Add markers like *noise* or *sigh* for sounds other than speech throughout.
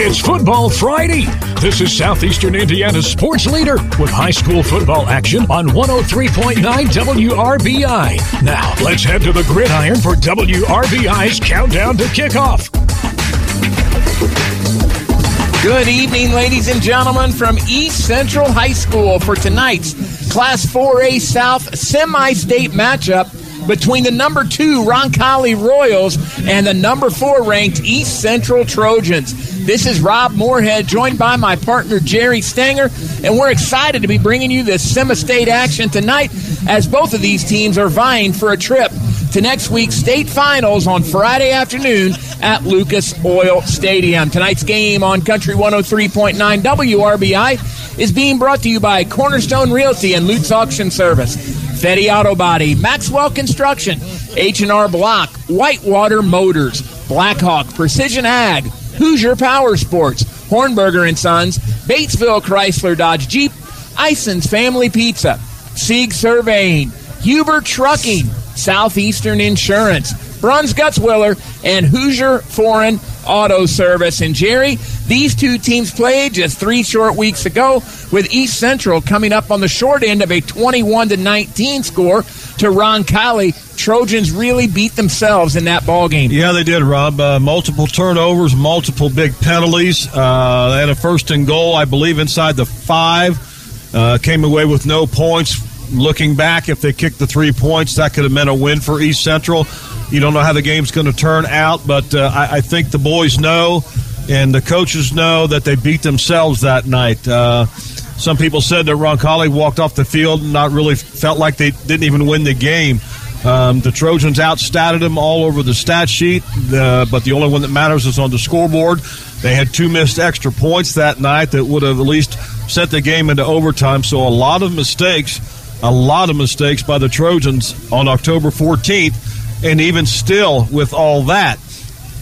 It's Football Friday. This is Southeastern Indiana's sports leader with high school football action on 103.9 WRBI. Now, let's head to the gridiron for WRBI's countdown to kickoff. Good evening, ladies and gentlemen, from East Central High School for tonight's Class 4A South semi state matchup between the number two Roncalli Royals and the number four ranked East Central Trojans. This is Rob Moorhead, joined by my partner Jerry Stanger, and we're excited to be bringing you this semi state action tonight as both of these teams are vying for a trip to next week's state finals on Friday afternoon at Lucas Oil Stadium. Tonight's game on Country 103.9 WRBI is being brought to you by Cornerstone Realty and Lutz Auction Service, Fetty Auto Body, Maxwell Construction, H&R Block, Whitewater Motors, Blackhawk Precision Ag, Hoosier Power Sports, Hornberger and Sons, Batesville Chrysler Dodge Jeep, Ison's Family Pizza, Sieg Surveying, Huber Trucking, Southeastern Insurance, Bruns Gutzwiller, and Hoosier Foreign Auto Service. And Jerry, these two teams played just three short weeks ago, with East Central coming up on the short end of a 21 to 19 score to Roncalli. Trojans really beat themselves in that ball game. Yeah, they did, Rob. Uh, multiple turnovers, multiple big penalties. Uh, they had a first and goal, I believe, inside the five. Uh, came away with no points. Looking back, if they kicked the three points, that could have meant a win for East Central. You don't know how the game's going to turn out, but uh, I, I, think the boys know and the coaches know that they beat themselves that night. Uh, some people said that Ron Roncalli walked off the field and not really felt like they didn't even win the game. Um, the Trojans outstatted them all over the stat sheet, uh, but the only one that matters is on the scoreboard. They had two missed extra points that night that would have at least sent the game into overtime. So a lot of mistakes, a lot of mistakes by the Trojans on October 14th. And even still, with all that,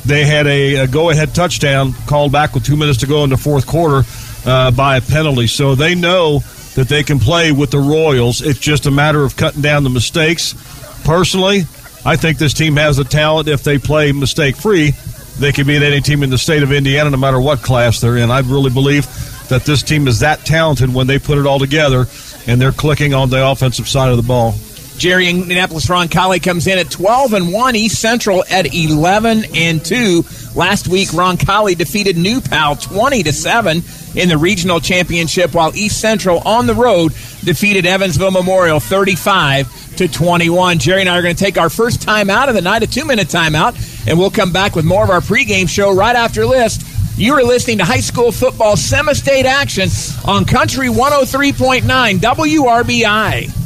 they had a, a go ahead touchdown called back with two minutes to go in the fourth quarter uh, by a penalty. So they know that they can play with the Royals. It's just a matter of cutting down the mistakes personally, I think this team has the talent if they play mistake free. They can beat any team in the state of Indiana, no matter what class they're in. I really believe that this team is that talented when they put it all together and they're clicking on the offensive side of the ball. Jerry and Indianapolis Roncalli comes in at 12 and 1, East Central at 11 and 2. Last week Roncalli defeated New Pal 20 to 7 in the regional championship while East Central on the road defeated Evansville Memorial 35 to 21. Jerry and I are going to take our first time out of the night, a 2-minute timeout, and we'll come back with more of our pregame show right after list. You are listening to high school football semi-state action on Country 103.9 WRBI.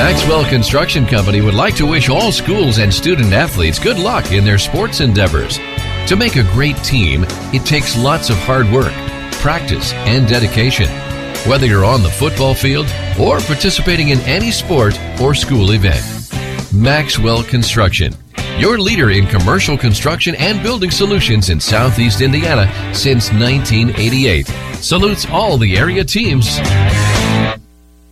Maxwell Construction Company would like to wish all schools and student athletes good luck in their sports endeavors. To make a great team, it takes lots of hard work, practice, and dedication. Whether you're on the football field or participating in any sport or school event. Maxwell Construction, your leader in commercial construction and building solutions in Southeast Indiana since 1988. Salutes all the area teams.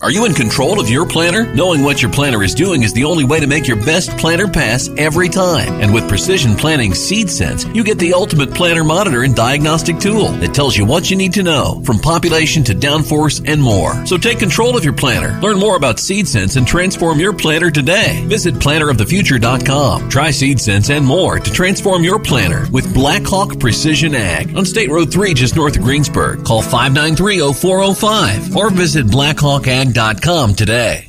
Are you in control of your planter? Knowing what your planter is doing is the only way to make your best planter pass every time. And with Precision Planting Seed Sense, you get the ultimate planter monitor and diagnostic tool that tells you what you need to know, from population to downforce and more. So take control of your planter. Learn more about Seed Sense and transform your planter today. Visit plannerofthefuture.com. Try Seed Sense and more to transform your planter with Blackhawk Precision Ag on State Road 3 just north of Greensburg. Call 593-0405 or visit Blackhawk Ag today.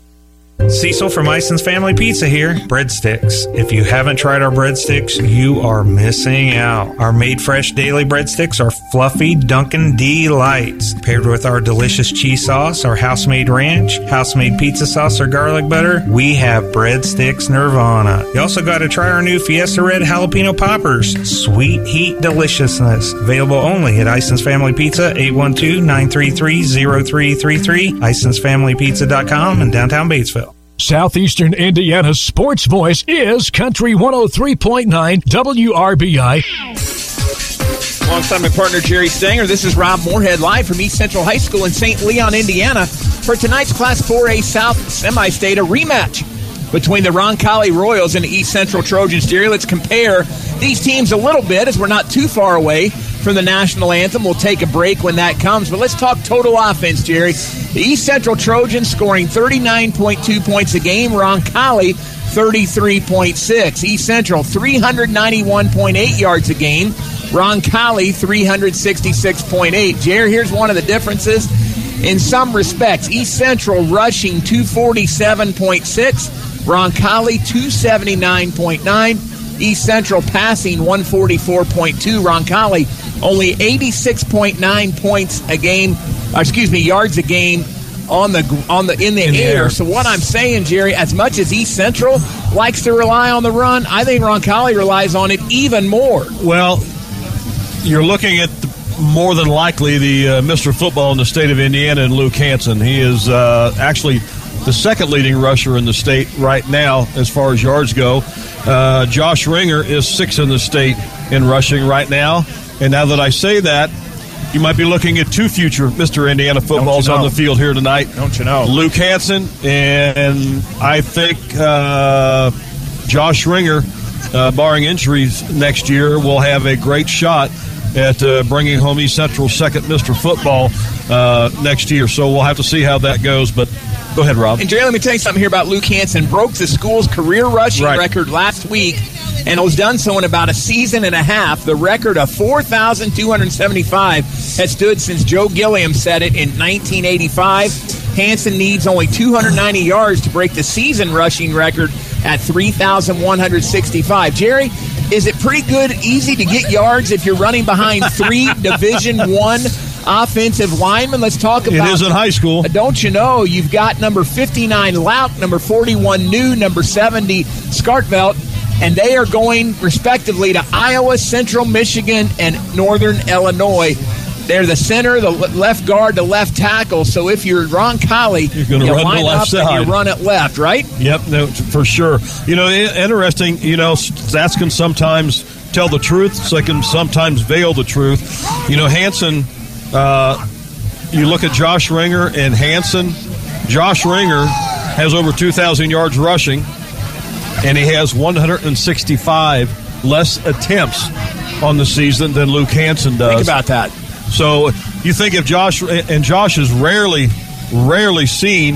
Cecil from Ison's Family Pizza here. Breadsticks. If you haven't tried our breadsticks, you are missing out. Our made fresh daily breadsticks are fluffy Dunkin' delights. Paired with our delicious cheese sauce, our house made ranch, house made pizza sauce, or garlic butter, we have breadsticks nirvana. You also got to try our new Fiesta Red Jalapeno Poppers. Sweet heat deliciousness. Available only at Ison's Family Pizza, 812 933 0333, Ison'sFamilyPizza.com, in downtown Batesville. Southeastern Indiana's sports voice is Country 103.9 WRBI. Alongside my partner Jerry Stanger, this is Rob Moorhead live from East Central High School in St. Leon, Indiana, for tonight's Class 4A South semi-state a rematch between the Roncalli Royals and the East Central Trojans. Jerry, let's compare these teams a little bit as we're not too far away from the national anthem. We'll take a break when that comes, but let's talk total offense, Jerry. The East Central Trojans scoring 39.2 points a game. Roncalli 33.6. East Central 391.8 yards a game. Roncalli 366.8. Jerry, here's one of the differences. In some respects, East Central rushing 247.6. Roncalli 279.9. East Central passing 144.2. Roncalli only 86.9 points a game, excuse me, yards a game on the on the in the, In the air. air. So what I'm saying, Jerry, as much as East Central likes to rely on the run, I think Roncalli relies on it even more. Well, you're looking at the, more than likely the uh, Mr. Football in the state of Indiana and Luke Hansen. He is uh, actually the second leading rusher in the state right now as far as yards go. Uh, Josh Ringer is sixth in the state in rushing right now. And now that I say that, you might be looking at two future Mr. Indiana footballs know? on the field here tonight. Don't you know? Luke Hansen and I think uh, Josh Ringer, uh, barring injuries next year, will have a great shot at uh, bringing home East Central's second Mr. Football uh, next year. So we'll have to see how that goes. But go ahead, Rob. And Jerry, let me tell you something here about Luke Hansen. Broke the school's career rushing Right. record last week, and was done so in about a season and a half. The record of 4,275 has stood since Joe Gilliam set it in 1985. Hansen needs only 290 yards to break the season rushing record at 3,165. Jerry, is it pretty good, easy to get yards if you're running behind three *laughs* Division One offensive linemen? Let's talk It about is in high school. Uh, don't you know you've got number 59 Lauk, number 41 New, number 70 Skartvelt, and they are going respectively to Iowa, Central Michigan, and Northern Illinois. They're the center, the left guard, the left tackle. So if you're Roncalli, You're gonna you run the left side. you run it left, right? Yep, no, for sure. You know, interesting. You know, stats can sometimes tell the truth. So they can sometimes veil the truth. You know, Hanson. Uh, you look at Josh Ringer and Hanson. Josh Ringer has over 2,000 yards rushing, and he has 165 less attempts on the season than Luke Hanson does. Think about that. So you think if Josh and Josh has rarely, rarely seen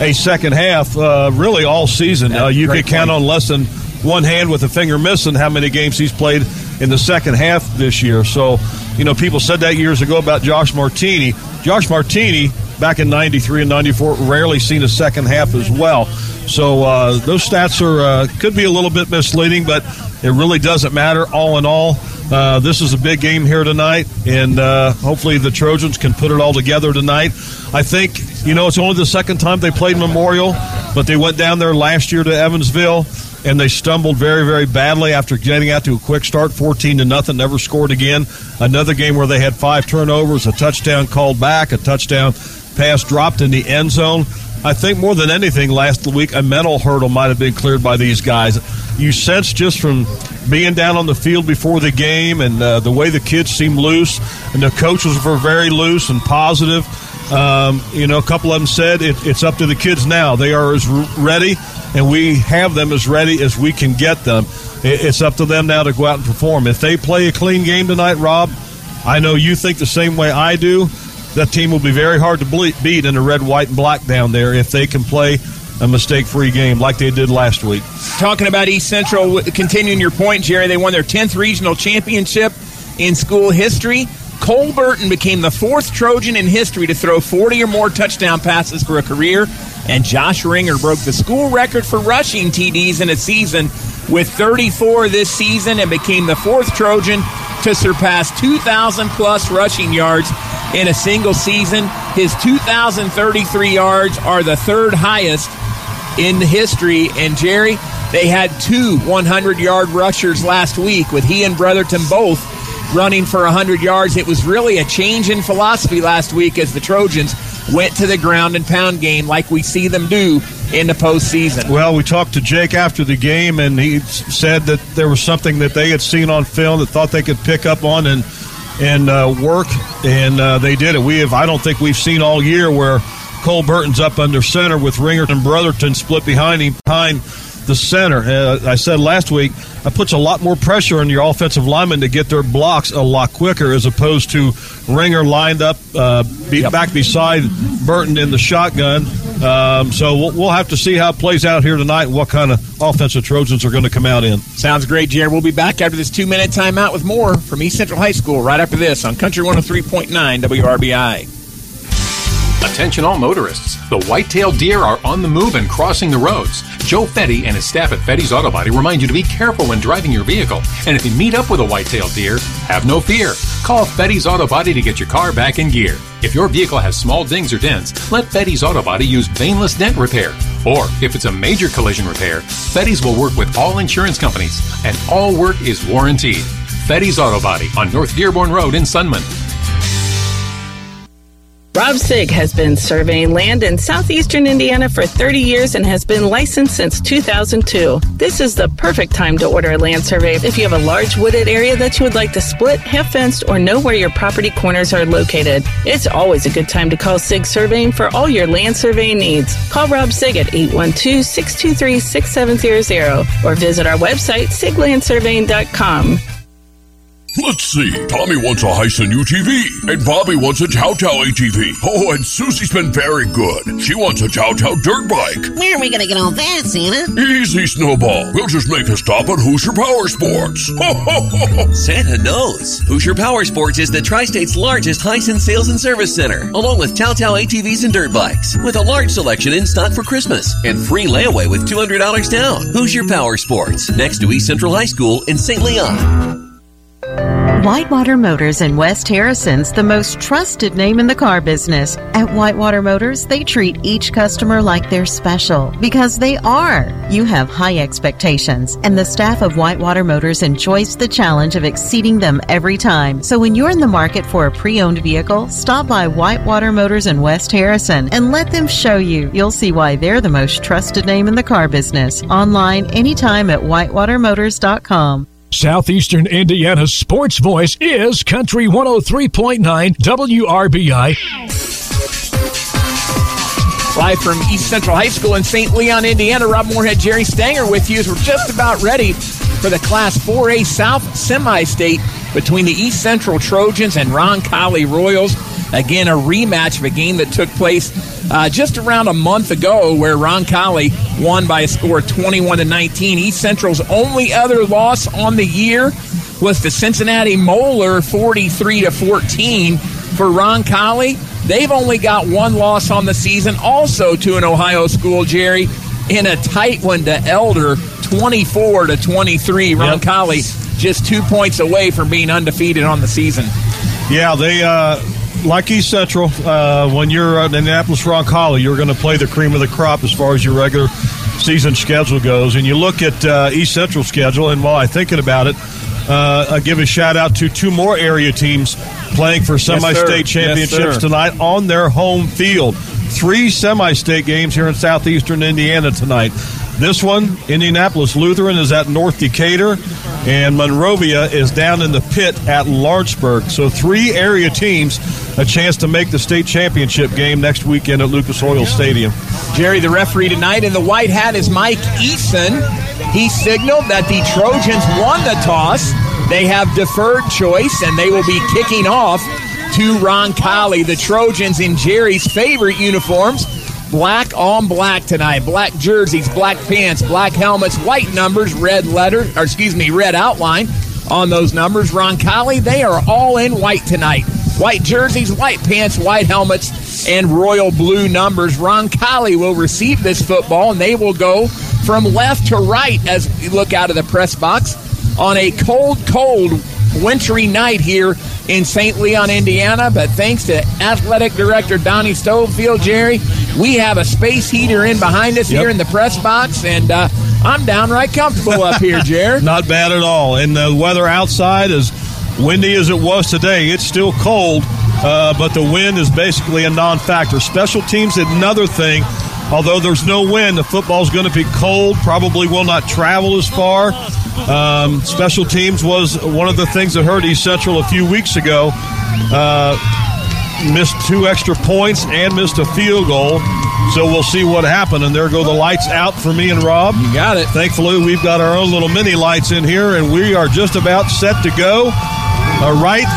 a second half, uh, really all season. Uh, you could count point. on less than one hand with a finger missing how many games he's played in the second half this year. So, you know, people said that years ago about Josh Martini. Josh Martini back in '93 and '94 rarely seen a second half as well. So uh, those stats are uh, could be a little bit misleading, but it really doesn't matter. All in all, uh, this is a big game here tonight, and uh, hopefully the Trojans can put it all together tonight. I think you know it's only the second time they played Memorial, but they went down there last year to Evansville and they stumbled very, very badly after getting out to a quick start, fourteen to nothing. Never scored again. Another game where they had five turnovers, a touchdown called back, a touchdown pass dropped in the end zone. I think more than anything last week, a mental hurdle might have been cleared by these guys. You sense just from being down on the field before the game and uh, the way the kids seem loose, and the coaches were very loose and positive. Um, you know, a couple of them said it, it's up to the kids now. They are as ready, and we have them as ready as we can get them. It, it's up to them now to go out and perform. If they play a clean game tonight, Rob, I know you think the same way I do. That team will be very hard to ble- beat in the red, white, and black down there if they can play a mistake-free game like they did last week. Talking about East Central, continuing your point, Jerry, they won their 10th regional championship in school history. Cole Burton became the fourth Trojan in history to throw 40 or more touchdown passes for a career, and Josh Ringer broke the school record for rushing TDs in a season with 34 this season and became the fourth Trojan to surpass 2,000 plus rushing yards in a single season. His 2,033 yards are the third highest in history. And Jerry, they had two 100 yard rushers last week with he and Brotherton both running for 100 yards. It was really a change in philosophy last week as the Trojans went to the ground and pound game like we see them do in the postseason. Well, we talked to Jake after the game, and he said that there was something that they had seen on film that thought they could pick up on and and uh, work, and uh, they did it. We have, I don't think we've seen all year where Cole Burton's up under center with Ringer and Brotherton split behind him behind the center. Uh, I said last week, that puts a lot more pressure on your offensive linemen to get their blocks a lot quicker as opposed to Ringer lined up uh, be, yep. back beside Burton in the shotgun. Um, so we'll, we'll, have to see how it plays out here tonight and what kind of offensive Trojans are going to come out in. Sounds great, Jared. We'll be back after this two minute timeout with more from East Central High School right after this on Country 103.9 WRBI. Attention all motorists. The white-tailed deer are on the move and crossing the roads. Joe Fetty and his staff at Fetty's Auto Body remind you to be careful when driving your vehicle. And if you meet up with a white-tailed deer, have no fear. Call Fetty's Auto Body to get your car back in gear. If your vehicle has small dings or dents, let Fetty's Auto Body use Paintless Dent Repair. Or if it's a major collision repair, Fetty's will work with all insurance companies, and all work is warranted. Fetty's Auto Body on North Dearborn Road in Sunman. Rob Sig has been surveying land in southeastern Indiana for 30 years and has been licensed since 2002. This is the perfect time to order a land survey if you have a large wooded area that you would like to split, have fenced, or know where your property corners are located. It's always a good time to call Sig Surveying for all your land surveying needs. Call Rob Sig at 812 623 6700 or visit our website, siglandsurveying.com. Let's see. Tommy wants a Hisun UTV, and Bobby wants a Tao Tao ATV. Oh, and Susie's been very good. She wants a Tao Tao dirt bike. Where are we gonna get all that, Santa? Easy, Snowball. We'll just make a stop at Hoosier Power Sports. *laughs* Santa knows. Hoosier Power Sports is the tri-state's largest Hisun sales and service center, along with Tao Tao ATVs and dirt bikes, with a large selection in stock for Christmas and free layaway with $200 down. Hoosier Power Sports, next to East Central High School in St. Leon. Whitewater Motors in West Harrison's the most trusted name in the car business. At Whitewater Motors, they treat each customer like they're special because they are. You have high expectations, and the staff of Whitewater Motors enjoys the challenge of exceeding them every time. So when you're in the market for a pre owned vehicle, stop by Whitewater Motors in West Harrison and let them show you. You'll see why they're the most trusted name in the car business. Online anytime at whitewatermotors.com. Southeastern Indiana's sports voice is Country 103.9 WRBI. Live from East Central High School in St. Leon, Indiana, Rob Moorhead, Jerry Stanger with you as we're just about ready for the Class 4A South semi-state between the East Central Trojans and Roncalli Royals. Again, a rematch of a game that took place uh, just around a month ago, where Roncalli won by a score of 21 to 19. East Central's only other loss on the year was the Cincinnati Moeller 43 to 14. For Roncalli, they've only got one loss on the season, also to an Ohio school, Jerry, in a tight one to Elder, 24 to 23. Roncalli yep. just two points away from being undefeated on the season. Yeah, they. Uh like East Central, uh, when you're at Indianapolis Roncalli, you're going to play the cream of the crop as far as your regular season schedule goes. And you look at uh, East Central schedule, and while I'm thinking about it, uh, I give a shout out to two more area teams playing for semi-state yes, championships yes, tonight on their home field. Three semi-state games here in southeastern Indiana tonight. This one, Indianapolis Lutheran is at North Decatur, and Monrovia is down in the pit at Lawrenceburg. So three area teams a chance to make the state championship game next weekend at Lucas Oil Stadium. Jerry, the referee tonight in the white hat is Mike Eason. He signaled that the Trojans won the toss. They have deferred choice, and they will be kicking off to Roncalli. The Trojans in Jerry's favorite uniforms black on black tonight. Black jerseys, black pants, black helmets, white numbers, red letter, or excuse me, red outline. on those numbers. Roncalli, they are all in white tonight. White jerseys, white pants, white helmets, and royal blue numbers. Roncalli will receive this football, and they will go from left to right as we look out of the press box on a cold, cold, wintry night here in St. Leon, Indiana. But thanks to athletic director Donnie Stovefield, Jerry, we have a space heater in behind us Yep. here in the press box, and uh, I'm downright comfortable up here, Jerry. *laughs* Not bad at all. And the weather outside is windy as it was today. It's still cold, uh, but the wind is basically a non factor. Special teams, another thing. Although there's no wind, the football's going to be cold, probably will not travel as far. Um, special teams was one of the things that hurt East Central a few weeks ago. Uh, missed two extra points and missed a field goal. So we'll see what happened. And there go the lights out for me and Rob. You got it. Thankfully, we've got our own little mini lights in here, and we are just about set to go. All right,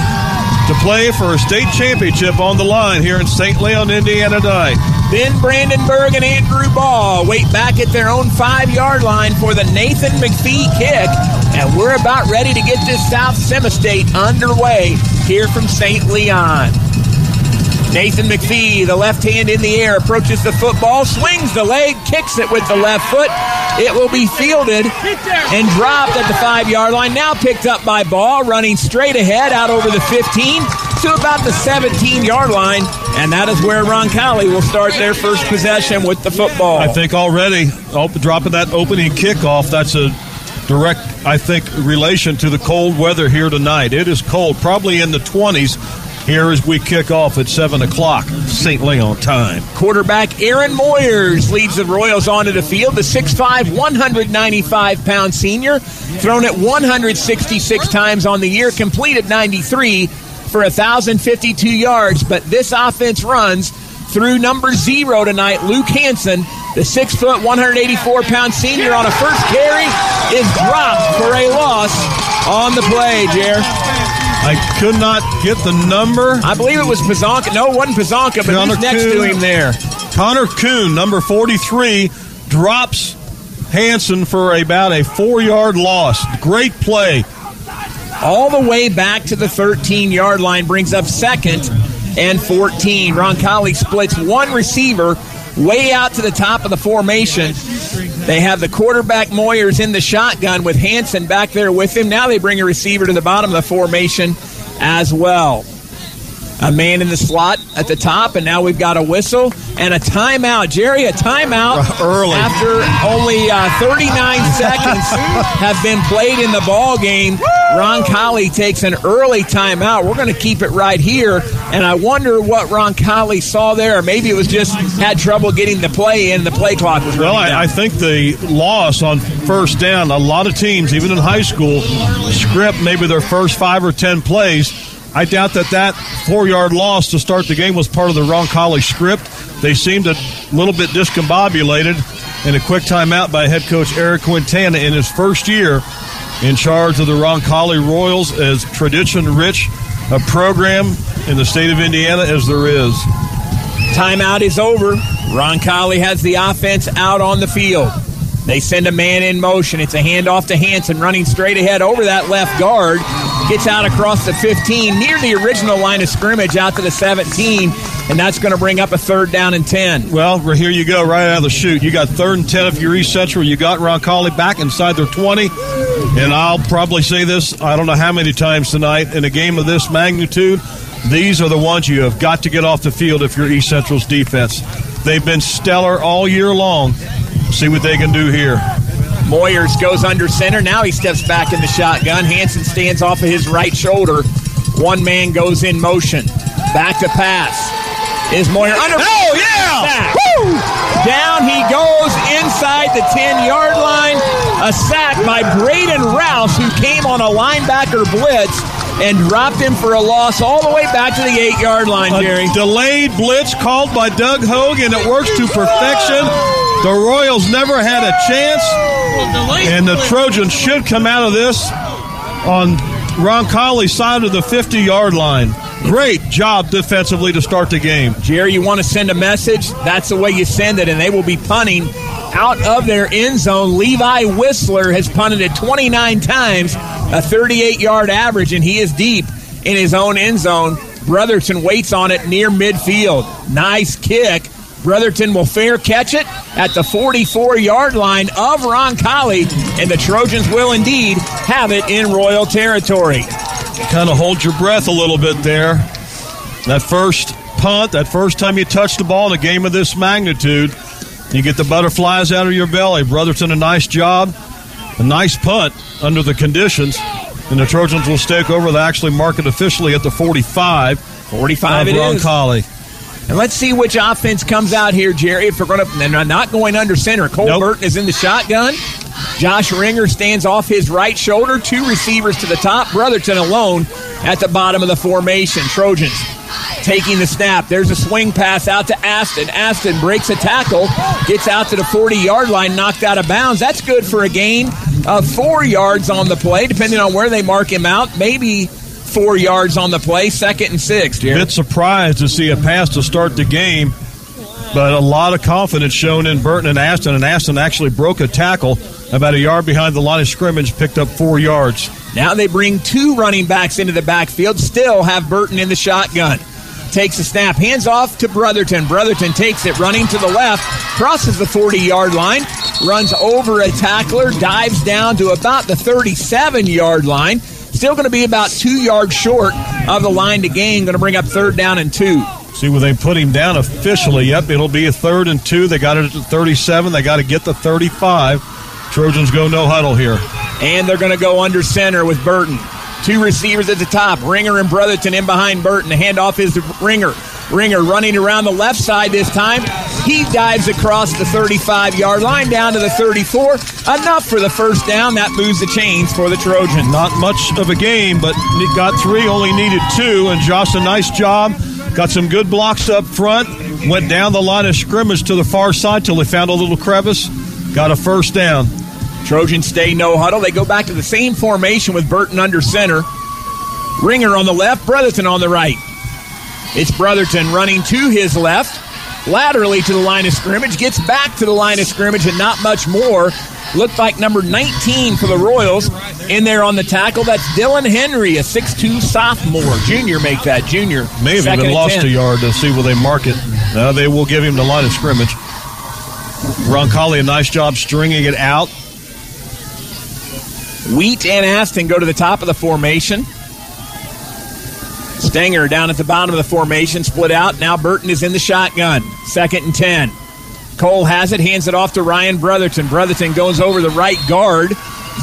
to play for a state championship on the line here in St. Leon, Indiana tonight. Ben Brandenburg and Andrew Ball wait back at their own five yard line for the Nathan McPhee kick. And we're about ready to get this South Semi-State underway here from St. Leon. Nathan McPhee, the left hand in the air, approaches the football, swings the leg, kicks it with the left foot. It will be fielded and dropped at the five yard line. Now picked up by Ball, running straight ahead out over the 15 to about the 17 yard line. And that is where Roncalli will start their first possession with the football. I think already oh, dropping that opening kickoff, that's a direct, I think, relation to the cold weather here tonight. It is cold, probably in the 20s here as we kick off at 7 o'clock St. Leon time. Quarterback Aaron Moyers leads the Royals onto the field. The 6'5, 195 pound senior, thrown it 166 times on the year, completed 93 for 1,052 yards. But this offense runs through number zero tonight, Luke Hansen. The six foot, 184 pound senior on a first carry is dropped for a loss on the play, Jer. I could not get the number. I believe it was Pazonka. No, it wasn't Pazonka, but Connor who's next Kuhn. to him there? Connor Kuhn, number 43, drops Hanson for about a four yard loss. Great play. All the way back to the 13 yard line, brings up second and 14. Roncalli splits one receiver way out to the top of the formation. They have the quarterback Moyers in the shotgun with Hanson back there with him. Now they bring a receiver to the bottom of the formation as well. A man in the slot at the top, and now we've got a whistle and a timeout. Jerry, a timeout Early. after only uh, 39 *laughs* seconds have been played in the ball game. Roncalli takes an early timeout. We're going to keep it right here, and I wonder what Roncalli saw there. Maybe it was just had trouble getting the play in. The play clock was Well. I, I think the loss on first down, a lot of teams, even in high school, script maybe their first five or ten plays. I doubt that that four yard loss to start the game was part of the Roncalli script. They seemed a little bit discombobulated and a quick timeout by head coach Eric Quintana in his first year in charge of the Roncalli Royals as tradition rich a program in the state of Indiana as there is. Timeout is over. Roncalli has the offense out on the field. They send a man in motion. It's a handoff to Hanson, running straight ahead over that left guard. Gets out across the 15, near the original line of scrimmage, out to the 17, and that's going to bring up a third down and 10. Well, here you go, right out of the chute. You got third and 10 if you're East Central. You got Roncalli back inside their 20. And I'll probably say this, I don't know how many times tonight, in a game of this magnitude, these are the ones you have got to get off the field if you're East Central's defense. They've been stellar all year long. See what they can do here. Moyers goes under center. Now he steps back in the shotgun. Hanson stands off of his right shoulder. One man goes in motion. Back to pass. Is Moyer under? Oh, yeah! Down he goes inside the 10 yard line. A sack by Braden Rouse, who came on a linebacker blitz and dropped him for a loss all the way back to the 8 yard line, Jerry. A delayed blitz called by Doug Hogue, and it works to perfection. The Royals never had a chance, and the Trojans should come out of this on Roncalli side of the 50 yard line. Great job defensively to start the game. Jerry, you want to send a message? That's the way you send it, and they will be punting out of their end zone. Levi Whistler has punted it 29 times, a 38 yard average, and he is deep in his own end zone. Brotherton waits on it near midfield. Nice kick. Brotherton will fair catch it at the 44 yard line of Roncalli, and the Trojans will indeed have it in Royal territory. Kind of hold your breath a little bit there. That first punt, that first time you touch the ball in a game of this magnitude, you get the butterflies out of your belly. Brotherton, a nice job. A nice punt under the conditions. And the Trojans will stake over. They actually mark it officially at the 45. 45 of it is. Roncalli. And let's see which offense comes out here, Jerry. If we're going to, they're not going under center. Cole Nope. Burton is in the shotgun. Josh Ringer stands off his right shoulder. Two receivers to the top. Brotherton alone at the bottom of the formation. Trojans taking the snap. There's a swing pass out to Aston. Aston breaks a tackle, gets out to the 40 yard line, knocked out of bounds. That's good for a gain of four yards on the play, depending on where they mark him out. Maybe four yards on the play, second and six, Jerry. Bit surprised to see a pass to start the game, but a lot of confidence shown in Burton and Aston. And Aston actually broke a tackle about a yard behind the line of scrimmage, picked up four yards. Now they bring two running backs into the backfield, still have Burton in the shotgun. Takes a snap, hands off to Brotherton. Brotherton takes it, running to the left, crosses the 40 yard line, runs over a tackler, dives down to about the 37 yard line. Still going to be about two yards short of the line to gain. Going to bring up third down and two. See where they put him down officially. Yep, it'll be a third and two. They got it at the 37. They got to get the 35. Trojans go no huddle here. And they're going to go under center with Burton. Two receivers at the top. Ringer and Brotherton in behind Burton. The handoff is to Ringer. Ringer running around the left side this time. He dives across the 35 yard line down to the 34. Enough for the first down. That moves the chains for the Trojans. Not much of a game, but got three, only needed two. And Josh, a nice job. Got some good blocks up front. Went down the line of scrimmage to the far side till they found a little crevice. Got a first down. Trojans stay no huddle. They go back to the same formation with Burton under center. Ringer on the left, Brotherton on the right. It's Brotherton running to his left, laterally to the line of scrimmage, gets back to the line of scrimmage, and not much more. Looked like number 19 for the Royals in there on the tackle. That's Dylan Henry, a 6'2 sophomore. Junior make that. Junior. May have even lost 10. a yard to see where they mark it. Uh, they will give him the line of scrimmage. Roncalli, a nice job stringing it out. Wheat and Aston go to the top of the formation. Stenger down at the bottom of the formation, split out. Now Burton is in the shotgun. Second and 10. Cole has it, hands it off to Ryan Brotherton. Brotherton goes over the right guard,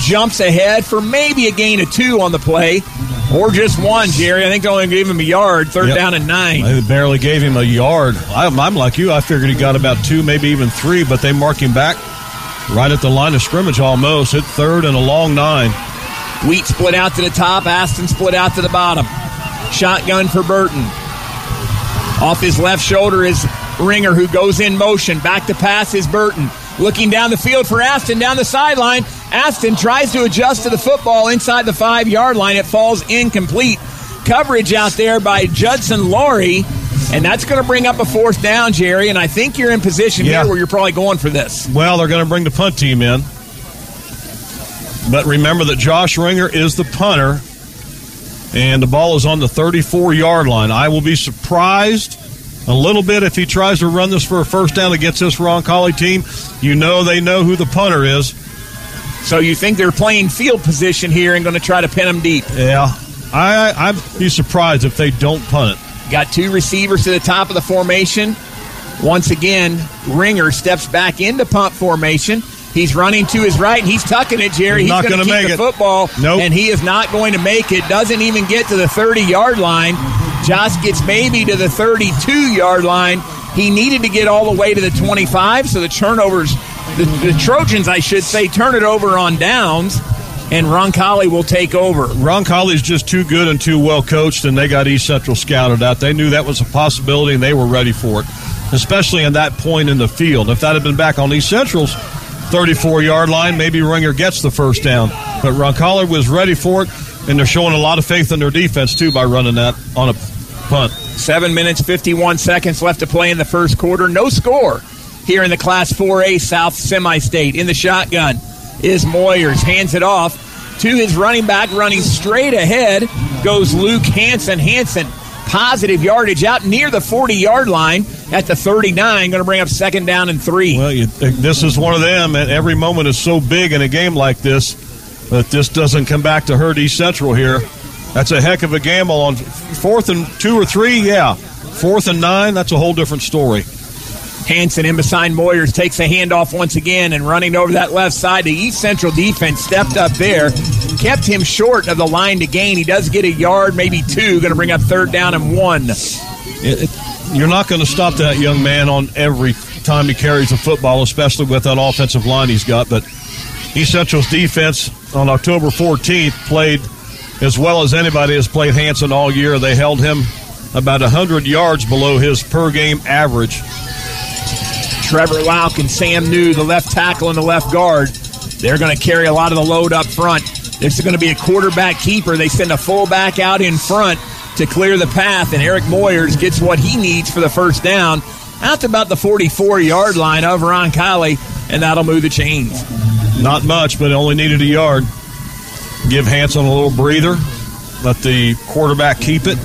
jumps ahead for maybe a gain of two on the play, or just one, Jerry. I think they only gave him a yard, third Yep. down and nine. They barely gave him a yard. I'm, I'm like you. I figured he got about two, maybe even three, but they mark him back right at the line of scrimmage almost. Hit third and a long nine. Wheat split out to the top, Aston split out to the bottom. Shotgun for Burton. Off his left shoulder is Ringer, who goes in motion. Back to pass is Burton. Looking down the field for Aston down the sideline. Aston tries to adjust to the football inside the five yard line. It falls incomplete. Coverage out there by Judson Laurie. And that's going to bring up a fourth down, Jerry. And I think you're in position Yeah. here where you're probably going for this. Well, they're going to bring the punt team in. But remember that Josh Ringer is the punter, and the ball is on the 34 yard line. I will be surprised a little bit if he tries to run this for a first down against this Roncalli team. You know they know who the punter is. So you think they're playing field position here and going to try to pin them deep? Yeah. I, I'd be surprised if they don't punt it. Got two receivers to the top of the formation. Once again, Ringer steps back into punt formation. He's running to his right, and he's tucking it, Jerry. He's not going to make the it. football, Nope. and he is not going to make it. Doesn't even get to the 30-yard line. Josh gets maybe to the 32-yard line. He needed to get all the way to the 25, so the turnovers, the, the Trojans, I should say, turn it over on downs, and Roncalli will take over. Roncalli's just too good and too well coached, and they got East Central scouted out. They knew that was a possibility, and they were ready for it, especially in that point in the field. If that had been back on East Central's 34 yard line, maybe Ringer gets the first down. But Roncalli was ready for it. and they're showing a lot of faith in their defense too by running that on a punt. Seven minutes, 51 seconds left to play in the first quarter. No score here in the Class 4A South Semi State. In the shotgun is Moyers. Hands it off to his running back, running straight ahead goes Luke Hanson. Hanson, positive yardage out near the 40 yard line at the 39. Going to bring up second down and three. Well, you, this is one of them, and every moment is so big in a game like this that this doesn't come back to hurt East Central here. That's a heck of a gamble on fourth and two or three. Yeah, fourth and nine. That's a whole different story. Hanson in beside Moyers takes a handoff once again and running over that left side. The East Central defense stepped up there, kept him short of the line to gain. He does get a yard, maybe two, going to bring up third down and one. It, it, you're not going to stop that young man on every time he carries the football, especially with that offensive line he's got. But East Central's defense on October 14th played as well as anybody has played Hanson all year. They held him about 100 yards below his per game average. Trevor Lauk and Sam New, the left tackle and the left guard, they're going to carry a lot of the load up front. This is going to be a quarterback keeper. They send a fullback out in front to clear the path, and Eric Moyers gets what he needs for the first down out to about the 44 yard line of Roncalli, and that'll move the chains. Not much, but only needed a yard. Give Hanson a little breather. Let the quarterback keep it.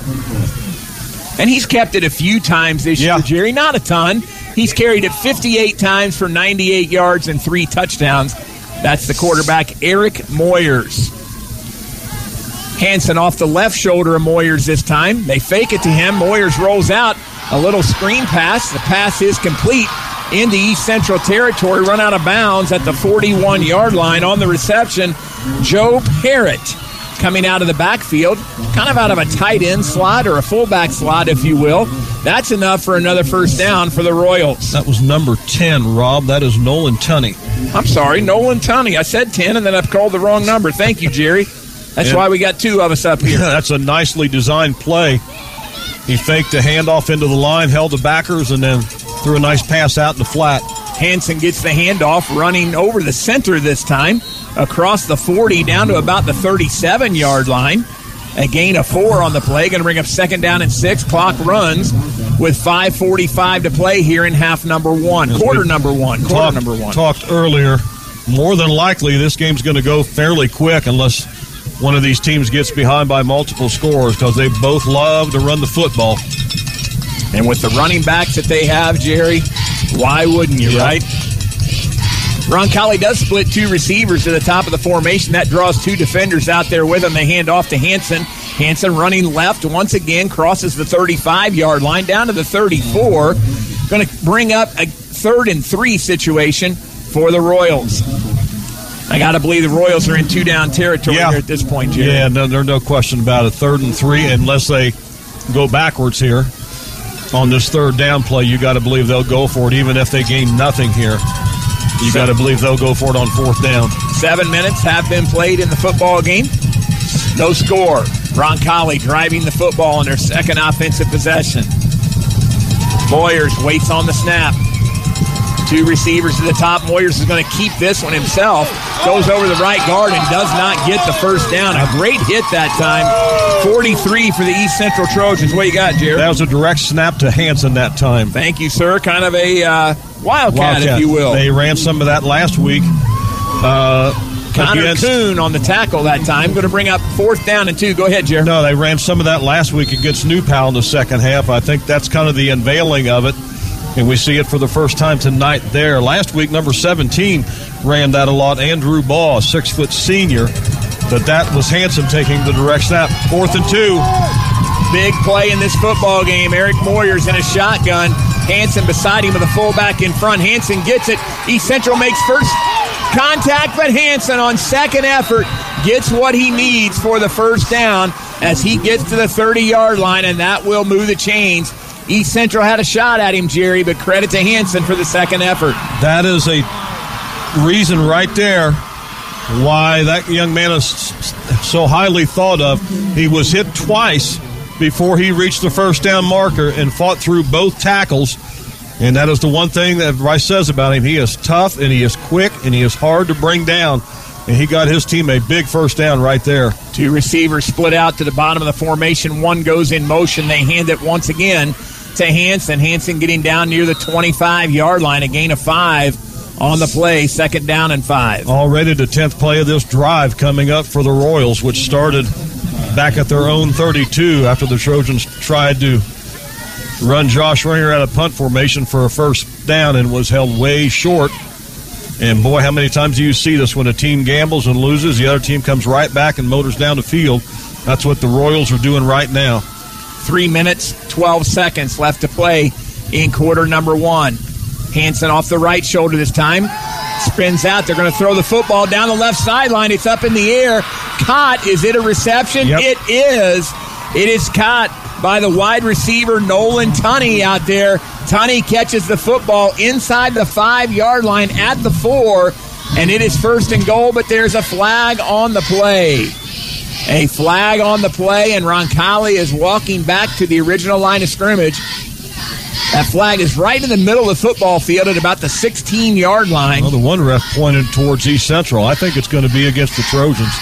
And he's kept it a few times this yeah. year, Jerry. Not a ton. He's carried it 58 times for 98 yards and three touchdowns. That's the quarterback, Eric Moyers. Hanson off the left shoulder of Moyers this time. They fake it to him. Moyers rolls out a little screen pass. The pass is complete in the East Central territory, run out of bounds at the 41 yard line on the reception. Joe Parrott coming out of the backfield, kind of out of a tight end slot or a fullback slot, if you will. That's enough for another first down for the Royals. That was number 10, Rob. That is Nolan Tunney. I'm sorry, Nolan Tunney. I said 10 and then I've called the wrong number. Thank you, Jerry. That's why we got two of us up here. *laughs* that's a nicely designed play. He faked a handoff into the line, held the backers, and then threw a nice pass out in the flat. Hanson gets the handoff, running over the center this time, across the 40 down to about the 37 yard line. A gain of four on the play, going to bring up second down and six. Clock runs with 5:45 to play here in half number one, As quarter number one, quarter talked, number one. Talked earlier. More than likely, this game's going to go fairly quick unless one of these teams gets behind by multiple scores because they both love to run the football. And with the running backs that they have, Jerry, why wouldn't you, right? Roncalli does split two receivers to the top of the formation. That draws two defenders out there with him. They hand off to Hanson. Hanson running left once again, crosses the 35 yard line down to the 34. Going to bring up a third and three situation for the Royals. I got to believe the Royals are in two down territory yeah. here at this point, Jerry. Yeah, no, there's no question about it. Third and three, unless they go backwards here on this third down play, you got to believe they'll go for it, even if they gain nothing here. You got to believe they'll go for it on fourth down. Seven minutes have been played in the football game. No score. Roncalli driving the football in their second offensive possession. Moyers waits on the snap. Two receivers to the top. Moyers is going to keep this one himself. Goes over the right guard and does not get the first down. A great hit that time. 43 for the East Central Trojans. What you got, Jerry? That was a direct snap to Hanson that time. Thank you, sir. Kind of a uh, wildcat, wildcat, if you will. They ran some of that last week. Uh, Connor against, Kuhn on the tackle that time. Going to bring up fourth down and two. Go ahead, Jerry. No, they ran some of that last week against New Pal in the second half. I think that's kind of the unveiling of it and we see it for the first time tonight there. Last week, number 17 ran that a lot. Andrew Baugh, six foot senior, but that was Hanson taking the direct snap. Fourth and two. Big play in this football game. Eric Moyers in a shotgun. Hanson beside him with a fullback in front. Hanson gets it. East Central makes first contact, but Hanson on second effort gets what he needs for the first down as he gets to the 30 yard line, and that will move the chains East Central had a shot at him, Jerry, but credit to Hanson for the second effort. That is a reason right there why that young man is so highly thought of. He was hit twice before he reached the first down marker and fought through both tackles. And that is the one thing that Rice says about him. He is tough and he is quick and he is hard to bring down. And he got his team a big first down right there. Two receivers split out to the bottom of the formation. One goes in motion. They hand it once again to Hanson. Hanson getting down near the 25 yard line, a gain of five on the play, second down and five. Already the 10th play of this drive coming up for the Royals, which started back at their own 32 after the Trojans tried to run Josh Ringer out of punt formation for a first down and was held way short. And boy, how many times do you see this when a team gambles and loses, the other team comes right back and motors down the field? That's what the Royals are doing right now. Three minutes, 12 seconds left to play in quarter number one. Hanson off the right shoulder this time. Spins out. They're going to throw the football down the left sideline. It's up in the air. Caught. Is it a reception? Yep. It is. It is caught by the wide receiver Nolan Tunney out there. Tunney catches the football inside the five yard line at the four, and it is first and goal, but there's a flag on the play. A flag on the play, and Roncalli is walking back to the original line of scrimmage. That flag is right in the middle of the football field at about the 16 yard line. Well, the one ref pointed towards East Central. I think it's going to be against the Trojans.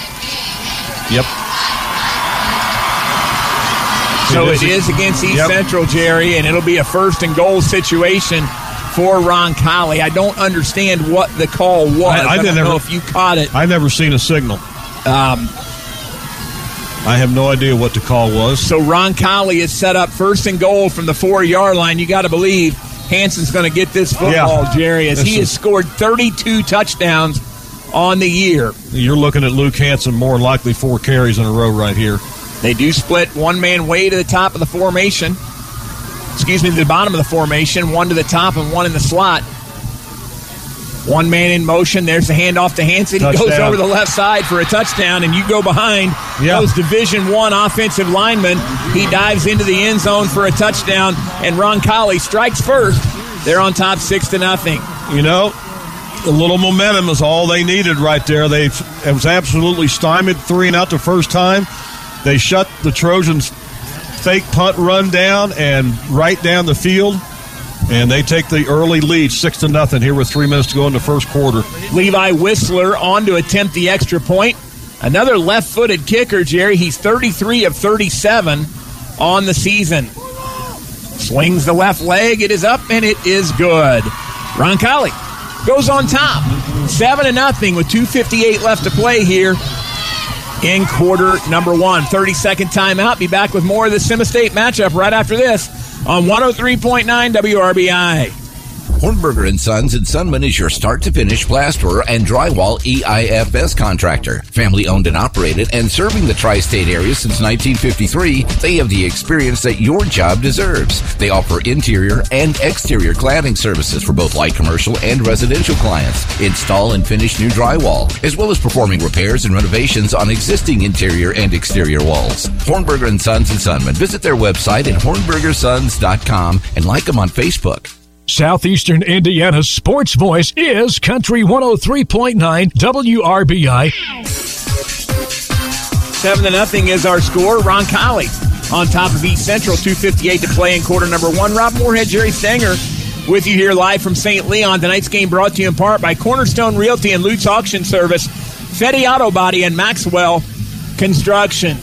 Yep. So It it is- is against East Yep. Central, Jerry, and it'll be a first and goal situation for Roncalli. I don't understand what the call was. I- I I, don't didn't know if you caught it. I never seen a signal. Um, I have no idea what the call was. so Roncalli is set up first and goal from the four yard line. You got to believe Hanson's going to get this football, Yeah. Jerry, as he is- has scored 32 touchdowns on the year. You're looking at Luke Hanson more likely four carries in a row right here. They do split one man way to the top of the formation. Excuse me, to the bottom of the formation, one to the top and one in the slot. One man in motion. There's the handoff to Hanson. He goes over the left side for a touchdown, and you go behind Yeah. those Division One offensive linemen. He dives into the end zone for a touchdown, and Roncalli strikes first. They're on top six to nothing. You know, a little momentum is all they needed right there. They it was absolutely stymied three and out the first time. They shut the Trojans' fake punt run down and right down the field, and they take the early lead, six to nothing. Here with three minutes to go in the first quarter. Levi Whistler on to attempt the extra point. Another left footed kicker, Jerry. He's 33 of 37 on the season. Swings the left leg. It is up and it is good. Ron Roncalli goes on top. 7 to nothing with 2.58 left to play here in quarter number one. 30 second timeout. Be back with more of the Semi State matchup right after this on 103.9 WRBI. Hornberger and Sons in Sunman is your start to finish plasterer and drywall EIFS contractor. Family owned and operated and serving the tri-state area since 1953, they have the experience that your job deserves. They offer interior and exterior cladding services for both light commercial and residential clients. Install and finish new drywall, as well as performing repairs and renovations on existing interior and exterior walls. Hornberger and Sons in Sunman. Visit their website at hornbergersons.com and like them on Facebook. Southeastern Indiana's sports voice is Country 103.9 WRBI. Seven to nothing is our score. Roncalli on top of East Central, 258 to play in quarter number one. Rob Moorhead, Jerry Stanger with you here live from St. Leon. Tonight's game brought to you in part by Cornerstone Realty and Lutz Auction Service, Fetty Auto Body, and Maxwell Construction.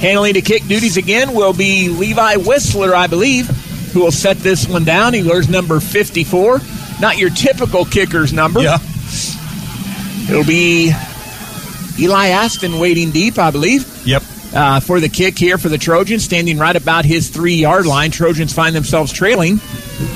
Handling the kick duties again will be Levi Whistler, I believe, who will set this one down. He wears number 54. Not your typical kicker's number. Yeah. It'll be Eli Aston waiting deep, I believe. Yep. Uh, for the kick here for the Trojans, standing right about his three yard line. Trojans find themselves trailing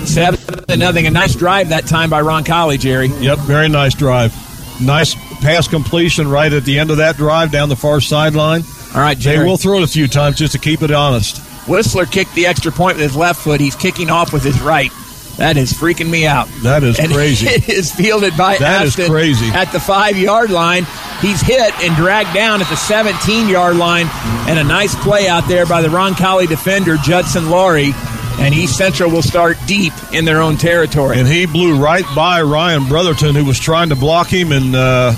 seven to nothing. A nice drive that time by Roncalli, Jerry. Yep, very nice drive. Nice pass completion right at the end of that drive down the far sideline. All right, They Jerry. will throw it a few times just to keep it honest. Whistler kicked the extra point with his left foot. He's kicking off with his right. That is freaking me out. That is and *laughs* crazy. It is fielded by That is Aston crazy. at the five yard line. He's hit and dragged down at the 17 yard line. And a nice play out there by the Roncalli defender, Judson Laurie. And East Central will start deep in their own territory. And he blew right by Ryan Brotherton, who was trying to block him. And uh,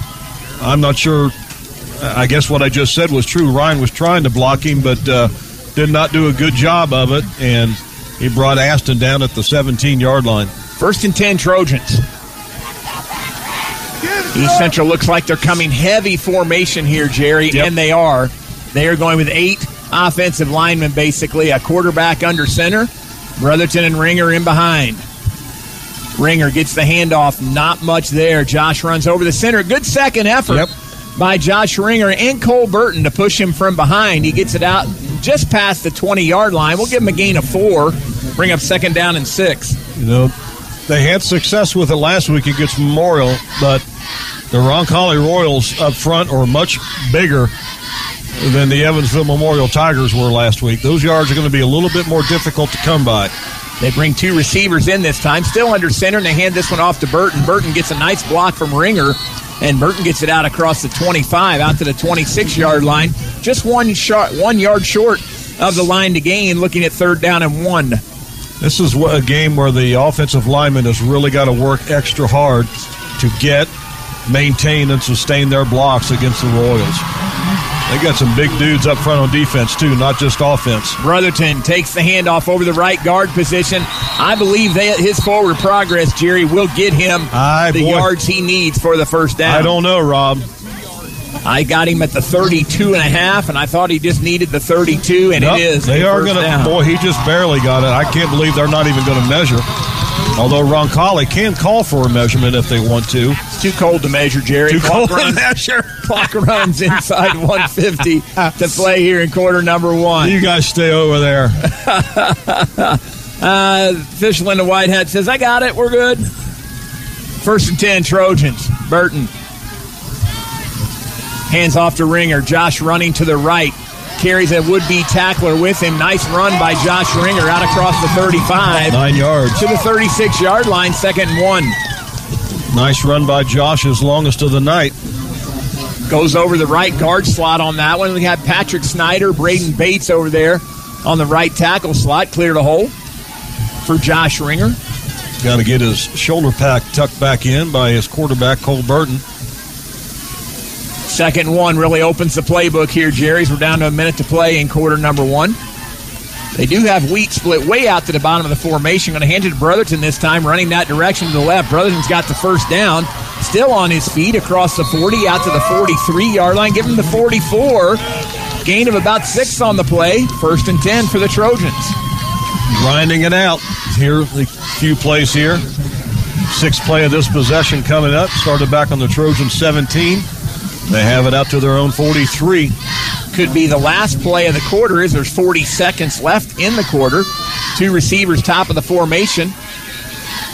I'm not sure. I guess what I just said was true. Ryan was trying to block him, but uh, did not do a good job of it. And he brought Aston down at the 17 yard line. First and 10 Trojans. East Central looks like they're coming heavy formation here, Jerry, Yep. and they are. They are going with eight offensive linemen, basically, a quarterback under center, Brotherton and Ringer in behind. Ringer gets the handoff, not much there. Josh runs over the center. Good second effort Yep. by Josh Ringer and Cole Burton to push him from behind. He gets it out just past the 20 yard line. We'll give him a gain of four, bring up second down and six. You know, they had success with it last week against Memorial, but the Roncalli Royals up front are much bigger than the Evansville Memorial Tigers were last week. Those yards are going to be a little bit more difficult to come by. They bring two receivers in this time, still under center, and they hand this one off to Burton. Burton gets a nice block from Ringer, and Burton gets it out across the 25, out to the 26 yard line, just one shot, one yard short of the line to gain. Looking at third down and one. This is a game where the offensive lineman has really got to work extra hard to get, maintain, and sustain their blocks against the Royals. They got some big dudes up front on defense too, not just offense. Brotherton takes the handoff over the right guard position. I believe that his forward progress, Jerry, will get him Aye, the boy. yards he needs for the first down. I don't know, Rob. I got him at the 32 and a half, and I thought he just needed the 32, and Nope, it is. They are going to. Boy, he just barely got it. I can't believe they're not even going to measure. Although Roncalli can call for a measurement if they want to. It's too cold to measure, Jerry. Too Clock cold to runs- measure. *laughs* Clock runs inside 150 to play here in quarter number one. You guys stay over there. *laughs* Uh, official in the white hat says, I got it. We're good. First and 10, Trojans. Burton. Hands off to Ringer. Josh running to the right. Carries a would be tackler with him. Nice run by Josh Ringer out across the 35 Nine yards. to the 36 yard line, second and one. Nice run by Josh, his longest of the night. Goes over the right guard slot on that one. We have Patrick Snyder, Braden Bates over there on the right tackle slot. Cleared a hole for Josh Ringer. Got to get his shoulder pack tucked back in by his quarterback, Cole Burton. Second one really opens the playbook here, Jerry's. We're down to a minute to play in quarter number one. They do have wheat split way out to the bottom of the formation. Going to hand it to Brotherton this time, running that direction to the left. Brotherton's got the first down, still on his feet across the 40 out to the 43 yard line. Give him the 44. Gain of about six on the play. First and 10 for the Trojans. Grinding it out. Here, the few plays here. Sixth play of this possession coming up. Started back on the Trojan 17. They have it out to their own 43. could be the last play of the quarter is there's 40 seconds left in the quarter. Two receivers top of the formation.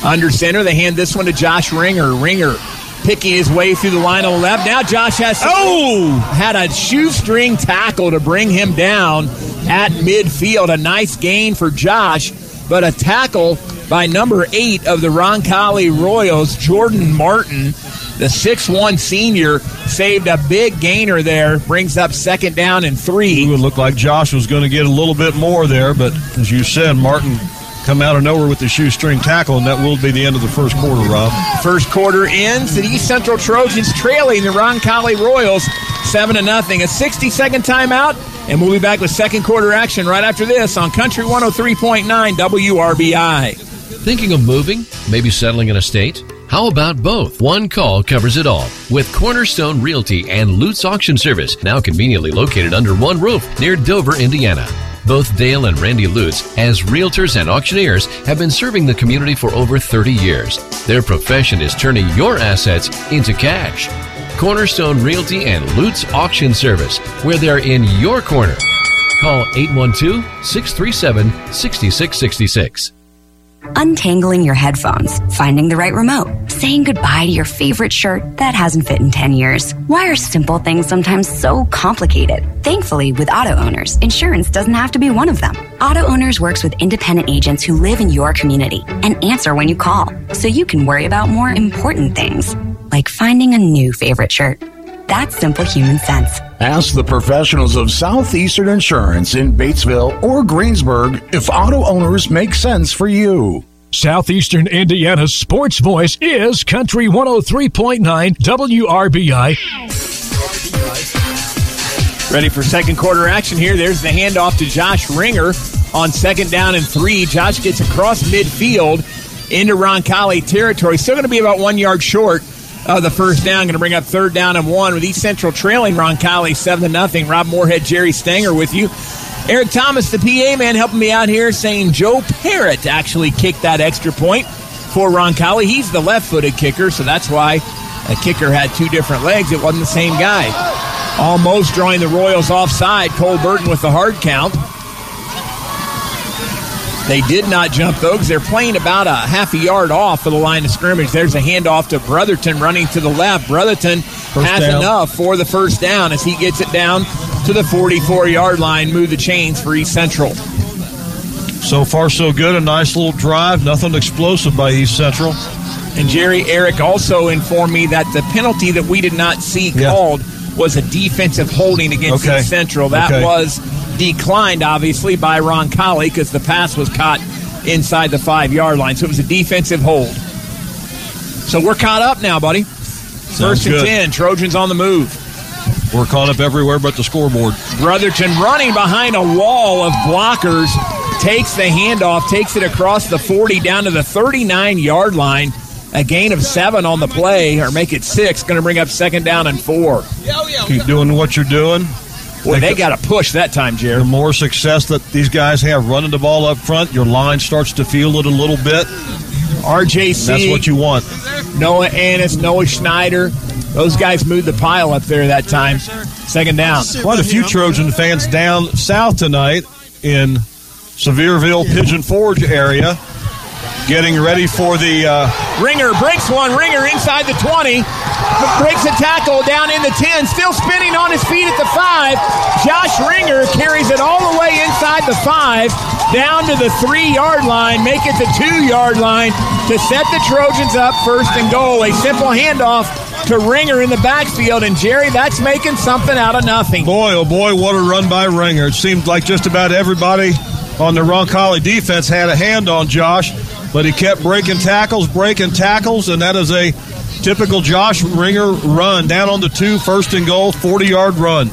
Under center, they hand this one to Josh Ringer. Ringer picking his way through the line on the left. Now Josh has oh had a shoestring tackle to bring him down at midfield. A nice gain for Josh, but a tackle by number eight of the Roncalli Royals, Jordan Martin. The 6'1 senior saved a big gainer there, brings up second down and three. It would look like Josh was going to get a little bit more there, but as you said, Martin come out of nowhere with the shoestring tackle, and that will be the end of the first quarter, Rob. First quarter ends. The East Central Trojans trailing the Roncalli Royals seven to nothing. A 60 second timeout, and we'll be back with second quarter action right after this on Country 103.9 WRBI. Thinking of moving? Maybe settling in a estate? How about both? One call covers it all. With Cornerstone Realty and Lutz Auction Service, now conveniently located under one roof near Dover, Indiana. Both Dale and Randy Lutz, as realtors and auctioneers, have been serving the community for over 30 years. Their profession is turning your assets into cash. Cornerstone Realty and Lutz Auction Service, where they're in your corner. Call 812 637 6666. Untangling your headphones, finding the right remote, saying goodbye to your favorite shirt that hasn't fit in 10 years. Why are simple things sometimes so complicated? Thankfully, with auto owners, insurance doesn't have to be one of them. Auto Owners works with independent agents who live in your community and answer when you call, so you can worry about more important things, like finding a new favorite shirt. That's simple human sense. Ask the professionals of Southeastern Insurance in Batesville or Greensburg if auto owners make sense for you. Southeastern Indiana's sports voice is Country 103.9 WRBI. Ready for second quarter action here. There's the handoff to Josh Ringer on second down and three. Josh gets across midfield into Roncalli territory. Still going to be about one yard short of the first down. Going to bring up third down and one with East Central trailing Roncalli 7 to nothing. Rob Moorhead, Jerry Stanger with you. Eric Thomas, the PA man, helping me out here, saying Joe Parrott actually kicked that extra point for Roncalli. He's the left footed kicker, so that's why a kicker had two different legs. It wasn't the same guy. Almost drawing the Royals offside. Cole Burton with the hard count. They did not jump though because they're playing about a half a yard off of the line of scrimmage. There's a handoff to Brotherton running to the left. Brotherton has down. enough for the first down as he gets it down to the 44 yard line. Move the chains for East Central. So far, so good. A nice little drive. Nothing explosive by East Central. And Jerry Eric also informed me that the penalty that we did not see Yeah. called was a defensive holding against Okay. East Central. That Okay. was declined, obviously, by Roncalli because the pass was caught inside the five yard line. So it was a defensive hold. So we're caught up now, buddy. First and good. 10. Trojans on the move. We're caught up everywhere but the scoreboard. Brotherton running behind a wall of blockers, takes the handoff, takes it across the 40 down to the 39 yard line. A gain of seven on the play, or make it six. Going to bring up second down and four. Keep doing what you're doing. Boy, they got to push that time, Jared. The more success that these guys have running the ball up front, your line starts to feel it a little bit. RJC. That's what you want. Noah Annis, Noah Schneider. Those guys moved the pile up there that time. Second down. Quite a few Trojan fans down south tonight in Sevierville, Pigeon Forge area, getting ready for the. Uh, Ringer breaks one. Ringer inside the 20. Breaks a tackle down in the 10. Still spinning on his feet at the 5. Josh Ringer carries it all the way inside the 5. Down to the 3 yard line. Make it the 2 yard line to set the Trojans up first and goal. A simple handoff to Ringer in the backfield. And Jerry, that's making something out of nothing. boy, oh boy, what a run by Ringer. It seemed like just about everybody on the Roncalli defense had a hand on Josh, but he kept breaking tackles, breaking tackles, and that is a typical Josh Ringer run. Down on the two, first and goal, 40 yard run.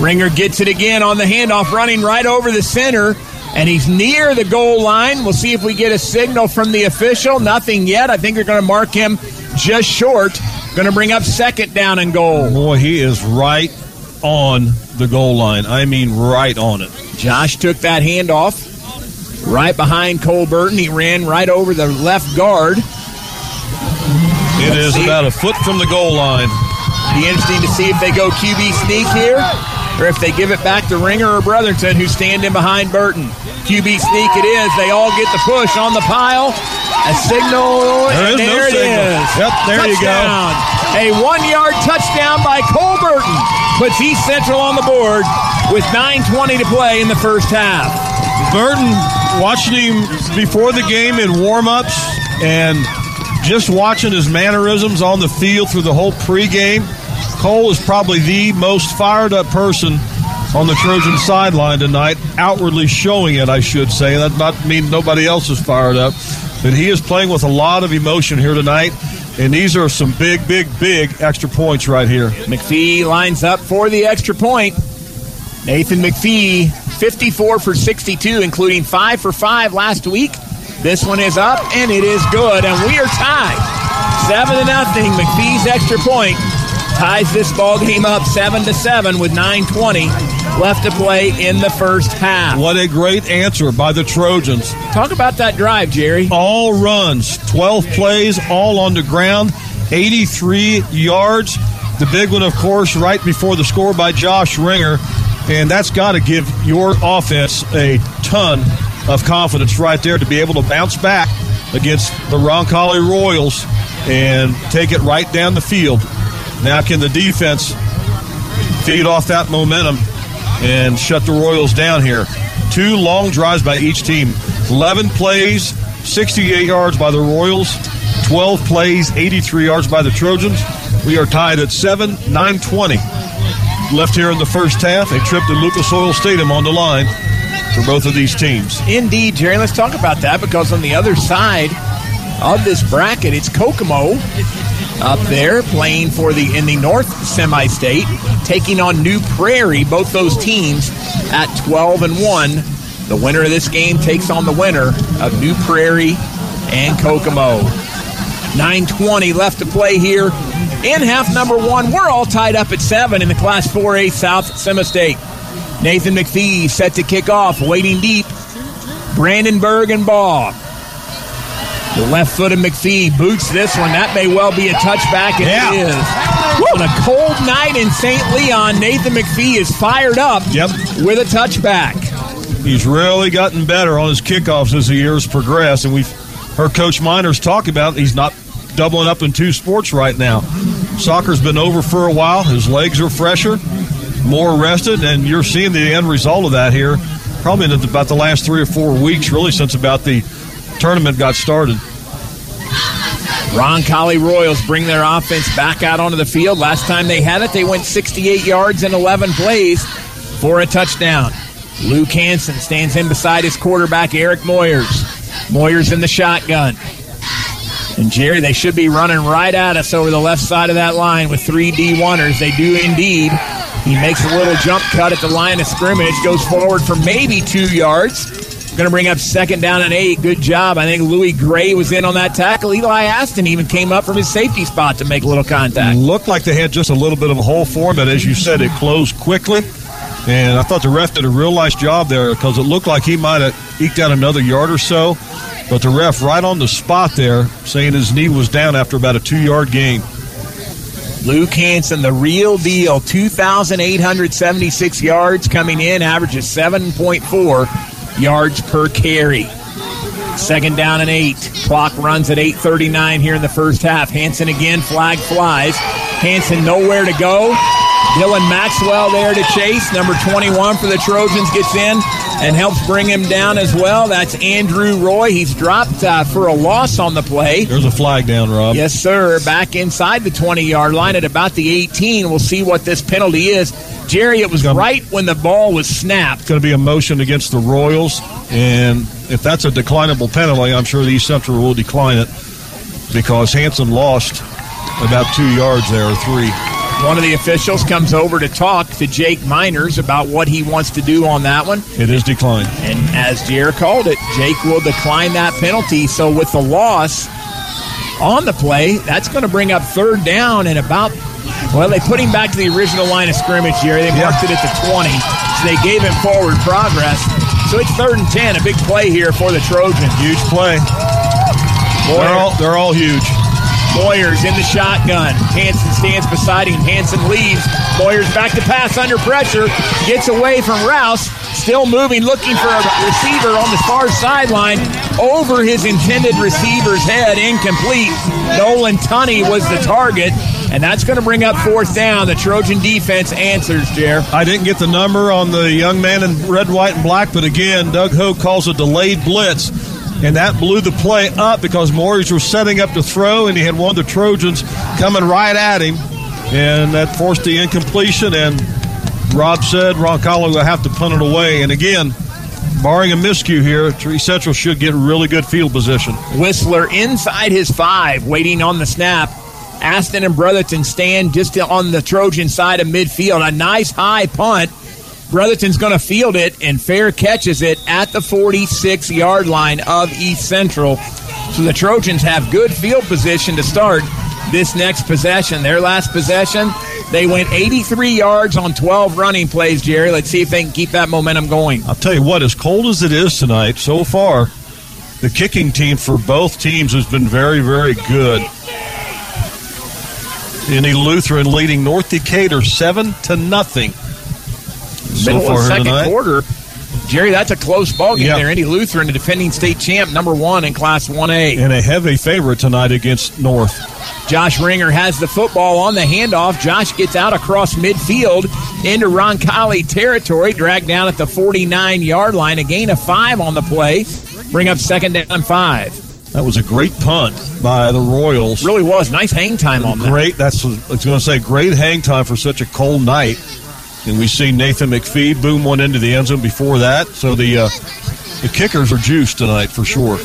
Ringer gets it again on the handoff, running right over the center, and he's near the goal line. We'll see if we get a signal from the official. Nothing yet. I think they're going to mark him just short. Going to bring up second down and goal. Boy, he is right on the goal line. I mean, right on it. Josh took that handoff right behind Cole Burton. He ran right over the left guard. It is about a foot from the goal line. Be interesting to see if they go QB sneak here or if they give it back to Ringer or Brotherton, who's standing behind Burton. QB sneak it is. They all get the push on the pile. A signal. There and is no there it signal. is. Yep, there you go. A one yard touchdown by Cole Burton puts East Central on the board with 9.20 to play in the first half. Burton, watching him before the game in warm-ups and just watching his mannerisms on the field through the whole pregame, Cole is probably the most fired up person on the Trojan sideline tonight, outwardly showing it, I should say. That not mean nobody else is fired up, but he is playing with a lot of emotion here tonight, and these are some big, big, big extra points right here. McPhee lines up for the extra point. Nathan McPhee, 54 for 62, including 5 for 5 last week. This one is up, and it is good, and we are tied. 7 to nothing. McPhee's extra point ties this ball game up 7 to 7 with 9.20 left to play in the first half. What a great answer by the Trojans. Talk about that drive, Jerry. All runs, 12 plays, all on the ground, 83 yards. The big one, of course, right before the score by Josh Ringer. And that's got to give your offense a ton of confidence right there to be able to bounce back against the Roncalli Royals and take it right down the field. Now, can the defense feed off that momentum and shut the Royals down here? Two long drives by each team. 11 plays, 68 yards by the Royals, 12 plays, 83 yards by the Trojans. We are tied at 7, 920. Left here in the first half, a trip to Lucas Oil Stadium on the line for both of these teams. Indeed, Jerry. Let's talk about that because on the other side of this bracket, it's Kokomo up there playing for the in the North semi-state, taking on New Prairie. Both those teams at 12 and one. The winner of this game takes on the winner of New Prairie and Kokomo. 9.20 left to play here in half number one. We're all tied up at seven in the Class 4A South Semi State. Nathan McPhee set to kick off, waiting deep. Brandenburg and Ball. The left foot of McPhee boots this one. That may well be a touchback. It Yeah. is. On a cold night in St. Leon, Nathan McPhee is fired up Yep. with a touchback. He's really gotten better on his kickoffs as the years progress, and we've heard Coach Miners talk about he's not doubling up in two sports right now. Soccer's been over for a while. His legs are fresher, more rested, and you're seeing the end result of that here. Probably in about the last three or four weeks, really since about the tournament got started. Roncalli Royals bring their offense back out onto the field. Last time they had it, they went 68 yards in 11 plays for a touchdown. Luke Hanson stands in beside his quarterback, Eric Moyers. Moyers in the shotgun. And Jerry, they should be running right at us over the left side of that line with three D1ers. They do indeed. He makes a little jump cut at the line of scrimmage, goes forward for maybe two yards. Going to bring up second down and eight. Good job. I think Louis Gray was in on that tackle. Eli Aston even came up from his safety spot to make a little contact. Looked like they had just a little bit of a hole for him, but as you said, it closed quickly. And I thought the ref did a real nice job there because it looked like he might have eked out another yard or so. But the ref right on the spot there saying his knee was down after about a two yard gain. Luke Hanson, the real deal. 2,876 yards coming in, averages 7.4 yards per carry. Second down and eight. Clock runs at 8.39 here in the first half. Hanson again, flag flies. Hanson nowhere to go. Dylan Maxwell there to chase. Number 21 for the Trojans gets in and helps bring him down as well. That's Andrew Roy. He's dropped uh, for a loss on the play. There's a flag down, Rob. Yes, sir. Back inside the 20 yard line at about the 18. We'll see what this penalty is. Jerry, it was right when the ball was snapped. It's going to be a motion against the Royals. And if that's a declinable penalty, I'm sure the East Central will decline it because Hanson lost about two yards there, or three. One of the officials comes over to talk to Jake Miners about what he wants to do on that one. It is declined. And as Jair called it, Jake will decline that penalty. So with the loss on the play, that's going to bring up third down and about. Well, they put him back to the original line of scrimmage, Jerry. They marked it at the 20, so they gave him forward progress. So it's third and 10, a big play here for the Trojans. Huge play. They're all, they're all huge. Moyers in the shotgun. Hanson stands beside him. Hanson leaves. Moyers back to pass under pressure. Gets away from Rouse. Still moving, looking for a receiver on the far sideline. Over his intended receiver's head. Incomplete. Nolan Tunney was the target. And that's going to bring up fourth down. The Trojan defense answers, Jer. I didn't get the number on the young man in red, white, and black, but again, Doug Ho calls a delayed blitz. And that blew the play up because Morris was setting up to throw, and he had one of the Trojans coming right at him. And that forced the incompletion. And Rob said Roncalli will have to punt it away. And again, barring a miscue here, Tree Central should get really good field position. Whistler inside his five, waiting on the snap. Aston and Brotherton stand just on the Trojan side of midfield. A nice high punt. Brotherton's going to field it, and Fair catches it at the 46 yard line of East Central. So the Trojans have good field position to start this next possession. Their last possession, they went 83 yards on 12 running plays, Jerry. Let's see if they can keep that momentum going. I'll tell you what, as cold as it is tonight, so far, the kicking team for both teams has been very, very good. Indy Lutheran leading North Decatur seven to nothing. So Middle of far second tonight. quarter. Jerry, that's a close ball game Yeah. there. Indy Lutheran, the defending state champ, number one in Class 1A. And a heavy favorite tonight against North. Josh Ringer has the football on the handoff. Josh gets out across midfield into Roncalli territory, dragged down at the 49 yard line. A gain of five on the play. Bring up second down and five. That was a great punt by the Royals. Really was. Nice hang time on that. Great. That's I was going to say. Great hang time for such a cold night. And we've seen Nathan McPhee boom one into the end zone before that. So the uh, the kickers are juiced tonight for sure.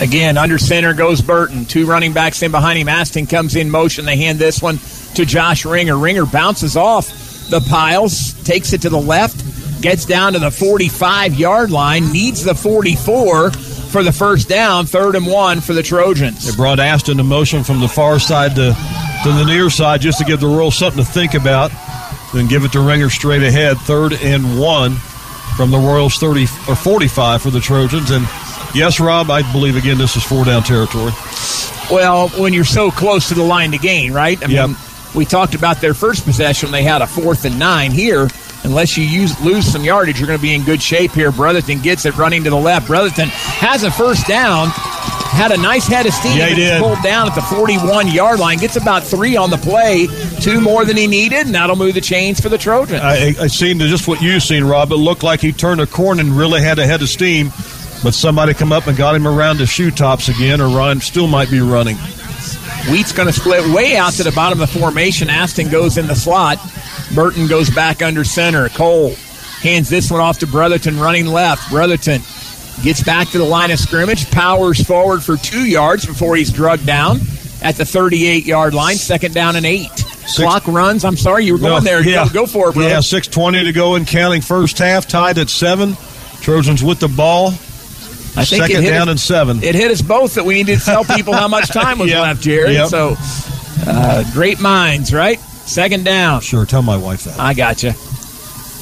Again, under center goes Burton. Two running backs in behind him. Aston comes in motion. They hand this one to Josh Ringer. Ringer bounces off the piles, takes it to the left, gets down to the 45 yard line, needs the 44. for the first down, third and one for the Trojans. They brought Aston to motion from the far side to, to the near side just to give the Royals something to think about. Then give it to Ringer straight ahead, third and one from the Royals 30 or 45 for the Trojans. And yes, Rob, I believe again this is four down territory. Well, when you're so close to the line to gain, right? I Yep. mean, we talked about their first possession. They had a fourth and nine here. Unless you use, lose some yardage, you're going to be in good shape here. Brotherton gets it running to the left. Brotherton has a first down. Had a nice head of steam. Yeah, he did. Pulled down at the 41 yard line. Gets about three on the play. Two more than he needed, and that'll move the chains for the Trojans. I, I seen just what you've seen, Rob. It looked like he turned a corner and really had a head of steam, but somebody come up and got him around the shoe tops again, or Ryan still might be running. Wheat's going to split way out to the bottom of the formation. Aston goes in the slot. Burton goes back under center. Cole hands this one off to Brotherton running left. Brotherton gets back to the line of scrimmage, powers forward for two yards before he's drugged down at the 38 yard line. Second down and eight. Clock runs. I'm sorry, you were going there. Yeah. Go, go for it, brother. Yeah, six twenty to go in counting first half, tied at seven. Trojans with the ball. I think Second it hit down us- and seven. It hit us both that we needed to tell people how much *laughs* time was Yep. left, Jerry. Yep. So, uh, great minds, right? Second down. Sure, tell my wife that. I gotcha.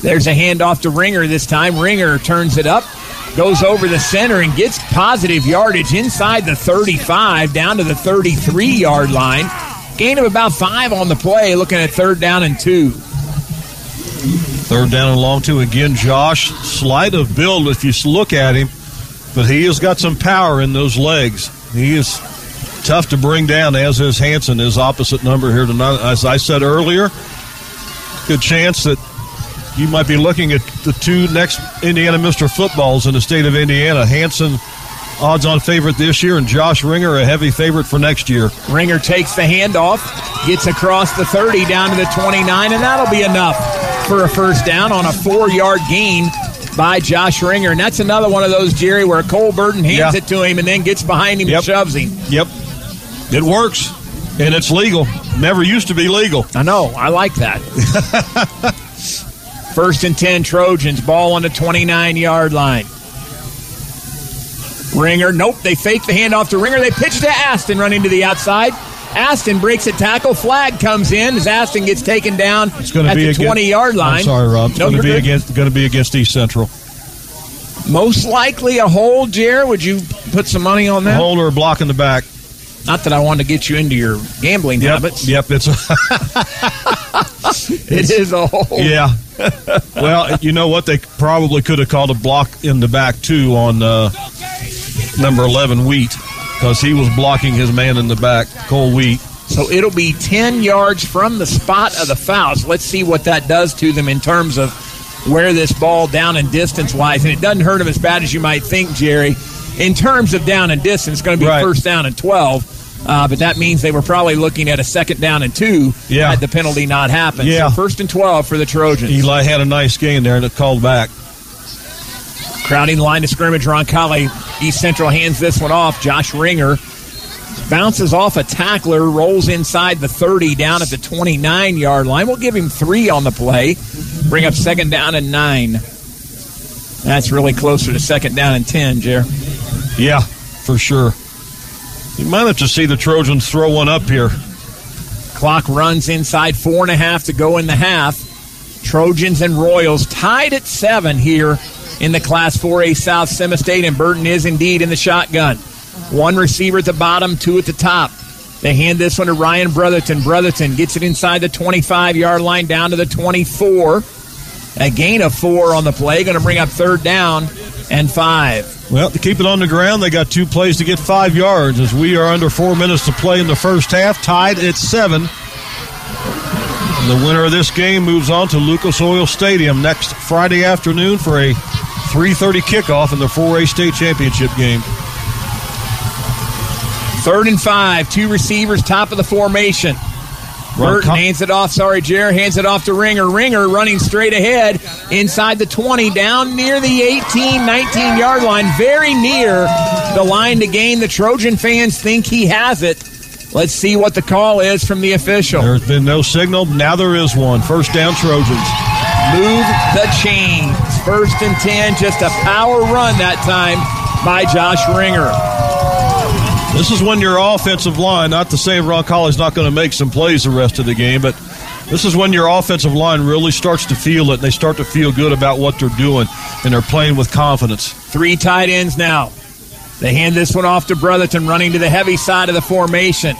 There's a handoff to Ringer this time. Ringer turns it up, goes over the center, and gets positive yardage inside the 35 down to the 33 yard line. Gain of about five on the play, looking at third down and two. Third down and long two again. Josh, slight of build if you look at him, but he has got some power in those legs. He is tough to bring down, as is Hanson, his opposite number here tonight. As I said earlier, good chance that you might be looking at the two next Indiana Mr. Footballs in the state of Indiana. Hanson, odds on favorite this year, and Josh Ringer, a heavy favorite for next year. Ringer takes the handoff, gets across the 30 down to the 29, and that'll be enough for a first down on a four yard gain by Josh Ringer. And that's another one of those, Jerry, where Cole Burton hands Yeah. it to him and then gets behind him and shoves him. Yep. It works, and it's legal. Never used to be legal. I know. I like that. *laughs* First and 10 Trojans, ball on the 29 yard line. Ringer, nope, they fake the handoff to Ringer. They pitch to Aston running to the outside. Aston breaks a tackle. Flag comes in as Aston gets taken down It's going to at be the against- 20 yard line. I'm sorry, Rob. It's No, going to be against going to be against East Central. Most likely a hold, Jer. Would you put some money on that? Hold or a block in the back. Not that I want to get you into your gambling Yep. habits. Yep. It's *laughs* It is a hold. yeah. Well, you know what? They probably could have called a block in the back too on uh, number eleven Wheat because he was blocking his man in the back, Cole Wheat. So it'll be 10 yards from the spot of the fouls. Let's see what that does to them in terms of where this ball down and distance wise. And it doesn't hurt them as bad as you might think, Jerry. In terms of down and distance, it's going to be Right. first down and 12. Uh, but that means they were probably looking at a second down and two Yeah. had the penalty not happened. Yeah. So first and 12 for the Trojans. Eli had a nice gain there and it called back. Crowding the line of scrimmage, Roncalli East Central hands this one off. Josh Ringer bounces off a tackler, rolls inside the 30 down at the 29 yard line. We'll give him three on the play. Bring up second down and nine. That's really closer to second down and 10, Jer. Yeah, for sure. You might have to see the Trojans throw one up here. Clock runs inside four and a half to go in the half. Trojans and Royals tied at seven here in the Class 4A South Semi State, and Burton is indeed in the shotgun. One receiver at the bottom, two at the top. They hand this one to Ryan Brotherton. Brotherton gets it inside the 25 yard line down to the 24. A gain of four on the play, going to bring up third down and five. Well, to keep it on the ground, they got two plays to get five yards as we are under four minutes to play in the first half, tied at seven. The winner of this game moves on to Lucas Oil Stadium next Friday afternoon for a 3:30 kickoff in the 4A state championship game. Third and five, two receivers, top of the formation. Burton hands it off. Sorry, Jer hands it off to Ringer. Ringer running straight ahead inside the 20, down near the 18, 19 yard line, very near the line to gain. The Trojan fans think he has it. Let's see what the call is from the official. There's been no signal. Now there is one. First down, Trojans. Move the chains. First and 10, just a power run that time by Josh Ringer. This is when your offensive line, not to say Roncalli's not going to make some plays the rest of the game, but this is when your offensive line really starts to feel it and they start to feel good about what they're doing and they're playing with confidence. Three tight ends now. They hand this one off to Brotherton, running to the heavy side of the formation.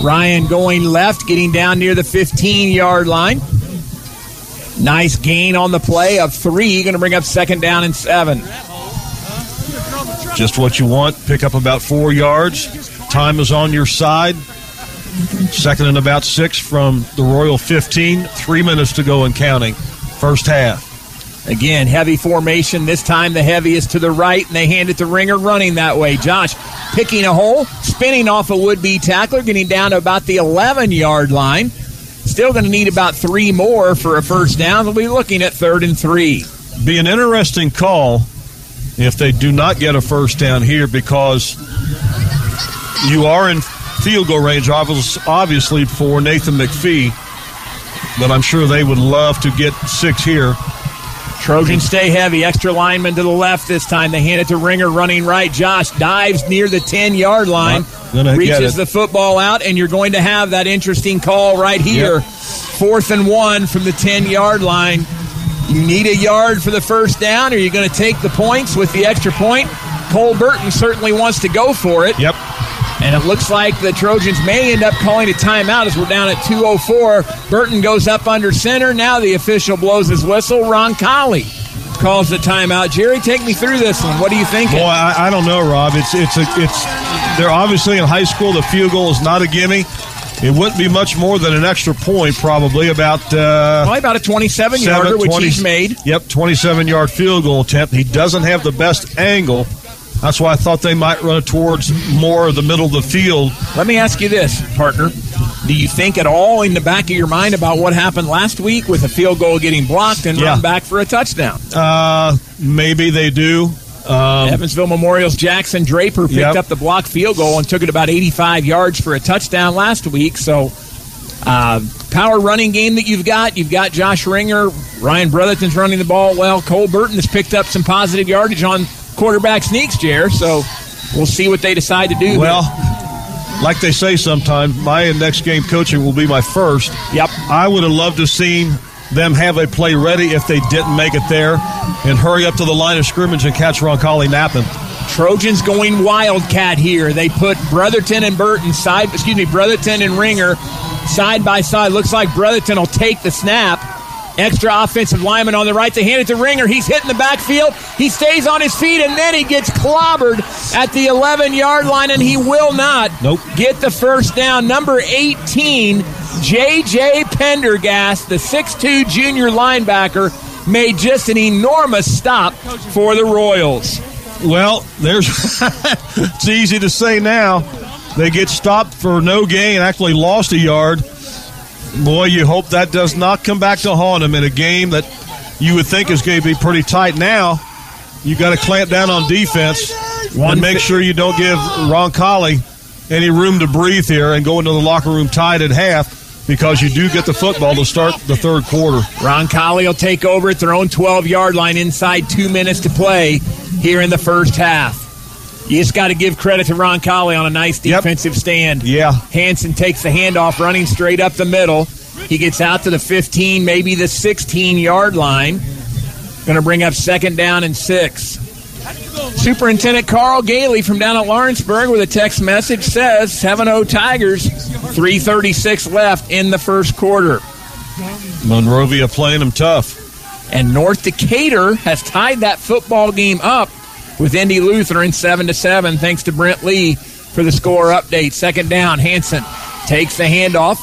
Ryan going left, getting down near the 15 yard line. Nice gain on the play of three, going to bring up second down and seven. Just what you want. Pick up about four yards. Time is on your side. Second and about six from the Royal 15. Three minutes to go and counting. First half. Again, heavy formation. This time the heaviest to the right, and they hand it to Ringer running that way. Josh picking a hole, spinning off a would be tackler, getting down to about the 11 yard line. Still going to need about three more for a first down. They'll be looking at third and three. Be an interesting call if they do not get a first down here because you are in field goal range, obviously, for Nathan McPhee. But I'm sure they would love to get six here. Trojans stay heavy. Extra lineman to the left this time. They hand it to Ringer running right. Josh dives near the 10 yard line, reaches the football out, and you're going to have that interesting call right here. Yep. Fourth and one from the 10 yard line. You need a yard for the first down, are you're going to take the points with the extra point. Cole Burton certainly wants to go for it. Yep. And it looks like the Trojans may end up calling a timeout as we're down at 2.04. Burton goes up under center. Now the official blows his whistle. Roncalli calls the timeout. Jerry, take me through this one. What do you think? Boy, I, I, don't know, Rob. It's it's a, it's they're obviously in high school. The field goal is not a gimme. It wouldn't be much more than an extra point, probably about uh, probably about a 27 yarder, which he's made. Yep, 27 yard field goal attempt. He doesn't have the best angle. That's why I thought they might run it towards more of the middle of the field. Let me ask you this, partner. Do you think at all in the back of your mind about what happened last week with a field goal getting blocked and yeah. run back for a touchdown? Uh, maybe they do. Um, Evansville Memorial's Jackson Draper picked yep. up the block field goal and took it about 85 yards for a touchdown last week. So, uh, power running game that you've got. You've got Josh Ringer, Ryan Brotherton's running the ball well. Cole Burton has picked up some positive yardage on quarterback sneaks, Jer. So we'll see what they decide to do. Well, like they say sometimes, my next game coaching will be my first. Yep. I would have loved to have seen them have a play ready if they didn't make it there and hurry up to the line of scrimmage and catch Roncalli napping. Trojans going wildcat here. They put Brotherton and Burton side, excuse me, Brotherton and Ringer side by side. Looks like Brotherton will take the snap. Extra offensive lineman on the right. to hand it to Ringer. He's hitting the backfield. He stays on his feet, and then he gets clobbered at the 11 yard line, and he will not nope. get the first down. Number 18, J.J. Pendergast, the 6'2 junior linebacker, made just an enormous stop for the Royals. Well, there's *laughs* it's easy to say now. They get stopped for no gain, actually lost a yard boy, you hope that does not come back to haunt him in a game that you would think is going to be pretty tight. Now, you got to clamp down on defense and make sure you don't give Roncalli any room to breathe here and go into the locker room tied at half because you do get the football to start the third quarter. Roncalli will take over at their own 12 yard line inside two minutes to play here in the first half. You just got to give credit to Roncalli on a nice defensive yep. stand. Yeah. Hanson takes the handoff, running straight up the middle. He gets out to the 15, maybe the 16 yard line. Going to bring up second down and six. Superintendent Carl Gailey from down at Lawrenceburg with a text message says 7 0 Tigers, 336 left in the first quarter. Monrovia playing them tough. And North Decatur has tied that football game up with Indy Lutheran 7 to 7 thanks to Brent Lee for the score update. Second down, Hanson takes the handoff,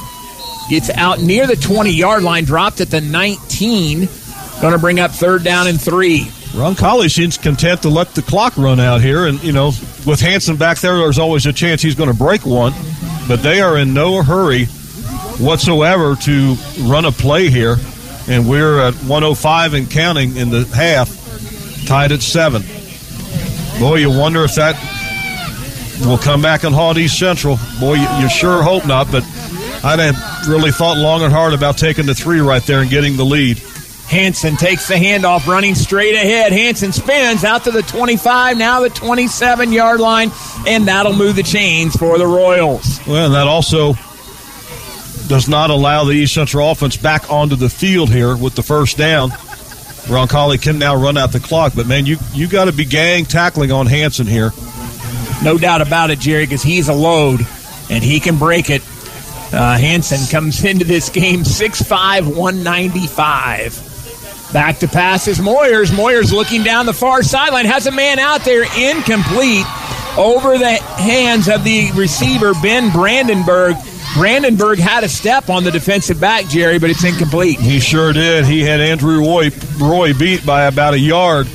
gets out near the 20 yard line, dropped at the 19. Going to bring up third down and three. Ron Roncalli seems content to let the clock run out here. And, you know, with Hanson back there, there's always a chance he's going to break one. But they are in no hurry whatsoever to run a play here. And we're at 105 and counting in the half, tied at seven. Boy, you wonder if that will come back and haunt East Central. Boy, you, you sure hope not, but I'd have really thought long and hard about taking the three right there and getting the lead. Hanson takes the handoff, running straight ahead. Hanson spins out to the 25, now the 27 yard line, and that'll move the chains for the Royals. Well, and that also does not allow the East Central offense back onto the field here with the first down. Roncalli can now run out the clock, but man, you you got to be gang tackling on Hanson here. No doubt about it, Jerry, because he's a load and he can break it. Uh, Hanson comes *laughs* into this game 6'5, 195. Back to passes. Moyers. Moyers looking down the far sideline. Has a man out there incomplete over the hands of the receiver, Ben Brandenburg. Brandenburg had a step on the defensive back, Jerry, but it's incomplete. He sure did. He had Andrew Roy, Roy beat by about a yard,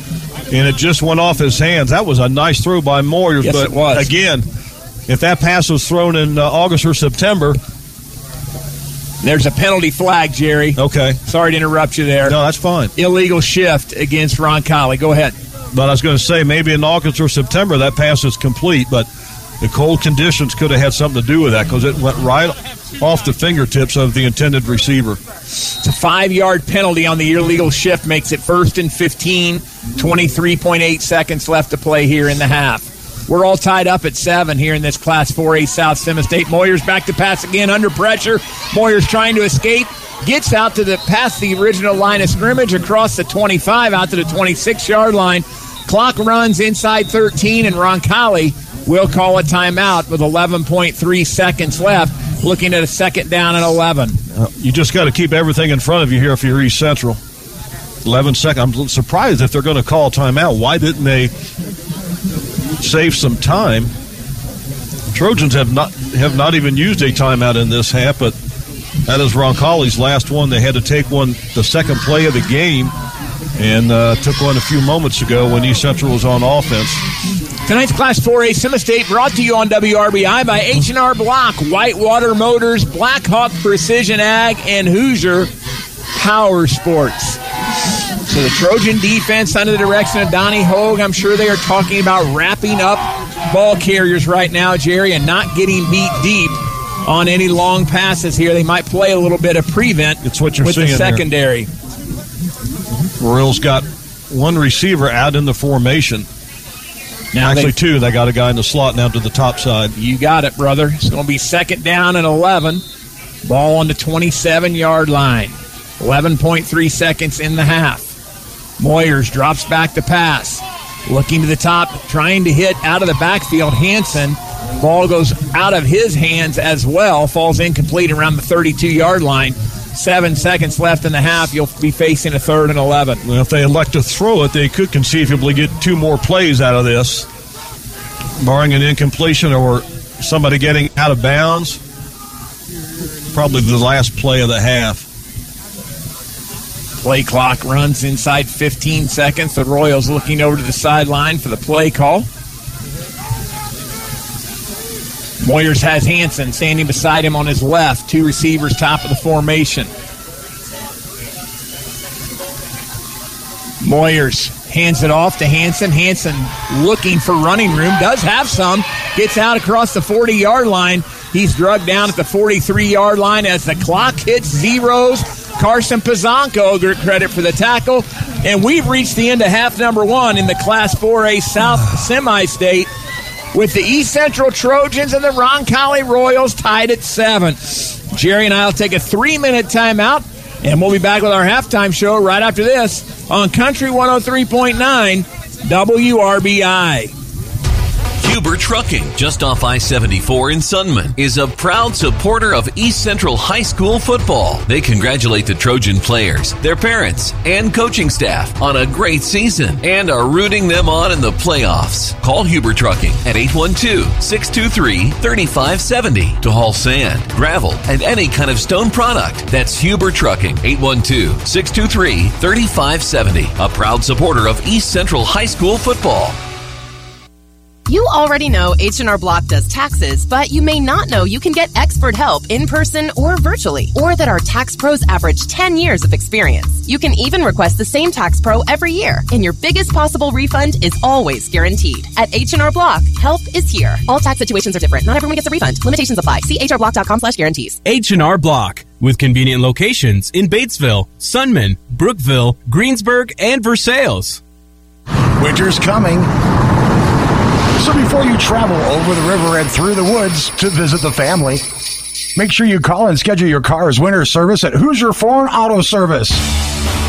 and it just went off his hands. That was a nice throw by Moyers, yes, but it was. again, if that pass was thrown in uh, August or September, there's a penalty flag, Jerry. Okay. Sorry to interrupt you there. No, that's fine. Illegal shift against Roncalli. Go ahead. But I was going to say maybe in August or September that pass is complete, but the cold conditions could have had something to do with that because it went right off the fingertips of the intended receiver. It's a five yard penalty on the illegal shift, makes it first and 15, 23.8 seconds left to play here in the half. We're all tied up at seven here in this Class 4A South Semi State. Moyers back to pass again under pressure. Moyers trying to escape. Gets out to the past the original line of scrimmage across the 25 out to the 26 yard line. Clock runs inside 13, and Roncalli will call a timeout with 11.3 seconds left, looking at a second down and 11. Uh, you just got to keep everything in front of you here if you're East Central. 11 seconds. I'm surprised if they're going to call timeout. Why didn't they save some time. Trojans have not have not even used a timeout in this half, but that is Roncalli's last one. They had to take one the second play of the game, and uh, took one a few moments ago when East Central was on offense. Tonight's Class 4A Semi State brought to you on WRBI by H&R Block, Whitewater Motors, Blackhawk Precision Ag, and Hoosier Power Sports. So the Trojan defense under the direction of Donnie Hogue, I'm sure they are talking about wrapping up ball carriers right now, Jerry, and not getting beat deep on any long passes here. They might play a little bit of prevent it's what you're with the secondary. Royals got one receiver out in the formation. Now Actually, two. They got a guy in the slot now to the top side. You got it, brother. It's going to be second down and 11. Ball on the 27 yard line. 11.3 seconds in the half. Moyers drops back to pass. Looking to the top, trying to hit out of the backfield. Hanson. Ball goes out of his hands as well. Falls incomplete around the 32 yard line. Seven seconds left in the half. You'll be facing a third and 11. Well, if they elect to throw it, they could conceivably get two more plays out of this, barring an incompletion or somebody getting out of bounds. Probably the last play of the half. Play clock runs inside 15 seconds. The Royals looking over to the sideline for the play call. Moyers has Hanson standing beside him on his left. Two receivers top of the formation. Moyers hands it off to Hanson. Hanson looking for running room. Does have some. Gets out across the 40 yard line. He's drugged down at the 43 yard line as the clock hits zeros. Carson Pizanko get credit for the tackle. And we've reached the end of half number one in the Class 4A South *sighs* semi state with the East Central Trojans and the Roncalli Royals tied at seven. Jerry and I will take a three minute timeout, and we'll be back with our halftime show right after this on Country 103.9 WRBI. Huber Trucking, just off I 74 in Sunman, is a proud supporter of East Central High School football. They congratulate the Trojan players, their parents, and coaching staff on a great season and are rooting them on in the playoffs. Call Huber Trucking at 812 623 3570 to haul sand, gravel, and any kind of stone product. That's Huber Trucking, 812 623 3570, a proud supporter of East Central High School football. You already know H&R Block does taxes, but you may not know you can get expert help in person or virtually, or that our tax pros average 10 years of experience. You can even request the same tax pro every year, and your biggest possible refund is always guaranteed. At H&R Block, help is here. All tax situations are different. Not everyone gets a refund. Limitations apply. See hrblock.com slash guarantees. H&R Block. with convenient locations in Batesville, Sunman, Brookville, Greensburg, and Versailles. Winter's coming. So before you travel over the river and through the woods to visit the family, make sure you call and schedule your car's winter service at Hoosier Foreign Auto Service.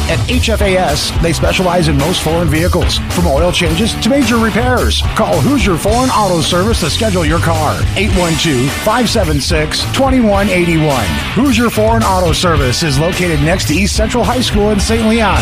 At HFAS, they specialize in most foreign vehicles, from oil changes to major repairs. Call Hoosier Foreign Auto Service to schedule your car. 812-576-2181. Hoosier Foreign Auto Service is located next to East Central High School in St. Leon.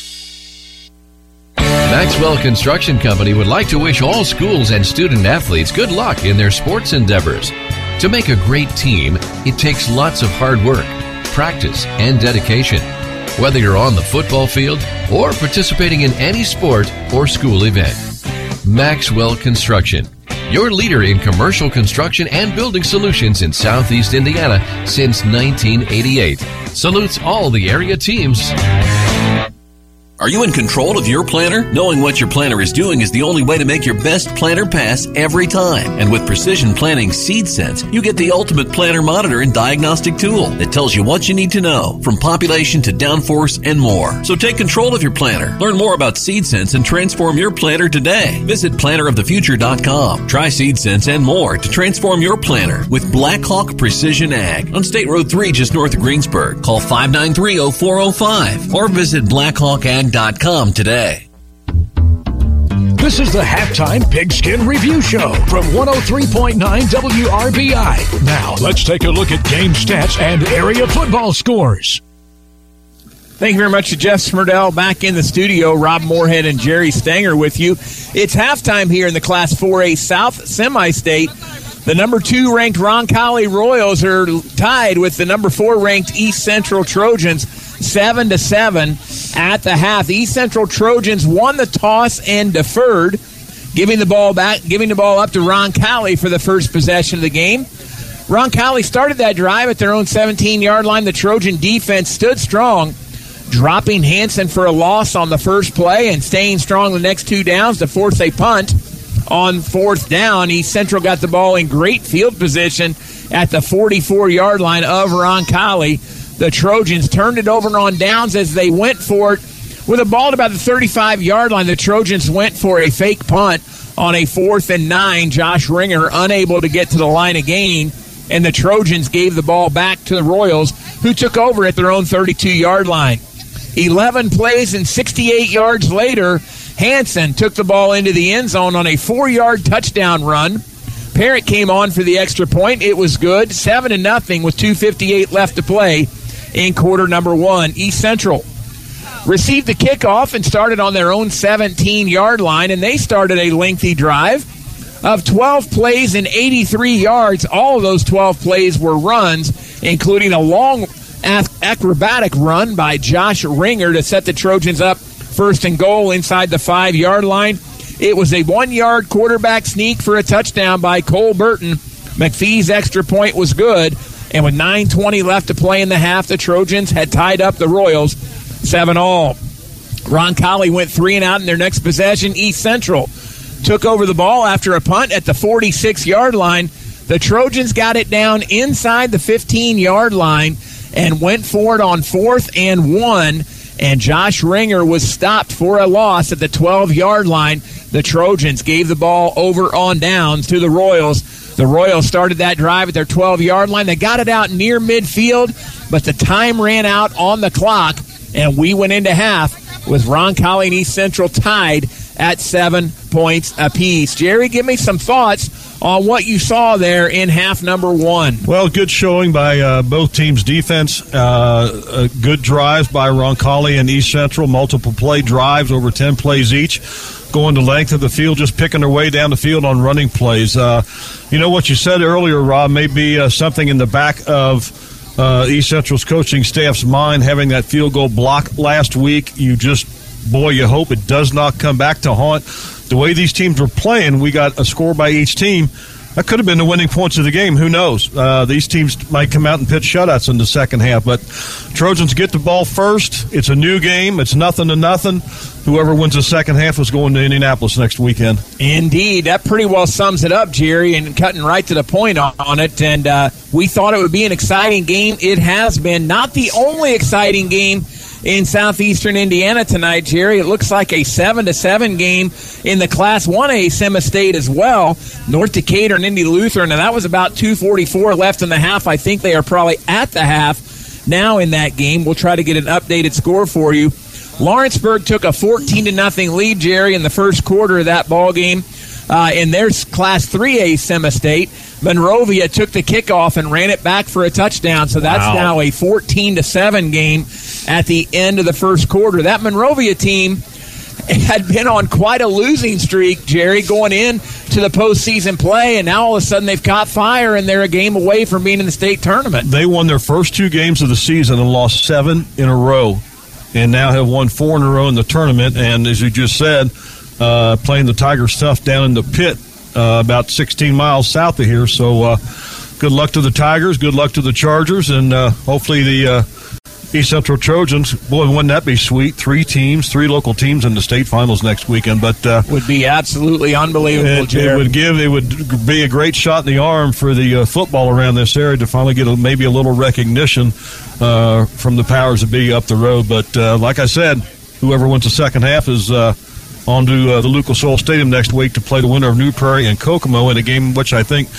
Maxwell Construction Company would like to wish all schools and student athletes good luck in their sports endeavors. To make a great team, it takes lots of hard work, practice, and dedication. Whether you're on the football field or participating in any sport or school event. Maxwell Construction, your leader in commercial construction and building solutions in Southeast Indiana since 1988. Salutes all the area teams. Are you in control of your planter? Knowing what your planter is doing is the only way to make your best planter pass every time. And with Precision Planting Seed Sense, you get the ultimate planter monitor and diagnostic tool that tells you what you need to know, from population to downforce and more. So take control of your planter. Learn more about Seed Sense and transform your planter today. Visit planterofthefuture.com. Try Seed Sense and more to transform your planter with Blackhawk Precision Ag on State Road 3 just north of Greensburg. Call 593-0405 or visit blackhawkag.com today. This is the halftime pigskin review show from 103.9 WRBI. Now, let's take a look at game stats and area football scores. Thank you very much to Jeff Smurdell back in the studio. Rob Moorhead and Jerry Stanger with you. It's halftime here in the Class 4A South semi state. The number two ranked Roncalli Royals are tied with the number four ranked East Central Trojans, seven to seven at the half. East Central Trojans won the toss and deferred, giving the ball back, giving the ball up to Roncalli for the first possession of the game. Roncalli started that drive at their own 17 yard line. The Trojan defense stood strong, dropping Hanson for a loss on the first play and staying strong the next two downs to force a punt on fourth down. East Central got the ball in great field position at the 44 yard line of Roncalli. The Trojans turned it over on downs as they went for it. With a ball at about the 35 yard line, the Trojans went for a fake punt on a fourth and nine. Josh Ringer unable to get to the line again, and the Trojans gave the ball back to the Royals, who took over at their own 32 yard line. 11 plays and 68 yards later, Hanson took the ball into the end zone on a four yard touchdown run. Parrott came on for the extra point. It was good. 7 to nothing with 2.58 left to play in quarter number one. East Central received the kickoff and started on their own 17 yard line, and they started a lengthy drive of 12 plays and 83 yards. All of those 12 plays were runs, including a long acrobatic run by Josh Ringer to set the Trojans up first and goal inside the five yard line. It was a one yard quarterback sneak for a touchdown by Cole Burton. McPhee's extra point was good, and with 9.20 left to play in the half, the Trojans had tied up the Royals 7 all. Roncalli went three and out in their next possession. East Central took over the ball after a punt at the 46 yard line. The Trojans got it down inside the 15 yard line and went for it on fourth and one. And Josh Ringer was stopped for a loss at the 12 yard line. The Trojans gave the ball over on downs to the Royals. The Royals started that drive at their 12 yard line. They got it out near midfield, but the time ran out on the clock, and we went into half with Ron Roncalli and East Central tied at seven points apiece. Jerry, give me some thoughts on what you saw there in half number one. Well, good showing by uh, both teams' defense. Uh, good drives by Roncalli and East Central, multiple play drives, over 10 plays each, going the length of the field, just picking their way down the field on running plays. Uh, you know what you said earlier, Rob, may be uh, something in the back of uh, East Central's coaching staff's mind having that field goal block last week. You just, boy, you hope it does not come back to haunt. The way these teams were playing, we got a score by each team. That could have been the winning points of the game. Who knows? Uh, these teams might come out and pitch shutouts in the second half, but Trojans get the ball first. It's a new game. It's nothing to nothing. Whoever wins the second half is going to Indianapolis next weekend. Indeed, that pretty well sums it up, Jerry, and cutting right to the point on, it. And uh, we thought it would be an exciting game. It has been. Not the only exciting game in southeastern Indiana tonight, Jerry. It looks like a seven to seven game in the Class One A Semi State as well. North Decatur and Indy Lutheran, and that was about two forty four left in the half. I think they are probably at the half now in that game. We'll try to get an updated score for you. Lawrenceburg took a fourteen to nothing lead, Jerry, in the first quarter of that ball game. Uh, in their Class 3A Semi State, Monrovia took the kickoff and ran it back for a touchdown. So that's Wow. now a 14 to 7 game at the end of the first quarter. That Monrovia team had been on quite a losing streak, Jerry, going in to the postseason play, and now all of a sudden they've caught fire and they're a game away from being in the state tournament. They won their first two games of the season and lost seven in a row, and now have won four in a row in the tournament. And as you just said, uh, playing the Tigers tough down in the pit, uh, about 16 miles south of here. So, uh, good luck to the Tigers. Good luck to the Chargers, and uh, hopefully the uh, East Central Trojans. Boy, wouldn't that be sweet? Three teams, three local teams in the state finals next weekend. But uh, would be absolutely unbelievable. It, it would give. It would be a great shot in the arm for the uh, football around this area to finally get a, maybe a little recognition uh, from the powers that be up the road. But uh, like I said, whoever wins the second half is. Uh, on to uh, the Lucas Oil Stadium next week to play the winner of New Prairie and Kokomo in a game which I think,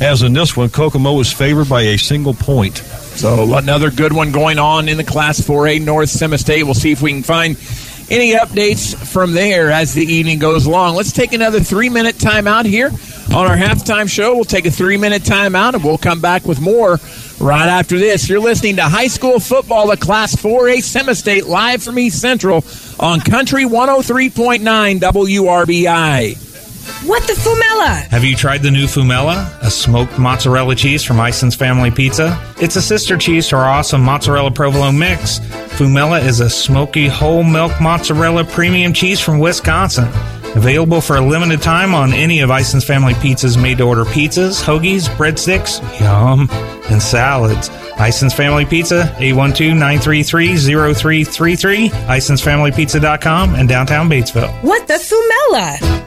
as in this one, Kokomo is favored by a single point. So another good one going on in the Class 4A North Semi State. We'll see if we can find any updates from there as the evening goes along. Let's take another three minute timeout here on our halftime show. We'll take a three minute timeout and we'll come back with more right after this. You're listening to high school football, the Class 4A Semi State, live from East Central on Country 103.9 WRBI. What the Fumella? Have you tried the new Fumella, a smoked mozzarella cheese from Ison's Family Pizza? It's a sister cheese to our awesome mozzarella provolone mix. Fumella is a smoky whole milk mozzarella premium cheese from Wisconsin. Available for a limited time on any of Ison's Family Pizza's made to order pizzas, hoagies, breadsticks, yum, and salads. Ison's Family Pizza, 812 933 0333, IsonsFamilyPizza.com, and downtown Batesville. What the Fumella?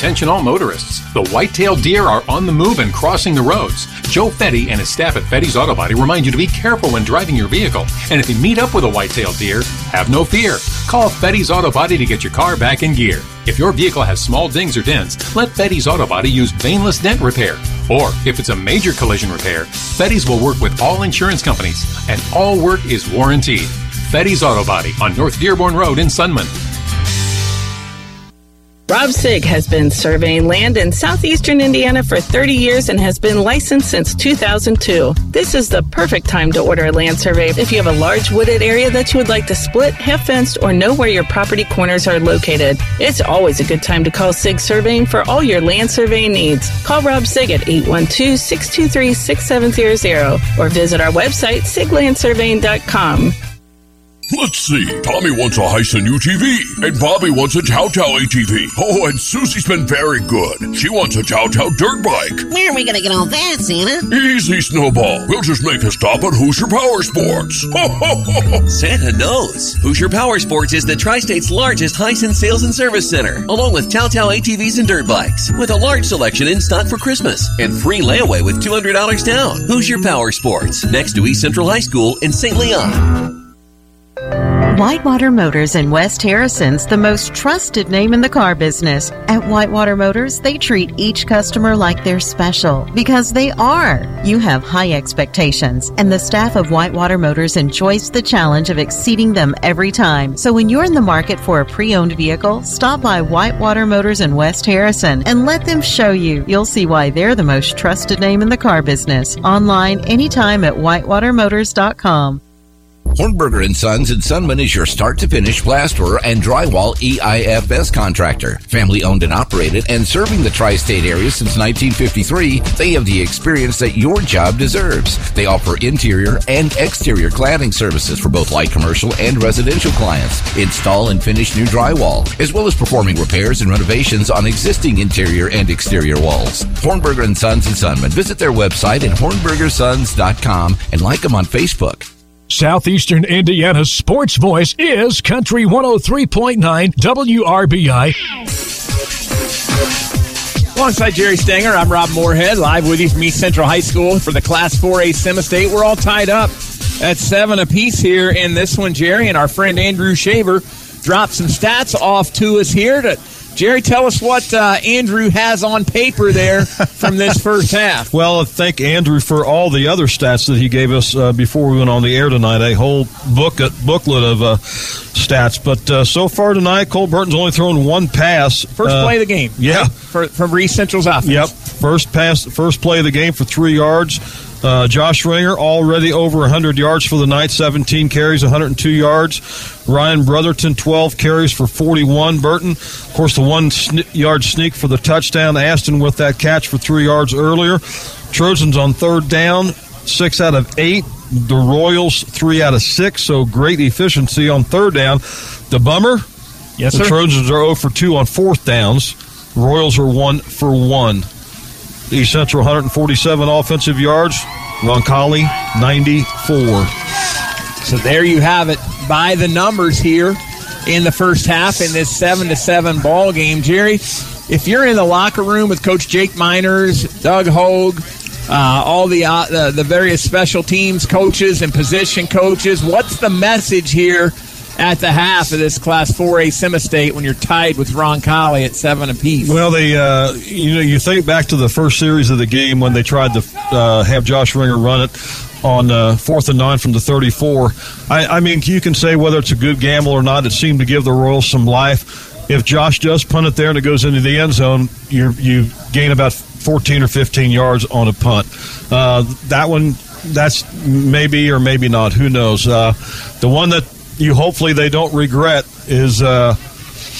Attention all motorists. The white-tailed deer are on the move and crossing the roads. Joe Fetty and his staff at Fetty's Auto Body remind you to be careful when driving your vehicle. And if you meet up with a white-tailed deer, have no fear. Call Fetty's Auto Body to get your car back in gear. If your vehicle has small dings or dents, let Fetty's Auto Body use Paintless Dent Repair. Or if it's a major collision repair, Fetty's will work with all insurance companies, and all work is warranted. Fetty's Auto Body on North Dearborn Road in Sunman. Rob Sig has been surveying land in southeastern Indiana for 30 years and has been licensed since 2002. This is the perfect time to order a land survey if you have a large wooded area that you would like to split, have fenced, or know where your property corners are located. It's always a good time to call Sig Surveying for all your land surveying needs. Call Rob Sig at 812-623-6700 or visit our website, siglandsurveying.com. Let's see. Tommy wants a Hisun UTV, and Bobby wants a Tao Tao ATV. Oh, and Susie's been very good. She wants a Tao Tao dirt bike. Where are we gonna get all that, Santa? Easy, Snowball. We'll just make a stop at Hoosier Power Sports. *laughs* Santa knows. Hoosier Power Sports is the Tri-State's largest Hisun sales and service center, along with Tao Tao ATVs and dirt bikes, with a large selection in stock for Christmas and free layaway with $200 down. Hoosier Power Sports, next to East Central High School in St. Leon. Whitewater Motors in West Harrison's the most trusted name in the car business. At Whitewater Motors, they treat each customer like they're special because they are. You have high expectations, and the staff of Whitewater Motors enjoys the challenge of exceeding them every time. So when you're in the market for a pre-owned vehicle, stop by Whitewater Motors in West Harrison and let them show you. You'll see why they're the most trusted name in the car business. Online anytime at whitewatermotors.com. Hornberger and Sons in Sunman is your start to finish plasterer and drywall EIFS contractor. Family owned and operated and serving the tri-state area since 1953, they have the experience that your job deserves. They offer interior and exterior cladding services for both light commercial and residential clients. Install and finish new drywall, as well as performing repairs and renovations on existing interior and exterior walls. Hornberger and Sons in Sunman. Visit their website at hornbergersons.com and like them on Facebook. Southeastern Indiana's sports voice is Country 103.9 WRBI. Alongside Jerry Stanger, I'm Rob Moorhead, live with you from East Central High School for the Class 4A Semi-State. We're all tied up at seven apiece here in this one, Jerry, and our friend Andrew Shaver dropped some stats off to us here to Jerry, tell us what uh, Andrew has on paper there from this *laughs* first half. Well, thank Andrew for all the other stats that he gave us uh, before we went on the air tonight. A whole booklet booklet of uh, stats. But uh, so far tonight, Cole Burton's only thrown one pass. First Uh, play of the game. Yeah, right? For, from Reese Central's offense. Yep. First pass, first play of the game for three yards. Uh, Josh Ringer already over 100 yards for the night, 17 carries, 102 yards. Ryan Brotherton, 12 carries for 41. Burton, of course, the one sn- yard sneak for the touchdown. Aston with that catch for three yards earlier. Trojans on third down, six out of eight. The Royals, three out of six. So great efficiency on third down. The bummer, Yes, the sir. Trojans are 0 for 2 on fourth downs. Royals are 1 for 1. East Central 147 offensive yards. Roncalli 94. So there you have it by the numbers here in the first half in this seven to seven ball game. Jerry, if you're in the locker room with Coach Jake Miners, Doug Hogue, uh, all the, uh, the the various special teams coaches and position coaches, what's the message here at the half of this Class 4A semi-state when you're tied with Roncalli at seven apiece? Well, they, uh, you know, you think back to the first series of the game when they tried to uh, have Josh Ringer run it on uh, fourth and nine from the 34. I, I mean, you can say whether it's a good gamble or not. It seemed to give the Royals some life. If Josh does punt it there and it goes into the end zone, you you gain about 14 or 15 yards on a punt. Uh, that one, that's maybe or maybe not. Who knows? Uh, the one that you hopefully they don't regret is uh,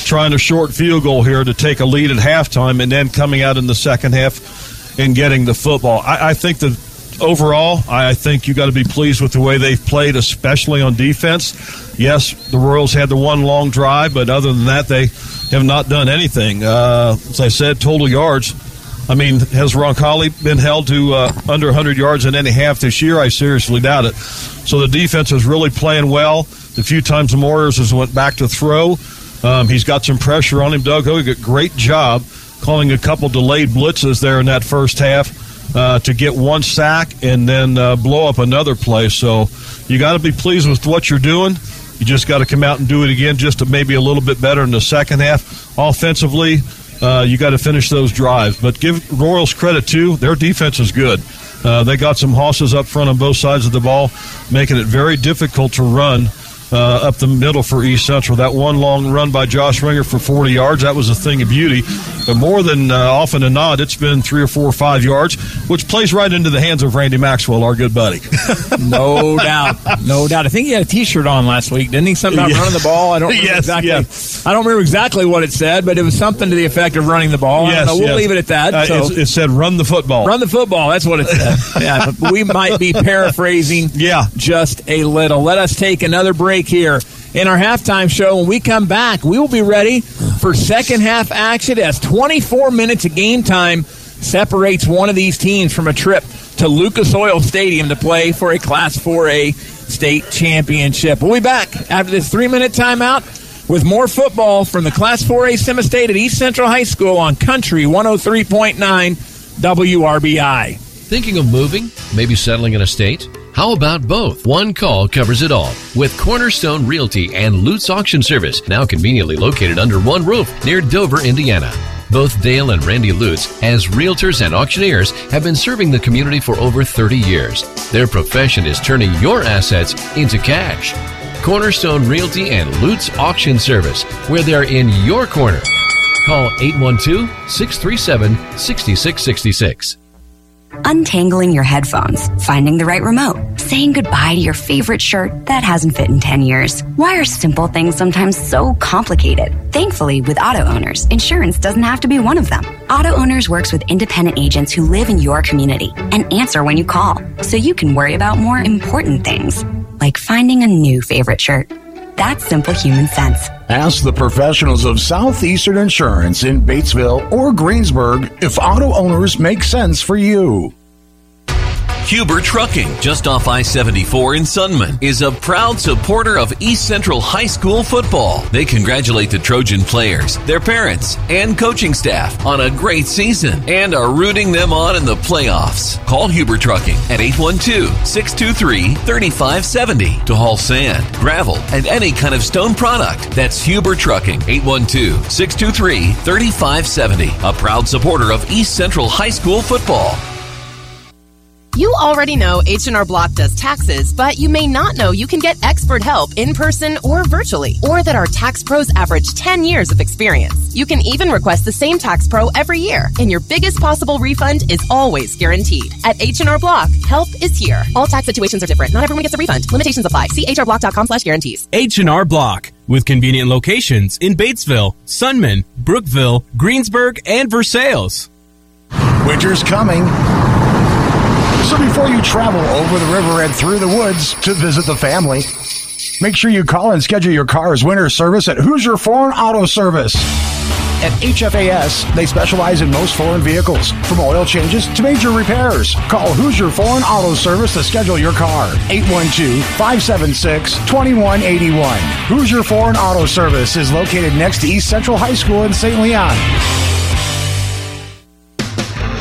trying a short field goal here to take a lead at halftime and then coming out in the second half and getting the football. I, I think that overall, I think you got to be pleased with the way they've played, especially on defense. Yes, the Royals had the one long drive, but other than that, they have not done anything. Uh, as I said, total yards. I mean, has Roncalli been held to uh, under 100 yards in any half this year? I seriously doubt it. So the defense is really playing well. The few times the has went back to throw, um, he's got some pressure on him. Doug Hogue, a great job calling a couple delayed blitzes there in that first half uh, to get one sack and then uh, blow up another play. So you got to be pleased with what you're doing. You just got to come out and do it again, just to maybe a little bit better in the second half. Offensively, uh, you got to finish those drives. But give Royals credit too; their defense is good. Uh, they got some hosses up front on both sides of the ball, making it very difficult to run uh, up the middle for East Central. That one long run by Josh Ringer for 40 yards, that was a thing of beauty. But more than uh, often than not, it's been three or four or five yards, which plays right into the hands of Randy Maxwell, our good buddy. *laughs* no doubt, no doubt. I think he had a T-shirt on last week, didn't he? Something about Yeah. running the ball. I don't *laughs* remember Yes, exactly. I don't remember exactly what it said, but it was something to the effect of running the ball. I don't Yes, know. We'll yes. leave it at that. Uh, so. it's- it said run the football. Run the football. That's what it said. *laughs* yeah, we might be paraphrasing. Yeah, just a little. Let us take another break here in our halftime show. When we come back, we will be ready for second half action as 24 minutes of game time separates one of these teams from a trip to Lucas Oil Stadium to play for a Class 4A state championship. We'll be back after this three minute timeout with more football from the Class 4A Semi State at East Central High School on Country 103.9 WRBI. Thinking of moving? Maybe settling in a state? How about both? One call covers it all with Cornerstone Realty and Lutz Auction Service, now conveniently located under one roof near Dover, Indiana. Both Dale and Randy Lutz, as realtors and auctioneers, have been serving the community for over 30 years. Their profession is turning your assets into cash. Cornerstone Realty and Lutz Auction Service, where they're in your corner. Call 812 637 6666. Untangling your headphones, finding the right remote, saying goodbye to your favorite shirt that hasn't fit in 10 years. Why are simple things sometimes so complicated? Thankfully, with auto owners, insurance doesn't have to be one of them. Auto Owners works with independent agents who live in your community and answer when you call, so you can worry about more important things, like finding a new favorite shirt. That's simple human sense. Ask the professionals of Southeastern Insurance in Batesville or Greensburg if auto owners make sense for you. Huber Trucking, just off I 74 in Sunman, is a proud supporter of East Central High School football. They congratulate the Trojan players, their parents, and coaching staff on a great season and are rooting them on in the playoffs. Call Huber Trucking at 812 623 3570 to haul sand, gravel, and any kind of stone product. That's Huber Trucking, 812 623 3570, a proud supporter of East Central High School football. You already know H&R Block does taxes, but you may not know you can get expert help in person or virtually, or that our tax pros average 10 years of experience. You can even request the same tax pro every year, and your biggest possible refund is always guaranteed. At H&R Block, help is here. All tax situations are different. Not everyone gets a refund. Limitations apply. See hrblock.com slash guarantees. H&R Block with convenient locations in Batesville, Sunman, Brookville, Greensburg, and Versailles. Winter's coming. So before you travel over the river and through the woods to visit the family, make sure you call and schedule your car's winter service at Hoosier Foreign Auto Service. At HFAS, they specialize in most foreign vehicles, from oil changes to major repairs. Call Hoosier Foreign Auto Service to schedule your car. 812-576-2181. Hoosier Foreign Auto Service is located next to East Central High School in St. Leon.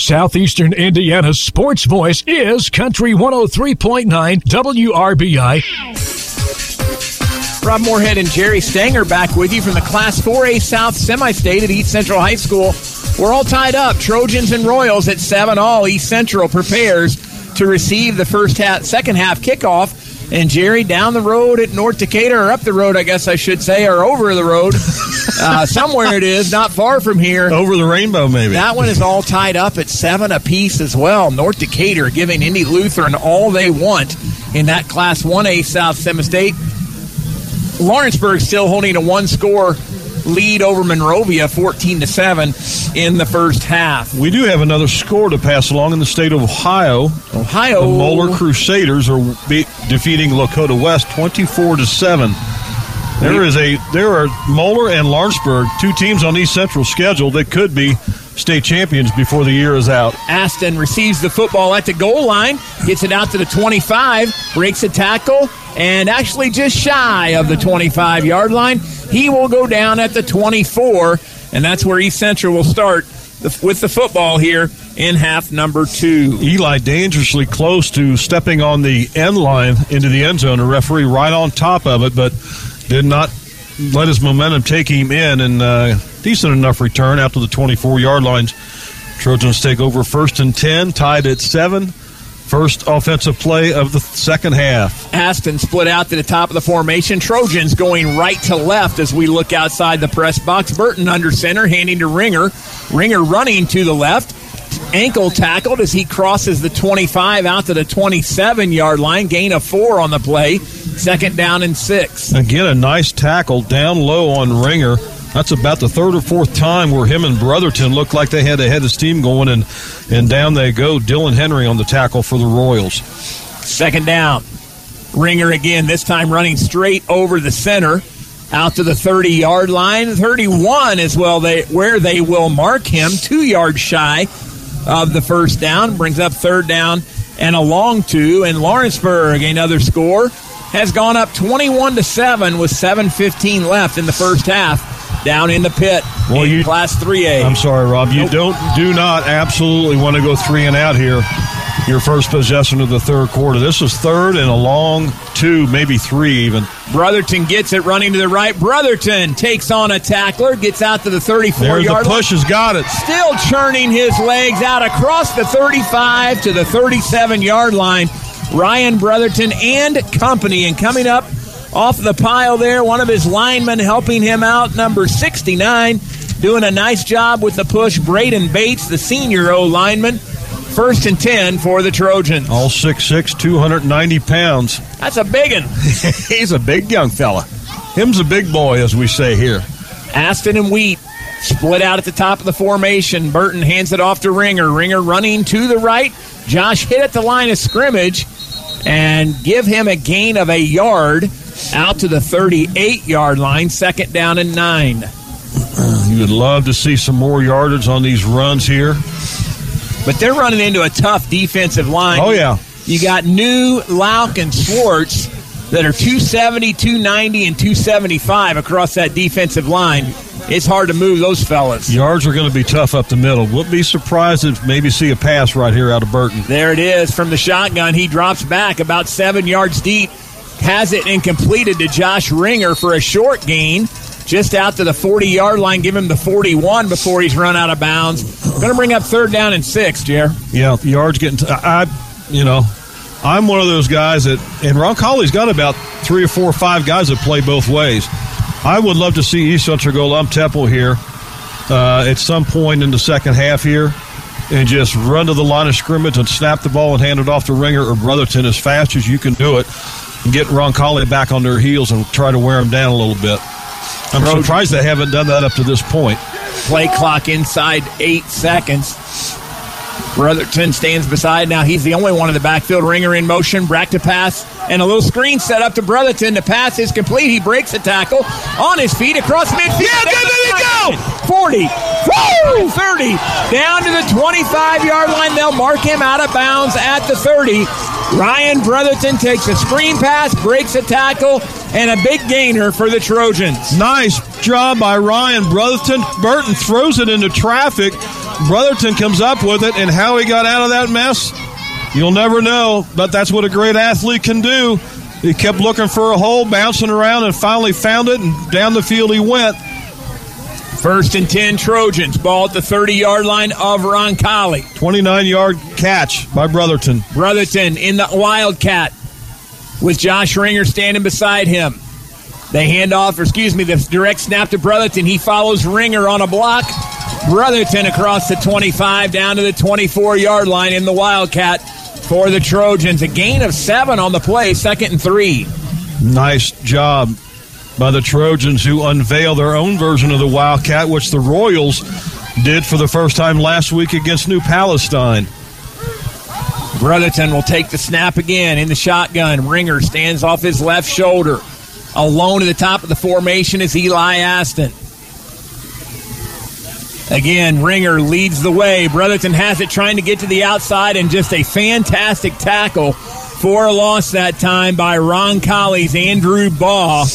Southeastern Indiana's sports voice is Country 103.9 WRBI. Rob Moorhead and Jerry Stanger back with you from the Class 4A South Semi-State at East Central High School. We're all tied up. Trojans and Royals at 7 all. East Central prepares to receive the first half, second half kickoff. And Jerry down the road at North Decatur, or up the road, I guess I should say, or over the road. *laughs* uh, somewhere it is, not far from here. Over the rainbow, maybe. That one is all tied up at seven apiece as well. North Decatur giving Indy Lutheran all they want in that Class 1A South Semi-State. Lawrenceburg still holding a one-score lead over Monrovia, 14 to seven in the first half. We do have another score to pass along in the state of Ohio. Ohio, the Moeller Crusaders are be- defeating Lakota West, 24 to seven. There is a there are Moeller and Lawrenceburg, two teams on East Central schedule that could be state champions before the year is out. Aston receives the football at the goal line, gets it out to the 25, breaks a tackle, and actually just shy of the 25 yard line. He will go down at the 24, and that's where East Central will start with the football here in half number two. Eli dangerously close to stepping on the end line into the end zone. A referee right on top of it, but did not let his momentum take him in, and uh, decent enough return out to the 24 yard lines. Trojans take over first and 10, tied at seven. First offensive play of the second half. Aston split out to the top of the formation. Trojans going right to left as we look outside the press box. Burton under center, handing to Ringer. Ringer running to the left. Ankle tackled as he crosses the 25 out to the 27 yard line. Gain of four on the play. Second down and six. Again, a nice tackle down low on Ringer. That's about the third or fourth time where him and Brotherton looked like they had a head of steam going, and, and down they go. Dylan Henry on the tackle for the Royals. Second down. Ringer again, this time running straight over the center out to the 30 yard line. 31 is well they where they will mark him, two yards shy of the first down. Brings up third down and a long two. And Lawrenceburg, another score, has gone up 21 to 7 with 7.15 left in the first half down in the pit well, in you, Class 3A. I'm sorry, Rob. You nope. don't do not absolutely want to go three and out here. Your first possession of the third quarter. This is third and a long two, maybe three even. Brotherton gets it running to the right. Brotherton takes on a tackler, gets out to the 34 There, yard the push has got it. Still churning his legs out across the 35 to the 37 yard line. Ryan Brotherton and company. And coming up off the pile there, one of his linemen helping him out, number 69, doing a nice job with the push. Braden Bates, the senior O lineman. First and 10 for the Trojans. All 6'6", 290 pounds. That's a big one. *laughs* He's a big young fella. Him's a big boy, as we say here. Aston and Wheat split out at the top of the formation. Burton hands it off to Ringer. Ringer running to the right. Josh hit at the line of scrimmage and give him a gain of a yard out to the 38 yard line. Second down and nine. Uh, you would love to see some more yardage on these runs here. But they're running into a tough defensive line. Oh, yeah. You got New, Lauk, and Schwartz that are 270, 290, and 275 across that defensive line. It's hard to move those fellas. Yards are going to be tough up the middle. Wouldn't be surprised if maybe see a pass right here out of Burton. There it is from the shotgun. He drops back about seven yards deep, has it incompleted to Josh Ringer for a short gain. Just out to the 40 yard line, give him the 41 before he's run out of bounds. Going to bring up third down and six, Jer. Yeah, yards getting. T- I, you know, I'm one of those guys that, and Roncalli's got about three or four or five guys that play both ways. I would love to see East Central go lump tempo here uh, at some point in the second half here and just run to the line of scrimmage and snap the ball and hand it off to Ringer or Brotherton as fast as you can do it and get Roncalli back on their heels and try to wear them down a little bit. I'm surprised they haven't done that up to this point. Play clock inside eight seconds. Brotherton stands beside. Now he's the only one in the backfield. Ringer in motion. Brack to pass. And a little screen set up to Brotherton. The pass is complete. He breaks the tackle on his feet across midfield. Yeah, there you go! 40. Woo! 30. Down to the 25 yard line. They'll mark him out of bounds at the 30. Ryan Brotherton takes a screen pass, breaks a tackle, and a big gainer for the Trojans. Nice job by Ryan Brotherton. Burton throws it into traffic. Brotherton comes up with it, and how he got out of that mess, you'll never know. But that's what a great athlete can do. He kept looking for a hole, bouncing around, and finally found it, and down the field he went. First and 10 Trojans. Ball at the 30 yard line of Roncalli. 29 yard catch by Brotherton. Brotherton in the Wildcat with Josh Ringer standing beside him. They hand off, or excuse me, the direct snap to Brotherton. He follows Ringer on a block. Brotherton across the 25 down to the 24 yard line in the Wildcat for the Trojans. A gain of seven on the play, second and three. Nice job by the Trojans who unveil their own version of the Wildcat, which the Royals did for the first time last week against New Palestine. Brotherton will take the snap again in the shotgun. Ringer stands off his left shoulder. Alone at the top of the formation is Eli Aston. Again, Ringer leads the way. Brotherton has it trying to get to the outside, and just a fantastic tackle for a loss that time by Roncalli's Andrew Baugh.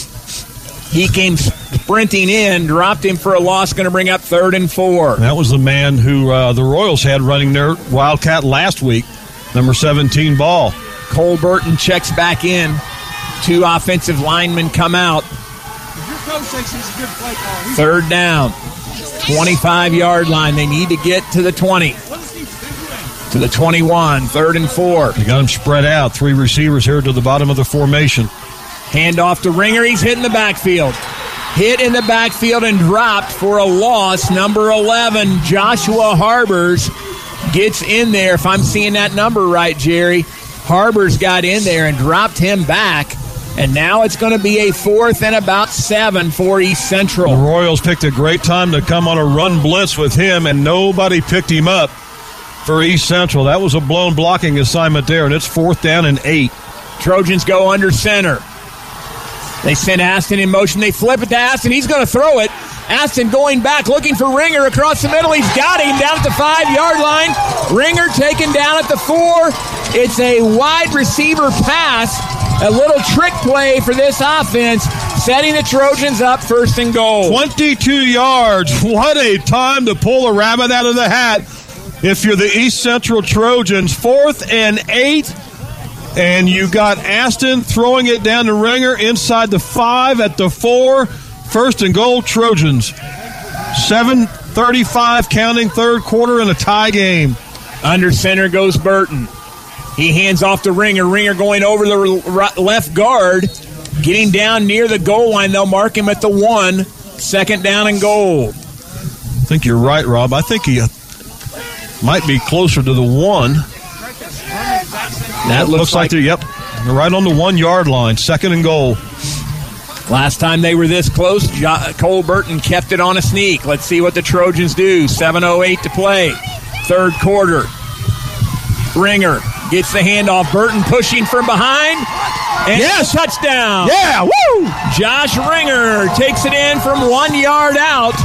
He came sprinting in, dropped him for a loss, going to bring up third and four. That was the man who uh, the Royals had running their Wildcat last week, number 17 ball. Cole Burton checks back in. Two offensive linemen come out. Third down. 25 yard line. They need to get to the 20. To the 21. Third and four. They got them spread out. Three receivers here to the bottom of the formation. Hand off to Ringer. He's hit in the backfield. Hit in the backfield and dropped for a loss. Number 11, Joshua Harbers gets in there. If I'm seeing that number right, Jerry, Harbers got in there and dropped him back. And now it's going to be a fourth and about seven for East Central. The Royals picked a great time to come on a run blitz with him, and nobody picked him up for East Central. That was a blown blocking assignment there, and it's fourth down and eight. Trojans go under center. They send Aston in motion. They flip it to Aston. He's going to throw it. Aston going back, looking for Ringer across the middle. He's got him down at the five yard line. Ringer taken down at the four. It's a wide receiver pass. A little trick play for this offense, setting the Trojans up first and goal. 22 yards. What a time to pull a rabbit out of the hat. if you're the East Central Trojans, fourth and eight. And you got Aston throwing it down the ringer inside the five at the four. First and goal, Trojans. 7.35 counting third quarter in a tie game. Under center goes Burton. He hands off to Ringer. Ringer going over the left guard. Getting down near the goal line. They'll mark him at the one. Second down and goal. I think you're right, Rob. I think he uh, might be closer to the one. That looks, looks like, like they're, yep, right on the one yard line. Second and goal. Last time they were this close, Cole Burton kept it on a sneak. Let's see what the Trojans do. 7.08 to play. Third quarter. Ringer gets the handoff. Burton pushing from behind. And yes! touchdown. Yeah, woo! Josh Ringer takes it in from one yard out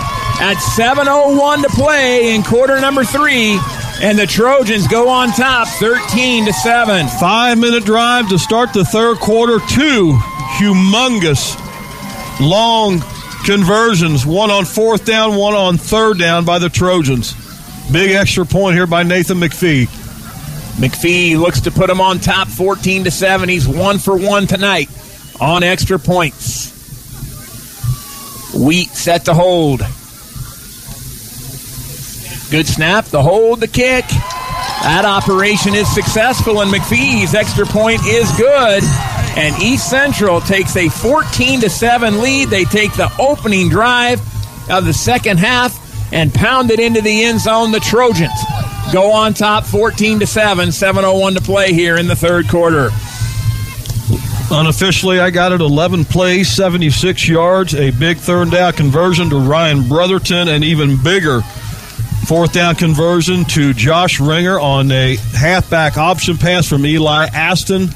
at 7.01 to play in quarter number three. And the Trojans go on top 13 to 7. Five minute drive to start the third quarter. Two humongous long conversions. One on fourth down, one on third down by the Trojans. Big extra point here by Nathan McPhee. McPhee looks to put him on top 14 to 7. He's one for one tonight on extra points. Wheat set to hold. Good snap, the hold, the kick. That operation is successful, and McPhee's extra point is good. And East Central takes a 14 to 7 lead. They take the opening drive of the second half and pound it into the end zone. The Trojans go on top 14 to 7 701 to play here in the third quarter unofficially i got it 11 plays 76 yards a big third down conversion to ryan brotherton and even bigger fourth down conversion to josh ringer on a halfback option pass from eli aston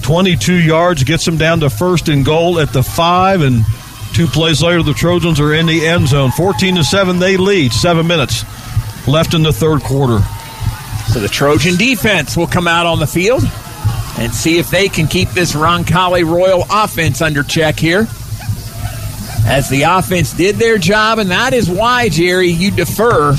22 yards gets him down to first and goal at the five and two plays later the trojans are in the end zone 14 to 7 they lead seven minutes left in the third quarter. So the Trojan defense will come out on the field and see if they can keep this Roncalli Royal offense under check here. As the offense did their job, and that is why, Jerry, you defer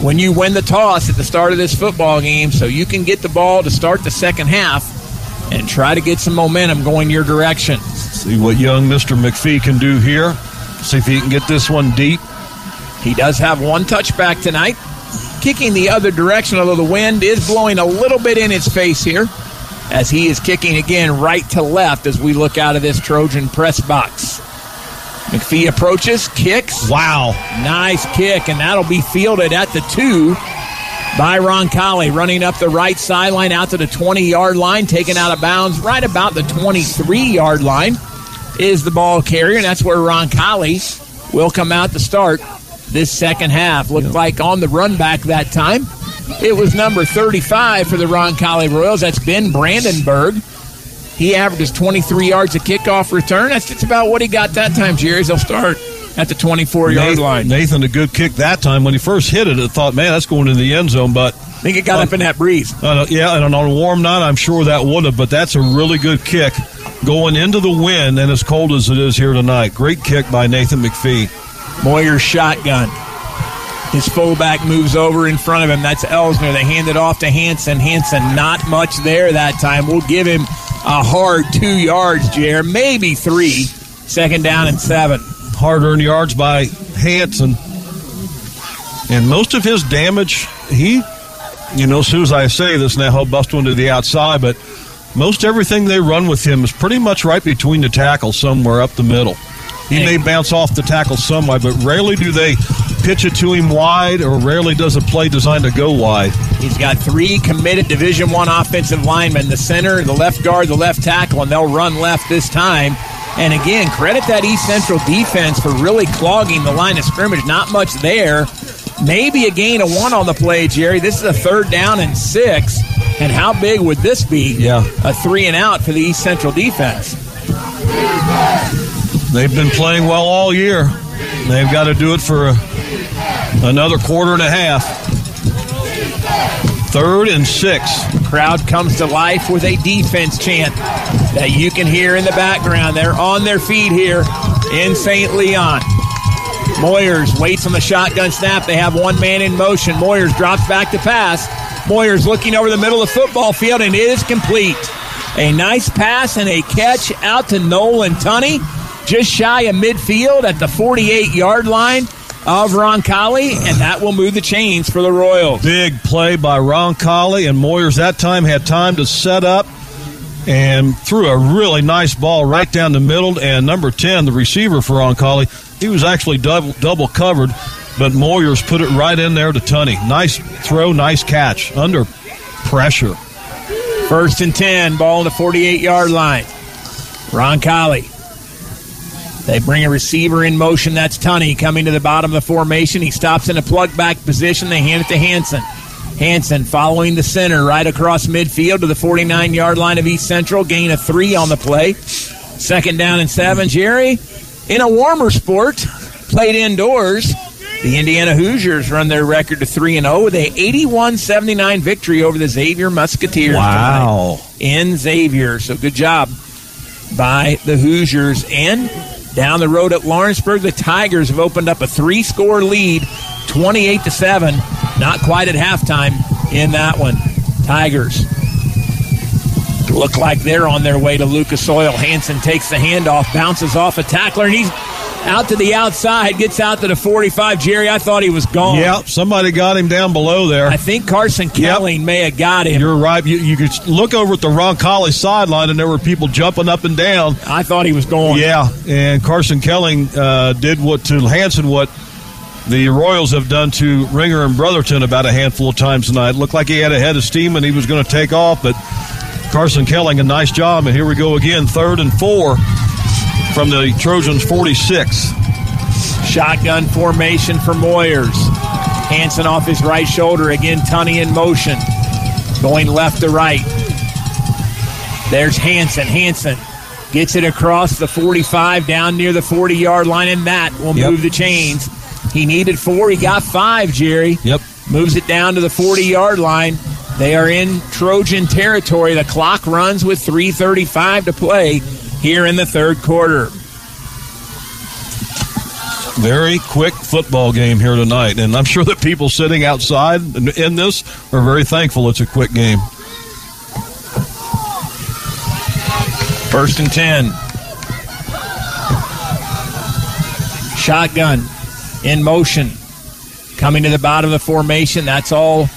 when you win the toss at the start of this football game so you can get the ball to start the second half and try to get some momentum going your direction. See what young Mr. McPhee can do here. See if he can get this one deep. He does have one touchback tonight kicking the other direction, although the wind is blowing a little bit in his face here as he is kicking again right to left as we look out of this Trojan press box. McPhee approaches, kicks. Wow. Nice kick, and that'll be fielded at the two by Ron Roncalli, running up the right sideline out to the 20 yard line, taken out of bounds right about the 23 yard line is the ball carrier, and that's where Ron Roncalli will come out to start this second half. Looked like on the run back that time. It was number 35 for the Ron Roncalli Royals. That's Ben Brandenburg. He averages 23 yards of kickoff return. That's just about what he got that time, Jerry. They'll start at the 24 yard line. Nathan, a good kick that time. When he first hit it, I thought, man, that's going in the end zone. But I think it got uh, up in that breeze. Uh, yeah, and on a warm night, I'm sure that would have. But that's a really good kick going into the wind and as cold as it is here tonight. Great kick by Nathan McPhee. Moyer's shotgun. His fullback moves over in front of him. That's Elsner. They hand it off to Hanson. Hanson, not much there that time. We'll give him a hard two yards, Jer. Maybe three. Second down and seven. Hard earned yards by Hanson. And most of his damage, he, you know, as soon as I say this now, he'll bust one to the outside, but most everything they run with him is pretty much right between the tackles, somewhere up the middle. He may bounce off the tackle somewhere, but rarely do they pitch it to him wide, or rarely does a play designed to go wide. He's got three committed Division One offensive linemen: the center, the left guard, the left tackle, and they'll run left this time. And again, credit that East Central defense for really clogging the line of scrimmage. Not much there. Maybe a gain of one on the play, Jerry. This is a third down and six. And how big would this be? Yeah. A three and out for the East Central defense. They've been playing well all year. They've got to do it for a, another quarter and a half. Third and six. Crowd comes to life with a defense chant that you can hear in the background. They're on their feet here in St. Leon. Moyers waits on the shotgun snap. They have one man in motion. Moyers drops back to pass. Moyers looking over the middle of the football field, and it is complete. A nice pass and a catch out to Nolan Tunney, just shy of midfield at the 48 yard line of Roncalli, and that will move the chains for the Royals. Big play by Roncalli, and Moyers that time had time to set up and threw a really nice ball right down the middle. And number 10, the receiver for Roncalli, he was actually double, double covered, but Moyers put it right in there to Tunney. Nice throw, nice catch under pressure. First and 10, ball on the 48 yard line. Roncalli. They bring a receiver in motion. That's Tunney coming to the bottom of the formation. He stops in a plug back position. They hand it to Hanson. Hanson following the center right across midfield to the 49 yard line of East Central. Gain of three on the play. Second down and seven. Jerry, in a warmer sport, played indoors. The Indiana Hoosiers run their record to 3 and 0 with a 81-79 victory over the Xavier Musketeers. Wow. In Xavier. So good job by the Hoosiers. And down the road at Lawrenceburg, the Tigers have opened up a three-score lead, 28 to 7. Not quite at halftime in that one. Tigers look like they're on their way to Lucas Oil. Hanson takes the handoff, bounces off a tackler, and he's out to the outside, gets out to the 45. Jerry, I thought he was gone. Yep, somebody got him down below there. I think Carson Kelling yep. may have got him. You're right. You, you could look over at the Ron Roncalli sideline, and there were people jumping up and down. I thought he was gone. Yeah, and Carson Kelling uh, did what to Hanson what the Royals have done to Ringer and Brotherton about a handful of times tonight. Looked like he had a head of steam and he was going to take off, but Carson Kelling, a nice job. And here we go again, third and four from the Trojans 46. Shotgun formation for Moyers. Hanson off his right shoulder. Again, Tunney in motion. Going left to right. There's Hanson. Hanson gets it across the 45 down near the 40 yard line, and that will yep. move the chains. He needed four. He got five, Jerry. Yep. Moves it down to the 40 yard line. They are in Trojan territory. The clock runs with 3.35 to play here in the third quarter. Very quick football game here tonight, and I'm sure that people sitting outside in this are very thankful it's a quick game. First and 10. Shotgun in motion. Coming to the bottom of the formation. That's all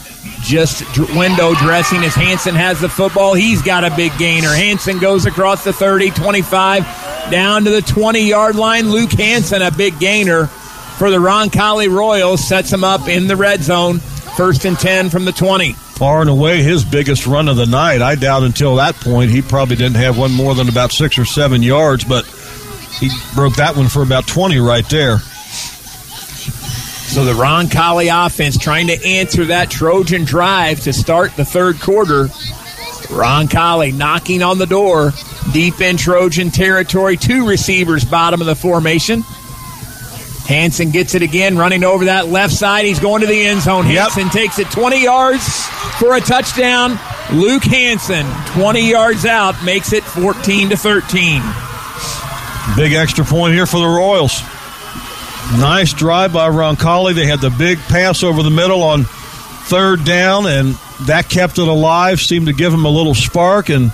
just window dressing as Hanson has the football. He's got a big gainer. Hanson goes across the 30, 25, down to the 20 yard line. Luke Hanson, a big gainer for the Roncalli Royals, sets him up in the red zone. First and 10 from the 20. Far and away his biggest run of the night. I doubt until that point he probably didn't have one more than about six or seven yards, but he broke that one for about 20 right there. So the Roncalli offense trying to answer that Trojan drive to start the third quarter. Roncalli knocking on the door deep in Trojan territory. Two receivers bottom of the formation. Hanson gets it again, running over that left side. He's going to the end zone. Yep. Hanson takes it 20 yards for a touchdown. Luke Hanson, 20 yards out, makes it 14 to 13. Big extra point here for the Royals. Nice drive by Roncalli. They had the big pass over the middle on third down, and that kept it alive, seemed to give him a little spark, and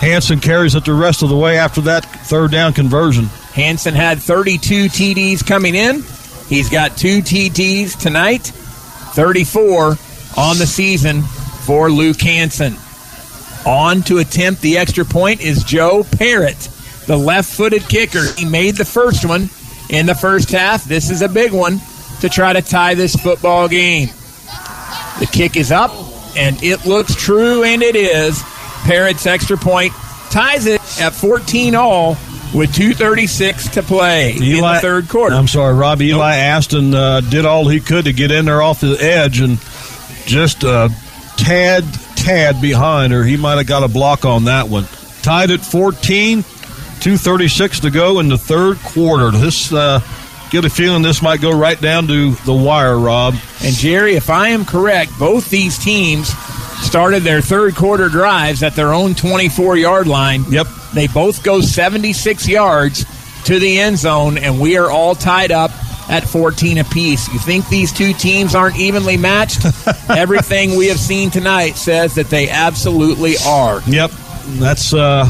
Hanson carries it the rest of the way after that third down conversion. Hanson had 32 TDs coming in. He's got two TDs tonight, 34 on the season for Luke Hanson. On to attempt the extra point is Joe Parrott, the left footed kicker. He made the first one in the first half. This is a big one to try to tie this football game. The kick is up, and it looks true, and it is. Parrott's extra point ties it at 14 all with 2.36 to play Eli, in the third quarter. I'm sorry, Rob. Eli Aston uh, did all he could to get in there off the edge and just uh, tad, tad behind, or he might have got a block on that one. Tied at 14. 2.36 to go in the third quarter. This, uh, get a feeling this might go right down to the wire, Rob. And Jerry, if I am correct, both these teams started their third quarter drives at their own 24 yard line. Yep. They both go 76 yards to the end zone, and we are all tied up at 14 apiece. You think these two teams aren't evenly matched? *laughs* Everything we have seen tonight says that they absolutely are. Yep, that's. Uh,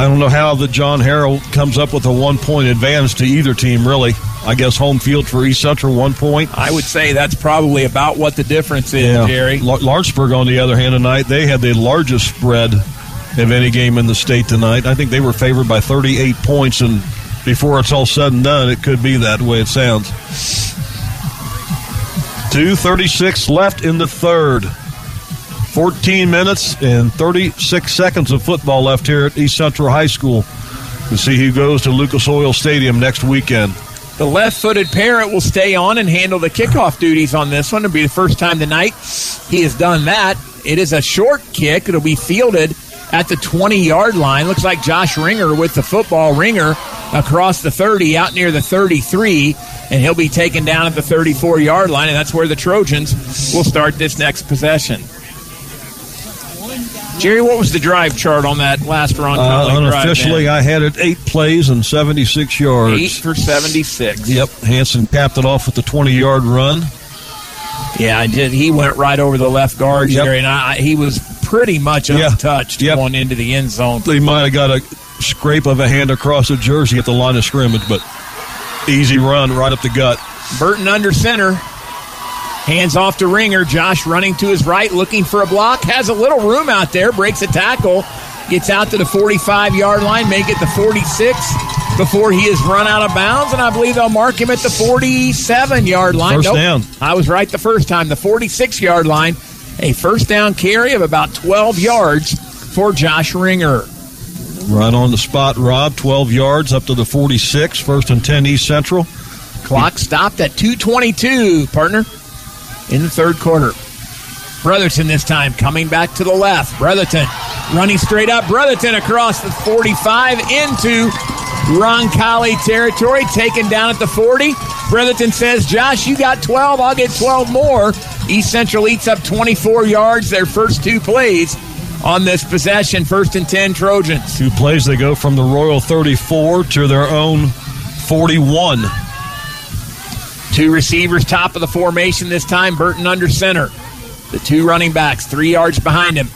I don't know how the John Harrell comes up with a one point advantage to either team. Really, I guess home field for East Central one point. I would say that's probably about what the difference is, Yeah. Jerry. L- on the other hand, tonight they had the largest spread of any game in the state tonight. I think they were favored by 38 points, and before it's all said and done, it could be that way. It sounds. 2:36 left in the third. 14 minutes and 36 seconds of football left here at East Central High School. To see who goes to Lucas Oil Stadium next weekend. The left footed Parrott will stay on and handle the kickoff duties on this one. It'll be the first time tonight he has done that. It is a short kick. It'll be fielded at the 20 yard line. Looks like Josh Ringer with the football. Ringer across the 30, out near the 33, and he'll be taken down at the 34 yard line, and that's where the Trojans will start this next possession. Jerry, what was the drive chart on that last Ron Uh, Conley drive, unofficially, man? I had it eight plays and 76 yards. Eight for 76. Yep, Hanson capped it off with the 20 yard run. Yeah, I did. He went right over the left guard, Yep. Jerry, and I, he was pretty much untouched Yep. going into the end zone. They might have got a scrape of a hand across the jersey at the line of scrimmage, but easy run right up the gut. Burton under center. Hands off to Ringer. Josh running to his right, looking for a block. Has a little room out there. Breaks a tackle. Gets out to the 45 yard line. Make it the 46 before he is run out of bounds. And I believe they'll mark him at the 47 yard line. First down. I was right the first time. The 46 yard line. A first down carry of about 12 yards for Josh Ringer. Right on the spot, Rob. 12 yards up to the 46. First and 10 East Central. Clock stopped at 222, partner, in the third quarter. Brotherton this time coming back to the left. Brotherton running straight up. Brotherton across the 45 into Roncalli territory, taken down at the 40. Brotherton says, Josh, you got 12. I'll get 12 more. East Central eats up 24 yards, their first two plays on this possession. First and 10 Trojans. Two plays, they go from the Royal 34 to their own 41. Two receivers, top of the formation this time. Burton under center. The two running backs, three yards behind him.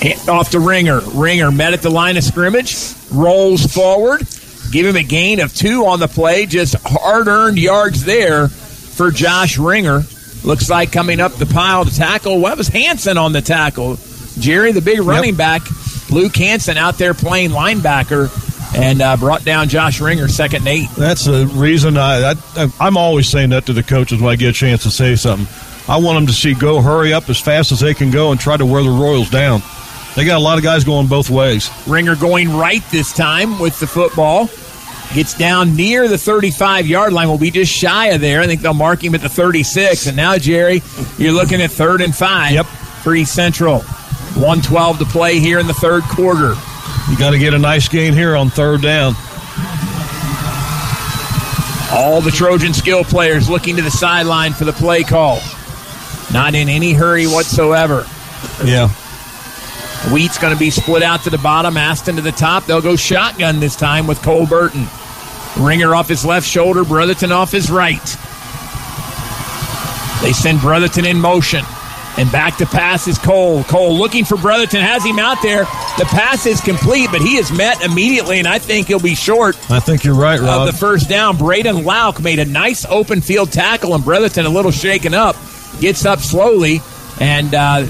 Hand off to Ringer. Ringer met at the line of scrimmage, rolls forward, give him a gain of two on the play. Just hard earned yards there for Josh Ringer. Looks like coming up the pile to tackle. What was Hanson on the tackle? Jerry, the big running back, Luke Hanson out there playing linebacker and uh, brought down Josh Ringer, second and eight. That's the reason I, I I'm always saying that to the coaches when I get a chance to say something. I want them to see go hurry up as fast as they can go and try to wear the Royals down. They got a lot of guys going both ways. Ringer going right this time with the football. Gets down near the 35 yard line. Will be just shy of there. I think they'll mark him at the 36. And now, Jerry, you're looking at third and five yep. East Central. 112 to play here in the third quarter. You got to get a nice gain here on third down. All the Trojan skill players looking to the sideline for the play call. Not in any hurry whatsoever. Yeah. Wheat's going to be split out to the bottom, Aston to the top. They'll go shotgun this time with Cole Burton. Ringer off his left shoulder, Brotherton off his right. They send Brotherton in motion. And back to pass is Cole. Cole looking for Brotherton, has him out there. The pass is complete, but he is met immediately, and I think he'll be short I think you're right, Rob. of the first down. Braden Lauk made a nice open field tackle, and Brotherton a little shaken up. Gets up slowly and uh,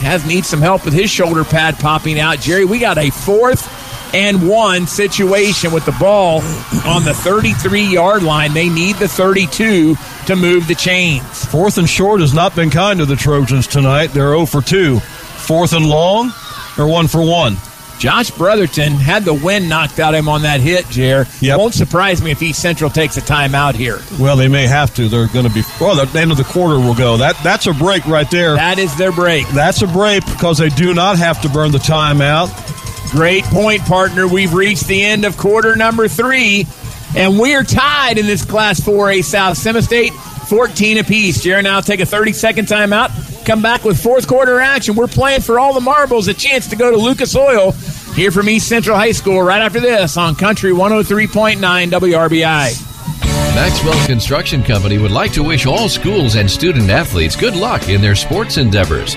has needs some help with his shoulder pad popping out. Jerry, we got a fourth and one situation with the ball on the 33 yard line. They need the 32 to move the chains. Fourth and short has not been kind to the Trojans tonight. They're 0 for 2. Fourth and long, they're 1 for 1. Josh Brotherton had the wind knocked out of him on that hit, Jer. Won't surprise me if East Central takes a timeout here. Well, they may have to. They're going to be. Well, the end of the quarter will go. That That's a break right there. That is their break. That's a break because they do not have to burn the timeout. Great point, partner. We've reached the end of quarter number three, and we're tied in this Class 4A South Semi-State, 14 apiece. Jared I'll take a 30-second timeout, come back with fourth quarter action. We're playing for all the marbles, a chance to go to Lucas Oil Here from East Central High School right after this on Country 103.9 WRBI. Maxwell Construction Company would like to wish all schools and student athletes good luck in their sports endeavors.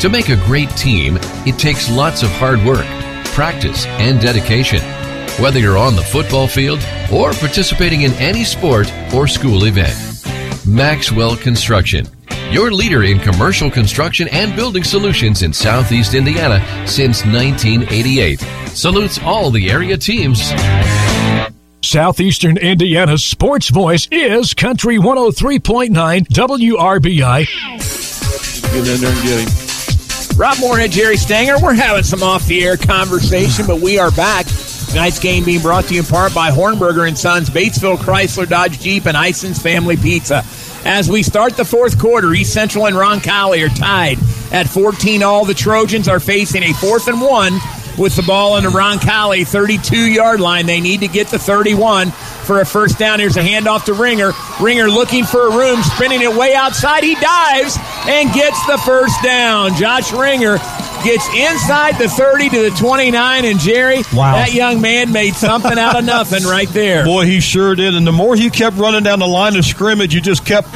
To make a great team, it takes lots of hard work, practice, and dedication. Whether you're on the football field or participating in any sport or school event. Maxwell Construction, your leader in commercial construction and building solutions in Southeast Indiana since 1988. Salutes all the area teams. Southeastern Indiana's sports voice is Country 103.9 WRBI. Get in there and get him. Rob Moorhead, Jerry Stanger. We're having some off the air conversation, but we are back. Tonight's game being brought to you in part by Hornberger and Sons, Batesville Chrysler Dodge Jeep, and Ison's Family Pizza. As we start the fourth quarter, East Central and Roncalli are tied at 14 all. The Trojans are facing a fourth and one with the ball on the Roncalli 32 yard line. They need to get to 31 for a first down. Here's a handoff to Ringer. Ringer looking for a room, spinning it way outside. He dives and gets the first down. Josh Ringer gets inside the 30 to the 29, and Jerry, Wow. that young man made something out of nothing right there. Boy, he sure did. And the more he kept running down the line of scrimmage, you just kept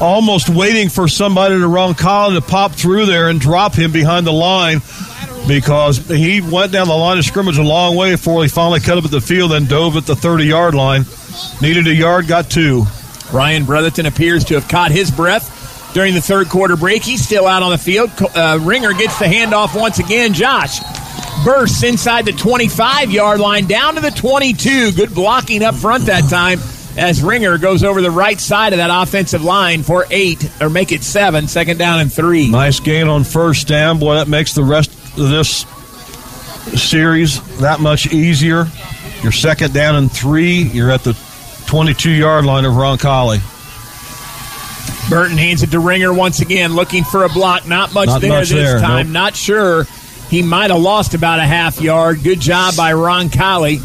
almost waiting for somebody to run Colin to pop through there and drop him behind the line because he went down the line of scrimmage a long way before he finally cut up at the field and dove at the 30 yard line. Needed a yard, got two. Ryan Brotherton appears to have caught his breath during the third quarter break. He's still out on the field. Uh, Ringer gets the handoff once again. Josh bursts inside the 25 yard line down to the 22. Good blocking up front that time as Ringer goes over the right side of that offensive line for eight, or make it seven, second down and three. Nice gain on first down. Boy, that makes the rest of this series that much easier. You're second down and three. You're at the 22 yard line of Roncalli. Burton hands it to Ringer once again, looking for a block. Not much Not there much this there, time. nope. Not sure. He might have lost about a half yard. Good job by Roncalli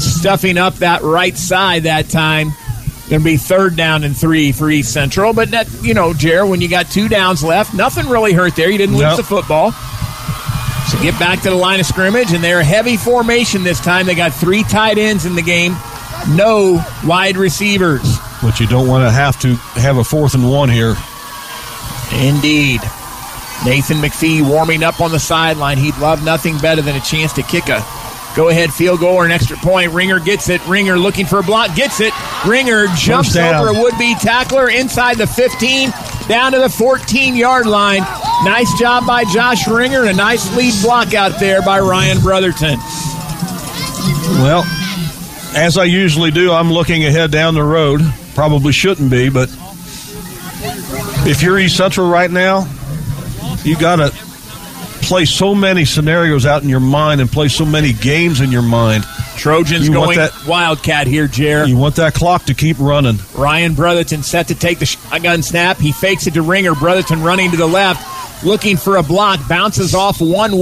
stuffing up that right side that time. Going to be third down and three for East Central. But that, you know, Jer, when you got two downs left, nothing really hurt there. You didn't lose the football. So get back to the line of scrimmage, and they're heavy formation this time. They got three tight ends in the game, no wide receivers. But you don't want to have to have a fourth and one here. Indeed. Nathan McPhee warming up on the sideline. He'd love nothing better than a chance to kick a go ahead field goal or an extra point. Ringer gets it. Ringer looking for a block, gets it. Ringer jumps over a would be tackler inside the 15, down to the 14 yard line. Nice job by Josh Ringer and a nice lead block out there by Ryan Brotherton. Well, as I usually do, I'm looking ahead down the road. Probably shouldn't be, but if you're East Central right now, you got to play so many scenarios out in your mind and play so many games in your mind. Trojans You want going that- Wildcat here, Jer. You want that clock to keep running. Ryan Brotherton set to take the shotgun snap. He fakes it to Ringer. Brotherton running to the left, looking for a block. Bounces off one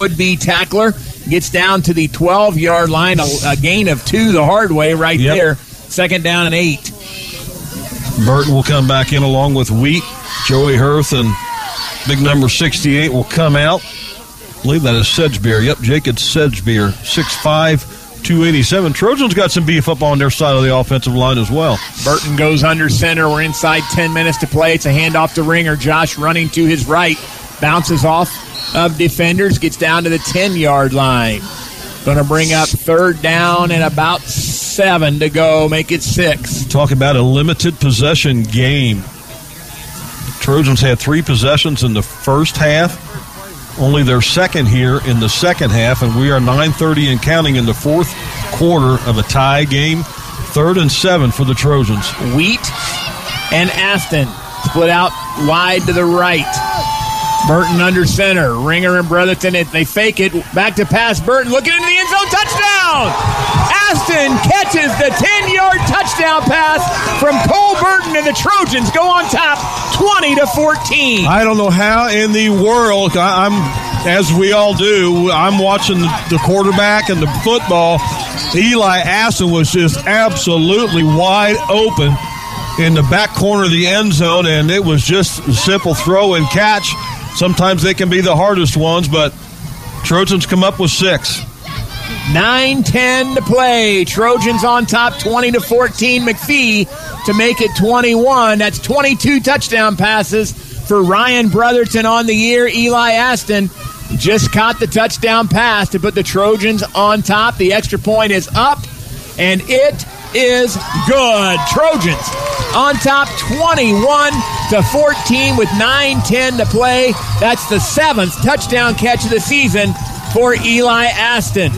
would be tackler. Gets down to the 12 yard line. A, a gain of two the hard way right Yep. there. Second down and eight. Burton will come back in along with Wheat. Joey Hearth and big number 68 will come out. I believe that is Sedgebeer. Yep, Jacob Sedgebeer. 6'5, 287. Trojans got some beef up on their side of the offensive line as well. Burton goes under center. We're inside 10 minutes to play. It's a handoff to Ringer. Josh running to his right. Bounces off of defenders. Gets down to the 10 yard line. Going to bring up third down and about seven to go. Make it six. Talk about a limited possession game. Trojans had three possessions in the first half. Only their second here in the second half, and we are 9:30 and counting in the fourth quarter of a tie game. Third and seven for the Trojans. Wheat and Aston split out wide to the right. Burton under center. Ringer and Brotherton, they fake it. Back to pass. Burton looking into the end zone. Touchdown! Aston catches the 10 yard touchdown pass from Cole Burton, and the Trojans go on top 20 to 14. I don't know how in the world I, I'm, as we all do. I'm watching the quarterback and the football. Eli Aston was just absolutely wide open in the back corner of the end zone, and it was just a simple throw and catch. Sometimes they can be the hardest ones, but Trojans come up with six. 9 10 to play. Trojans on top 20 to 14. McPhee to make it 21. That's 22 touchdown passes for Ryan Brotherton on the year. Eli Aston just caught the touchdown pass to put the Trojans on top. The extra point is up, and it is good. Trojans on top 21 to 14 with 9 10 to play. That's the seventh touchdown catch of the season for Eli Aston.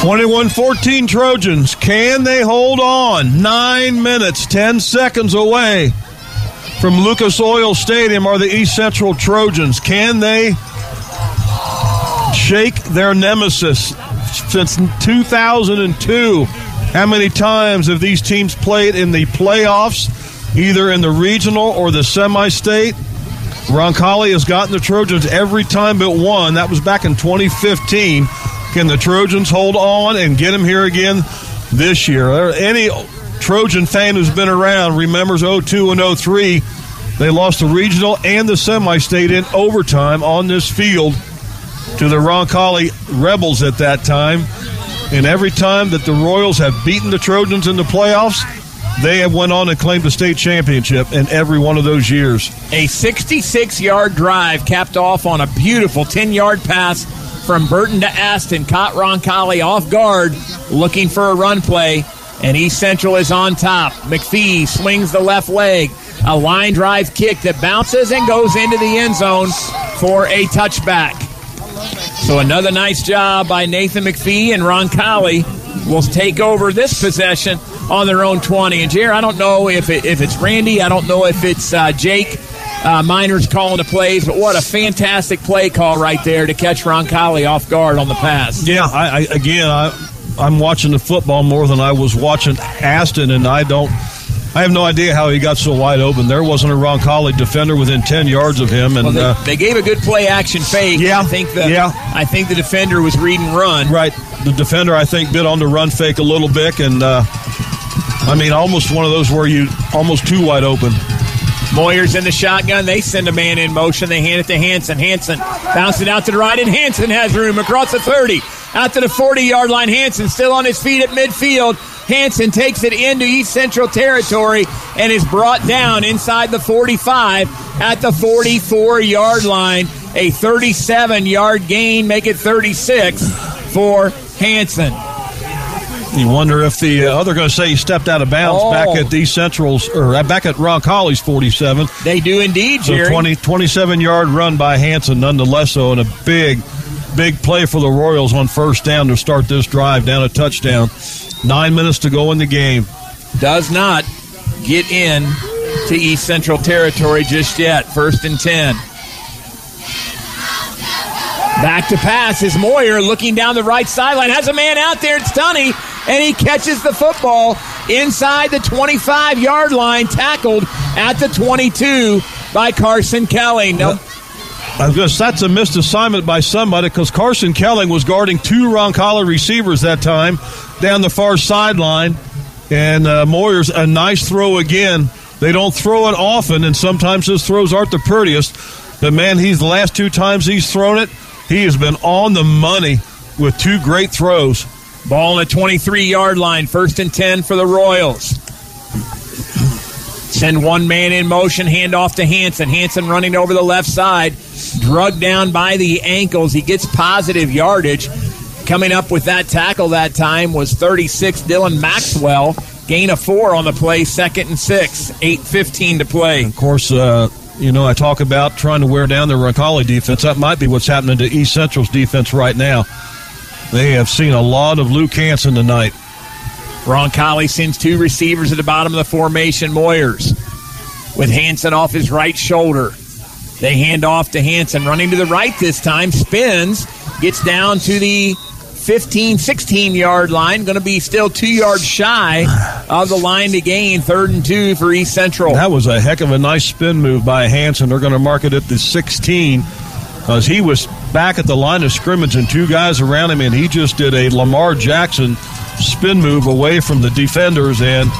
21 14 Trojans. Can they hold on? Nine minutes, 10 seconds away from Lucas Oil Stadium are the East Central Trojans. Can they shake their nemesis since 2002? How many times have these teams played in the playoffs, either in the regional or the semi state? Roncalli has gotten the Trojans every time but one. That was back in 2015. Can the Trojans hold on and get them here again this year? Any Trojan fan who's been around remembers 02 and 03. They lost the regional and the semi state in overtime on this field to the Roncalli Rebels at that time. And every time that the Royals have beaten the Trojans in the playoffs, they have went on and claimed the state championship in every one of those years. A 66 yard drive capped off on a beautiful 10 yard pass from Burton to Aston. Caught Roncalli off guard, looking for a run play, and East Central is on top. McPhee swings the left leg. A line drive kick that bounces and goes into the end zone for a touchback. So another nice job by Nathan McPhee and Roncalli will take over this possession on their own 20. And Jer, I don't know if it, if it's Randy, I don't know if it's uh, Jake uh, Miners calling the plays, but what a fantastic play call right there to catch Roncalli off guard on the pass. Yeah, I, I again, I, I'm watching the football more than I was watching Aston, and I don't. I have no idea how he got so wide open. There wasn't a Roncalli defender within ten yards of him, and Well, they, uh, they gave a good play action fake. Yeah, I think the yeah. I think the defender was read and run. Right, the defender I think bit on the run fake a little bit, and uh, I mean almost one of those where you almost too wide open. Moyer's in the shotgun. They send a man in motion. They hand it to Hanson. Hanson bounce it out to the right, and Hanson has room across the 30. Out to the 40 yard line. Hanson still on his feet at midfield. Hanson takes it into East Central territory and is brought down inside the 45 at the 44 yard line. A 37 yard gain, make it 36 for Hanson. You wonder if the uh, they're going to say he stepped out of bounds Oh. back at East Central's or uh, back at Roncalli's 47. They do indeed, So 20, 27 yard run by Hanson, nonetheless, though, and a big, big play for the Royals on first down to start this drive down a touchdown. Nine minutes to go in the game. does not get in to East Central territory just yet. First and 10. Back to pass is Moyer looking down the right sideline. Has a man out there. It's Tunney. And he catches the football inside the 25 yard line, tackled at the 22 by Carson Kelling. No, I guess that's a missed assignment by somebody because Carson Kelling was guarding two Roncalli receivers that time down the far sideline. And uh, Moyer's a nice throw again. They don't throw it often, and sometimes his throws aren't the prettiest. But man, he's the last two times he's thrown it, he has been on the money with two great throws. Ball the 23 yard line. First and 10 for the Royals. Send one man in motion, hand off to Hanson. Hanson running over the left side, drugged down by the ankles. He gets positive yardage. Coming up with that tackle that time was 36 Dylan Maxwell. Gain of four on the play, second and six. 8.15 to play. Of course, uh, you know, I talk about trying to wear down the Roncalli defense. That might be what's happening to East Central's defense right now. They have seen a lot of Luke Hanson tonight. Roncalli sends two receivers at the bottom of the formation. Moyers with Hanson off his right shoulder. They hand off to Hanson, running to the right this time, spins, gets down to the 15, 16 yard line. Going to be still two yards shy of the line to gain. Third and two for East Central. That was a heck of a nice spin move by Hanson. They're going to mark it at the 16 because he was back at the line of scrimmage and two guys around him, and he just did a Lamar Jackson spin move away from the defenders and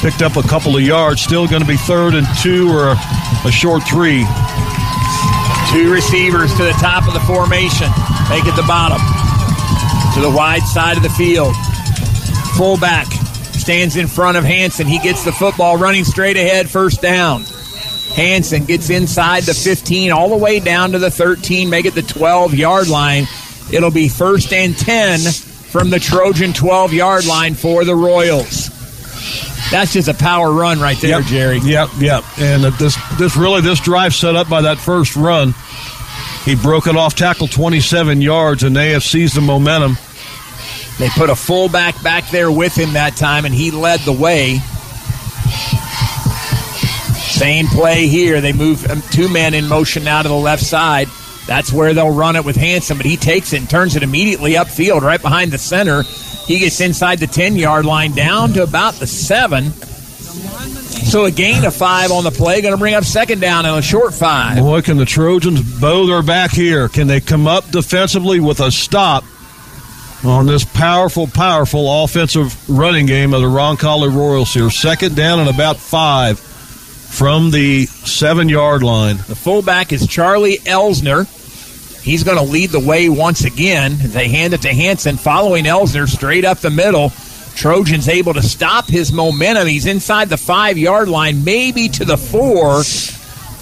picked up a couple of yards. Still going to be third and two or a short three. Two receivers to the top of the formation. Make it the bottom. to the wide side of the field. Fullback stands in front of Hanson. He gets the football running straight ahead, first down. Hanson gets inside the 15, all the way down to the 13, make it the 12 yard line. It'll be first and 10 from the Trojan 12 yard line for the Royals. That's just a power run right there, Yep. Jerry. Yep, yep. And this this really this drive set up by that first run. He broke it off tackle 27 yards, and they have seized the momentum. They put a fullback back there with him that time, and he led the way. Same play here. They move um, two men in motion now to the left side. That's where they'll run it with Hanson, but he takes it and turns it immediately upfield right behind the center. He gets inside the 10 yard line down to about the seven. So a gain of five on the play, going to bring up second down and a short five. Boy, can the Trojans bow their back here? Can they come up defensively with a stop on this powerful, powerful offensive running game of the Roncalli Royals here? Second down and about five from the seven yard line. The fullback is Charlie Elsner. He's going to lead the way once again. They hand it to Hanson, following Elsner straight up the middle. Trojans able to stop his momentum. He's inside the five yard line, maybe to the four.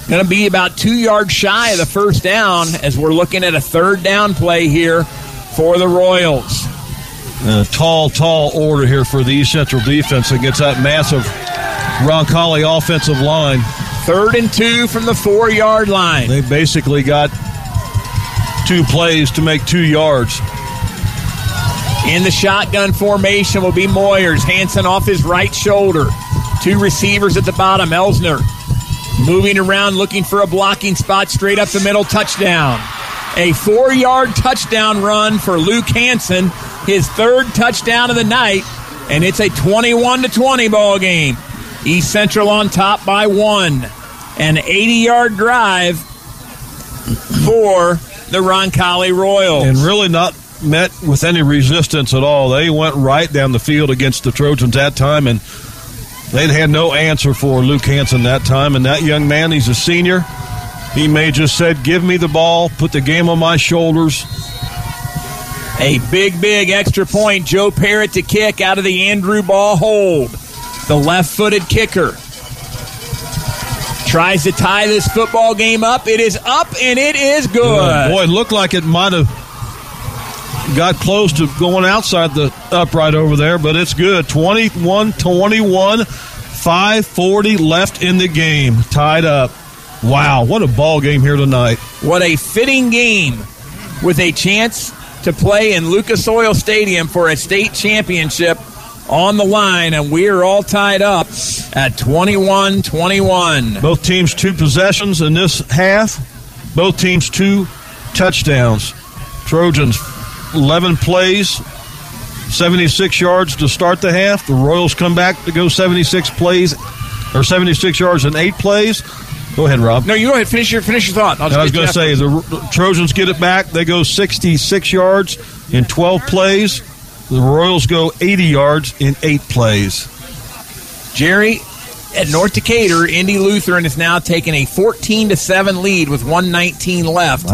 Going to be about two yards shy of the first down as we're looking at a third down play here for the Royals. A tall, tall order here for the East Central defense against that massive Roncalli offensive line. Third and two from the four yard line. They basically got two plays to make two yards. In the shotgun formation will be Moyers. Hanson off his right shoulder. Two receivers at the bottom. Elsner moving around looking for a blocking spot straight up the middle. Touchdown. A four yard touchdown run for Luke Hanson. His third touchdown of the night. And it's a 21 to 20 ball game. East Central on top by one. An 80 yard drive for the Roncalli Royals. And really not met with any resistance at all. They went right down the field against the Trojans that time, and they'd had no answer for Luke Hanson that time. And that young man, he's a senior. He may just said, "Give me the ball, put the game on my shoulders." A big, big extra point. Joe Parrott to kick out of the Andrew Ball hold. The left footed kicker tries to tie this football game up. It is up and it is good. Boy, it looked like it might have got close to going outside the upright over there, but it's good. 21 21, 540 left in the game. Tied up. Wow, what a ball game here tonight. What a fitting game with a chance to play in Lucas Oil Stadium for a state championship on the line, and we're all tied up at 21 21. Both teams two possessions in this half. Both teams two touchdowns. Trojans 11 plays, 76 yards to start the half. The Royals come back to go 76 plays or 76 yards in eight plays. Go ahead, Rob. No, you go ahead. Finish your finish your thought. I was going to say you the Trojans get it back. They go 66 yards in 12 plays. The Royals go 80 yards in eight plays. Jerry, at North Decatur, Indy Lutheran is now taking a 14 to 7 lead with 119 left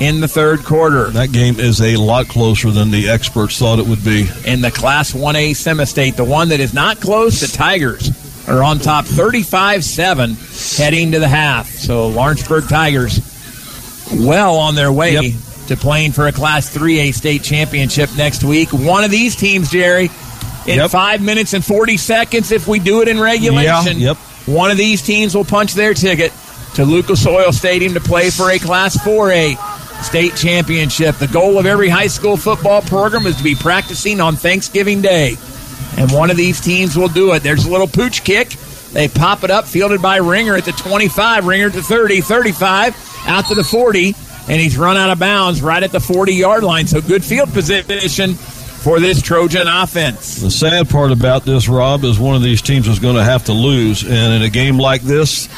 in the third quarter. That game is a lot closer than the experts thought it would be. In the Class 1A Semi-State, the one that is not close, the Tigers are on top 35-7 heading to the half. So Lawrenceburg Tigers well on their way to playing for a Class 3A state championship next week. One of these teams, Jerry, in Yep. five minutes and 40 seconds, if we do it in regulation, Yeah, yep. one of these teams will punch their ticket to Lucas Oil Stadium to play for a Class 4A state championship. The goal of every high school football program is to be practicing on Thanksgiving Day. And one of these teams will do it. There's a little pooch kick. They pop it up, fielded by Ringer at the 25, Ringer to 30, 35, out to the 40, and he's run out of bounds right at the 40 yard line. So good field position for this Trojan offense. The sad part about this, Rob, is one of these teams is going to have to lose. And in a game like this,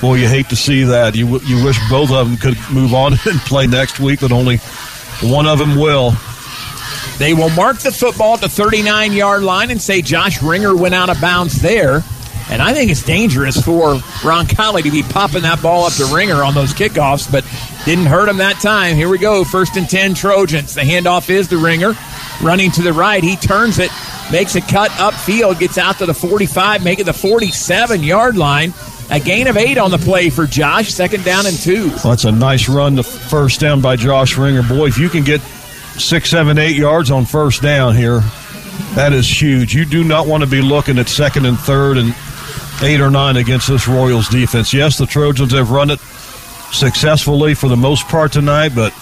boy, you hate to see that. You, you wish both of them could move on *laughs* and play next week, but only one of them will. They will mark the football at the 39 yard line and say Josh Ringer went out of bounds there. And I think it's dangerous for Roncalli to be popping that ball up the ringer on those kickoffs, but didn't hurt him that time. Here we go. First and 10 Trojans. The handoff is the ringer. Running to the right. He turns it, makes a cut upfield, gets out to the 45, making the 47 yard line. A gain of eight on the play for Josh. Second down and two. Well, that's a nice run to first down by Josh Ringer. Boy, if you can get six, seven, eight yards on first down here, that is huge. You do not want to be looking at second and third and eight or nine against this Royals defense. Yes, the Trojans have run it successfully for the most part tonight, but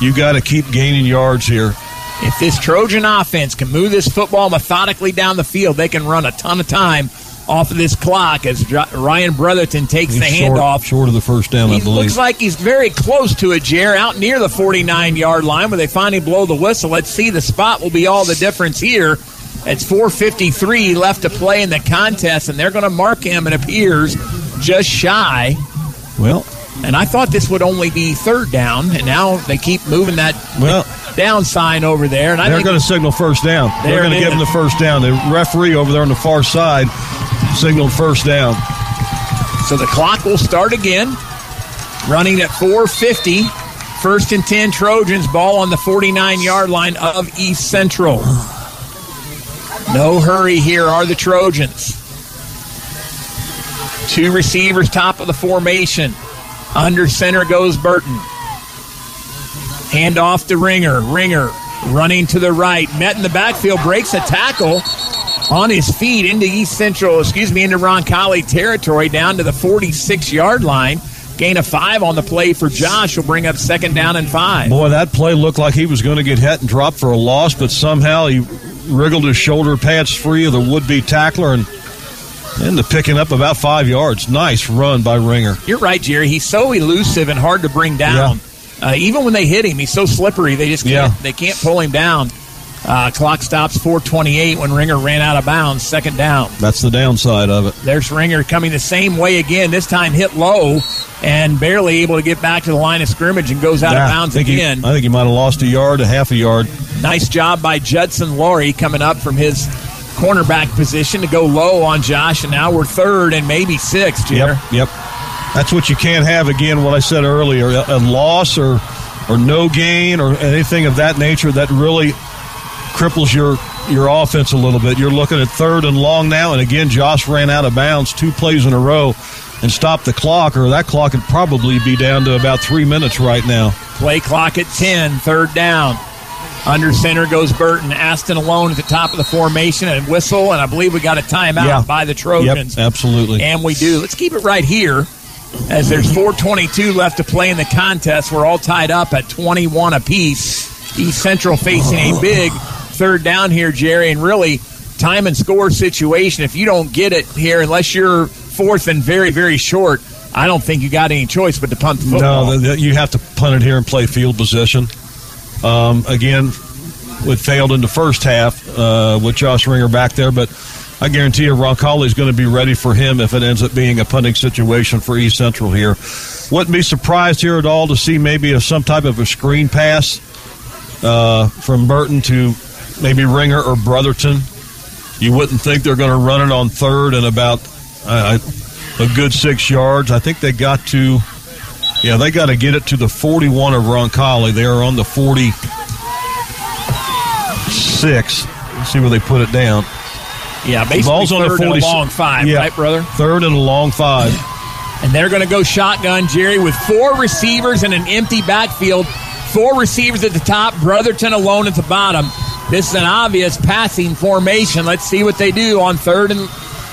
you got to keep gaining yards here. If this Trojan offense can move this football methodically down the field, they can run a ton of time off of this clock as Ryan Brotherton takes He's the short, handoff. Short of the first down, he I believe. looks like he's very close to a Jer, out near the 49 yard line where they finally blow the whistle. Let's see. The spot will be all the difference here. It's 4.53 left to play in the contest, and they're going to mark him, it appears, just shy. Well, and I thought this would only be third down, and now they keep moving that well down sign over there. And I they're going to signal first down. They're going to give him the first down. The referee over there on the far side signaled first down. So the clock will start again, running at 4:50. First and 10 Trojans, ball on the 49 yard line of East Central. No hurry here are the Trojans. Two receivers, top of the formation. Under center goes Burton. Hand off to Ringer. Ringer running to the right. Met in the backfield, breaks a tackle on his feet into East Central, excuse me, into Roncalli territory down to the 46 yard line. Gain of five on the play for Josh will bring up second down and five. Boy, that play looked like he was going to get hit and drop for a loss, but somehow he wriggled his shoulder pads free of the would be tackler and into picking up about five yards. Nice run by Ringer. You're right, Jerry. He's so elusive and hard to bring down. Yeah. Uh, even when they hit him, he's so slippery. They just can't. Yeah. They can't pull him down. Uh, clock stops 4:28 when Ringer ran out of bounds. Second down. That's the downside of it. There's Ringer coming the same way again. This time hit low and barely able to get back to the line of scrimmage and goes out yeah, of bounds I again. He, I think he might have lost a yard, a half a yard. Nice job by Judson Laurie coming up from his cornerback position to go low on Josh, and now we're third and maybe sixth. Jer. Yep, yep. That's what you can't have. Again, what I said earlier: a, a loss or or no gain or anything of that nature that really cripples your your offense a little bit. You're looking at third and long now, and again, Josh ran out of bounds two plays in a row and stopped the clock, or that clock would probably be down to about three minutes right now. Play clock at 10, third down. Under center goes Burton. Aston alone at the top of the formation and whistle, and I believe we got a timeout yeah. by the Trojans. Yep, absolutely. And we do. Let's keep it right here as there's 4.22 left to play in the contest. We're all tied up at 21 apiece. East Central facing a big third down here, Jerry, and really time and score situation. If you don't get it here, unless you're fourth and very, very short, I don't think you got any choice but to punt the football. No, you have to punt it here and play field position. Um, again, it failed in the first half uh, with Josh Ringer back there, but I guarantee you Roncalli is going to be ready for him if it ends up being a punting situation for East Central here. Wouldn't be surprised here at all to see maybe a, some type of a screen pass uh, from Burton to maybe Ringer or Brotherton. You wouldn't think they're going to run it on third and about uh, a good six yards. I think they got to, yeah, they got to get it to the 41 of Roncalli. They are on the 46. Let's see where they put it down. Yeah, basically Ball's on third the 40, and a long five, yeah, right, brother? Third and a long five. And they're going to go shotgun, Jerry, with four receivers and an empty backfield. Four receivers at the top, Brotherton alone at the bottom. This is an obvious passing formation. Let's see what they do on third and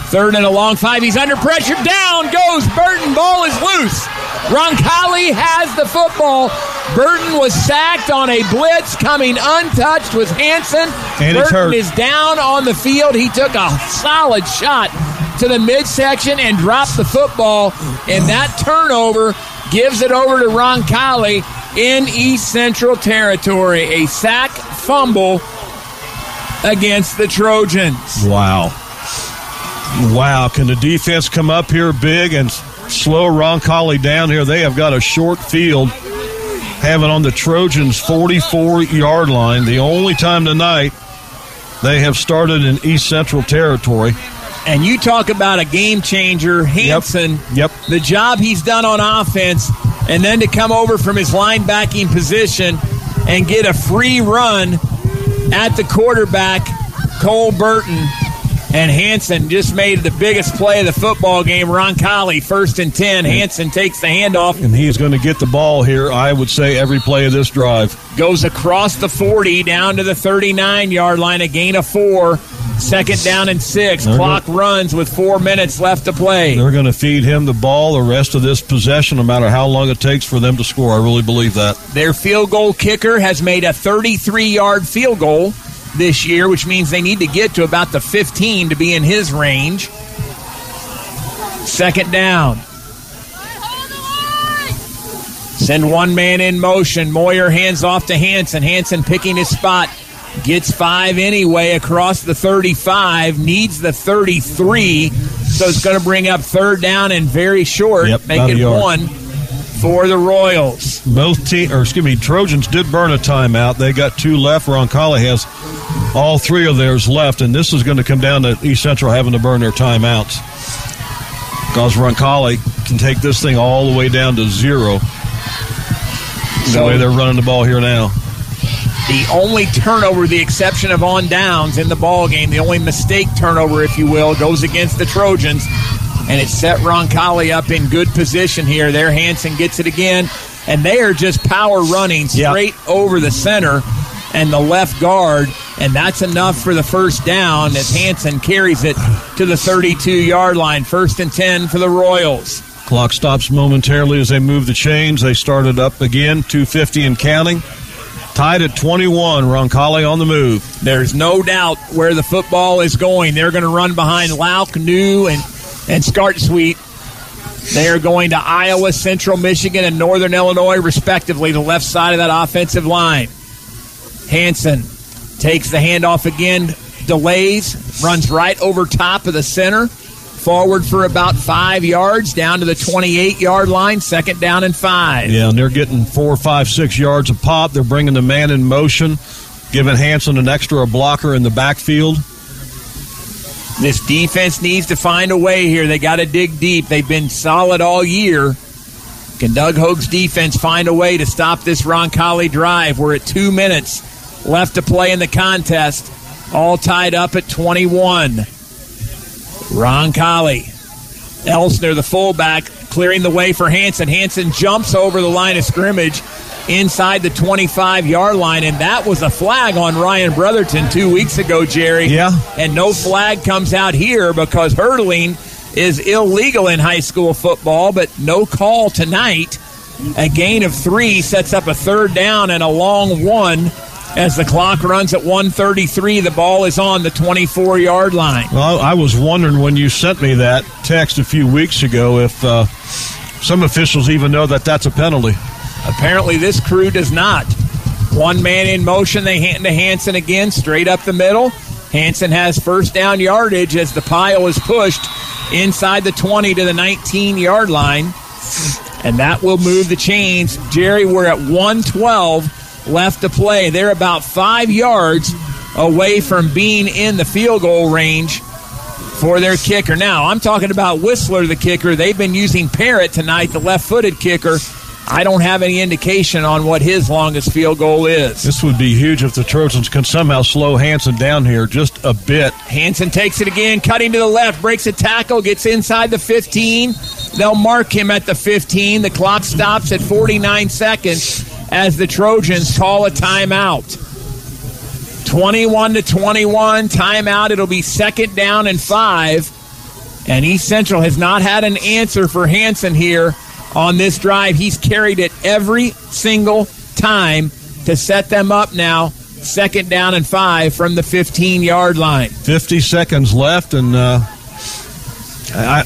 third and a long five. He's under pressure. Down goes Burton. Ball is loose. Roncalli has the football. Burton was sacked on a blitz, coming untouched with Hanson. And Burton is down on the field. He took a solid shot to the midsection and dropped the football. And that turnover gives it over to Roncalli in East Central Territory. A sack fumble against the Trojans. Wow. Wow. Can the defense come up here big and slow Ron Roncalli down here? They have got a short field, having on the Trojans' 44 yard line. The only time tonight they have started in East Central Territory. And you talk about a game changer, Hanson. Yep. The job he's done on offense, and then to come over from his linebacking position and get a free run at the quarterback, Cole Burton. And Hanson just made the biggest play of the football game. Ron Roncalli, first and 10. Hanson takes the handoff. And he's going to get the ball here, I would say, every play of this drive. Goes across the 40 down to the 39 yard line, a gain of four. Second down and 6 They're Clock runs with four minutes left to play. They're going to feed him the ball the rest of this possession, no matter how long it takes for them to score. I really believe that. Their field goal kicker has made a 33 yard field goal this year, which means they need to get to about the 15 to be in his range. Second down. Send one man in motion. Moyer hands off to Hanson. Hanson picking his spot. Gets five anyway across the 35. Needs the 33. So it's going to bring up third down and very short. Yep, make about a it yard. one for the Royals. Both team, or excuse me, Trojans did burn a timeout. They got two left. Roncalli has all three of theirs left, and this is going to come down to East Central having to burn their timeouts because Roncalli can take this thing all the way down to zero. the way they're running the ball here now. The only turnover, the exception of on downs in the ball game, the only mistake turnover, if you will, goes against the Trojans, and it set Roncalli up in good position here. There, Hanson gets it again, and they are just power running straight over the center and the left guard, and that's enough for the first down as Hanson carries it to the 32-yard line. First and 10 for the Royals. Clock stops momentarily as they move the chains. They started up again, 250 and counting. Tied at 21. Roncalli on the move. There's no doubt where the football is going. They're going to run behind Lauk, New, and, and Scart Sweet. They are going to Iowa, Central Michigan, and Northern Illinois, respectively, the left side of that offensive line. Hanson takes the handoff again, delays, runs right over top of the center, forward for about five yards, down to the 28 yard line, second down and five. Yeah, and they're getting four, five, six yards of pop. They're bringing the man in motion, giving Hanson an extra blocker in the backfield. This defense needs to find a way here. They got to dig deep. They've been solid all year. Can Doug Hogue's defense find a way to stop this Roncalli drive? We're at two minutes left to play in the contest. All tied up at 21. Roncalli. Elsner, the fullback, clearing the way for Hanson. Hanson jumps over the line of scrimmage inside the 25 yard line, and that was a flag on Ryan Brotherton two weeks ago, Jerry. Yeah. And no flag comes out here because hurdling is illegal in high school football, but no call tonight. A gain of three sets up a third down and a long one as the clock runs at 133. The ball is on the 24 yard line. Well, I was wondering when you sent me that text a few weeks ago if uh, some officials even know that that's a penalty. Apparently, this crew does not. One man in motion. They hand to Hanson again, straight up the middle. Hanson has first down yardage as the pile is pushed inside the 20 to the 19 yard line. And that will move the chains. Jerry, we're at 112 left to play. They're about five yards away from being in the field goal range for their kicker. Now, I'm talking about Whistler, the kicker. They've been using Parrott tonight, the left footed kicker. I don't have any indication on what his longest field goal is. This would be huge if the Trojans can somehow slow Hanson down here just a bit. Hanson takes it again, cutting to the left, breaks a tackle, gets inside the 15. They'll mark him at the 15. The clock stops at 49 seconds as the Trojans call a timeout. 21 to 21, timeout. It'll be second down and five. And East Central has not had an answer for Hanson here on this drive. He's carried it every single time to set them up now. Second down and five from the 15 yard line. 50 seconds left, and uh, I,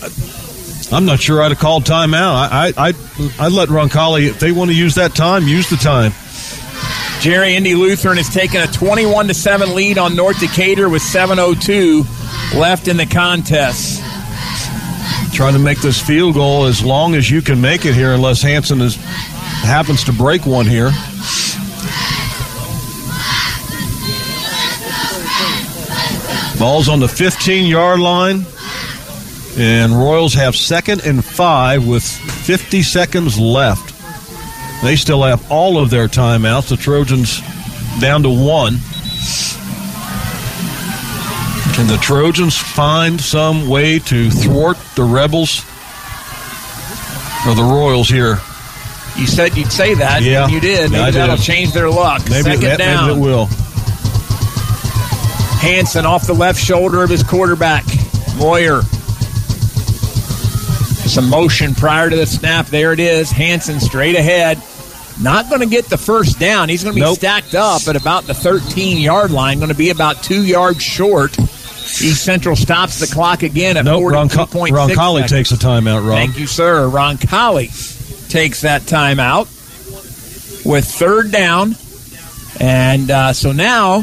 I'm not sure I'd have called timeout. I, I, I'd, I'd let Roncalli, if they want to use that time, use the time. Jerry Indy Lutheran has taken a 21 to 7 lead on North Decatur with 7:02 left in the contest. Trying to make this field goal as long as you can make it here, unless Hanson is happens to break one here. Ball's on the 15 yard line. And Royals have second and five with 50 seconds left. They still have all of their timeouts. The Trojans down to one. Can the Trojans find some way to thwart the Rebels or the Royals here? You said you'd say that. Yeah. and you did. Maybe I did. that'll change their luck. Maybe, Second that, down. maybe it will. Hanson off the left shoulder of his quarterback. Moyer. Some motion prior to the snap. There it is. Hanson straight ahead. Not going to get the first down. He's going to be Nope. stacked up at about the 13 yard line. Going to be about two yards short. East Central stops the clock again at Nope, Ron, 42.6 Roncalli seconds. takes a timeout, Rob. Thank you, sir. Roncalli takes that timeout with third down. And uh, so now,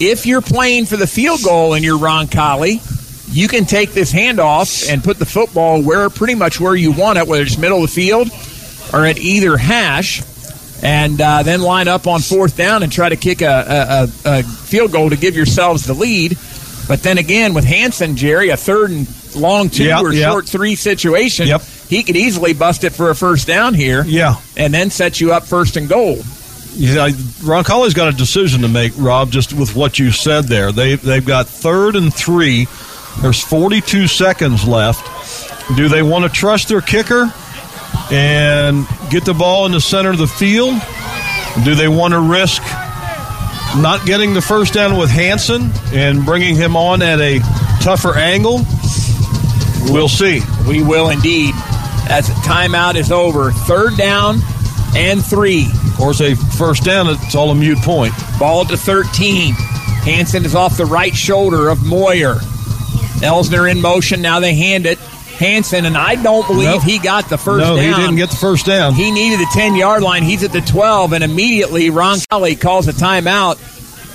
if you're playing for the field goal and you're Roncalli, you can take this handoff and put the football where pretty much where you want it, whether it's middle of the field or at either hash, and uh, then line up on fourth down and try to kick a, a, a, field goal to give yourselves the lead. But then again, with Hanson, Jerry, a third and long two Yep, or yep. short three situation, Yep. he could easily bust it for a first down here. Yeah. And then set you up first and goal. Yeah, Roncalli's got a decision to make, Rob, just with what you said there. They, they've got third and three. There's 42 seconds left. Do they want to trust their kicker and get the ball in the center of the field? Do they want to risk not getting the first down with Hanson and bringing him on at a tougher angle? We'll see. We will indeed. As the timeout is over, third down and three. Of course, a first down, it's all a mute point. Ball to 13. Hanson is off the right shoulder of Moyer. Elsner in motion. Now they hand it. Hanson, and I don't believe Nope. he got the first no, down. he didn't get the first down. He needed the 10 yard line. He's at the 12, and immediately Ron Colley calls a timeout.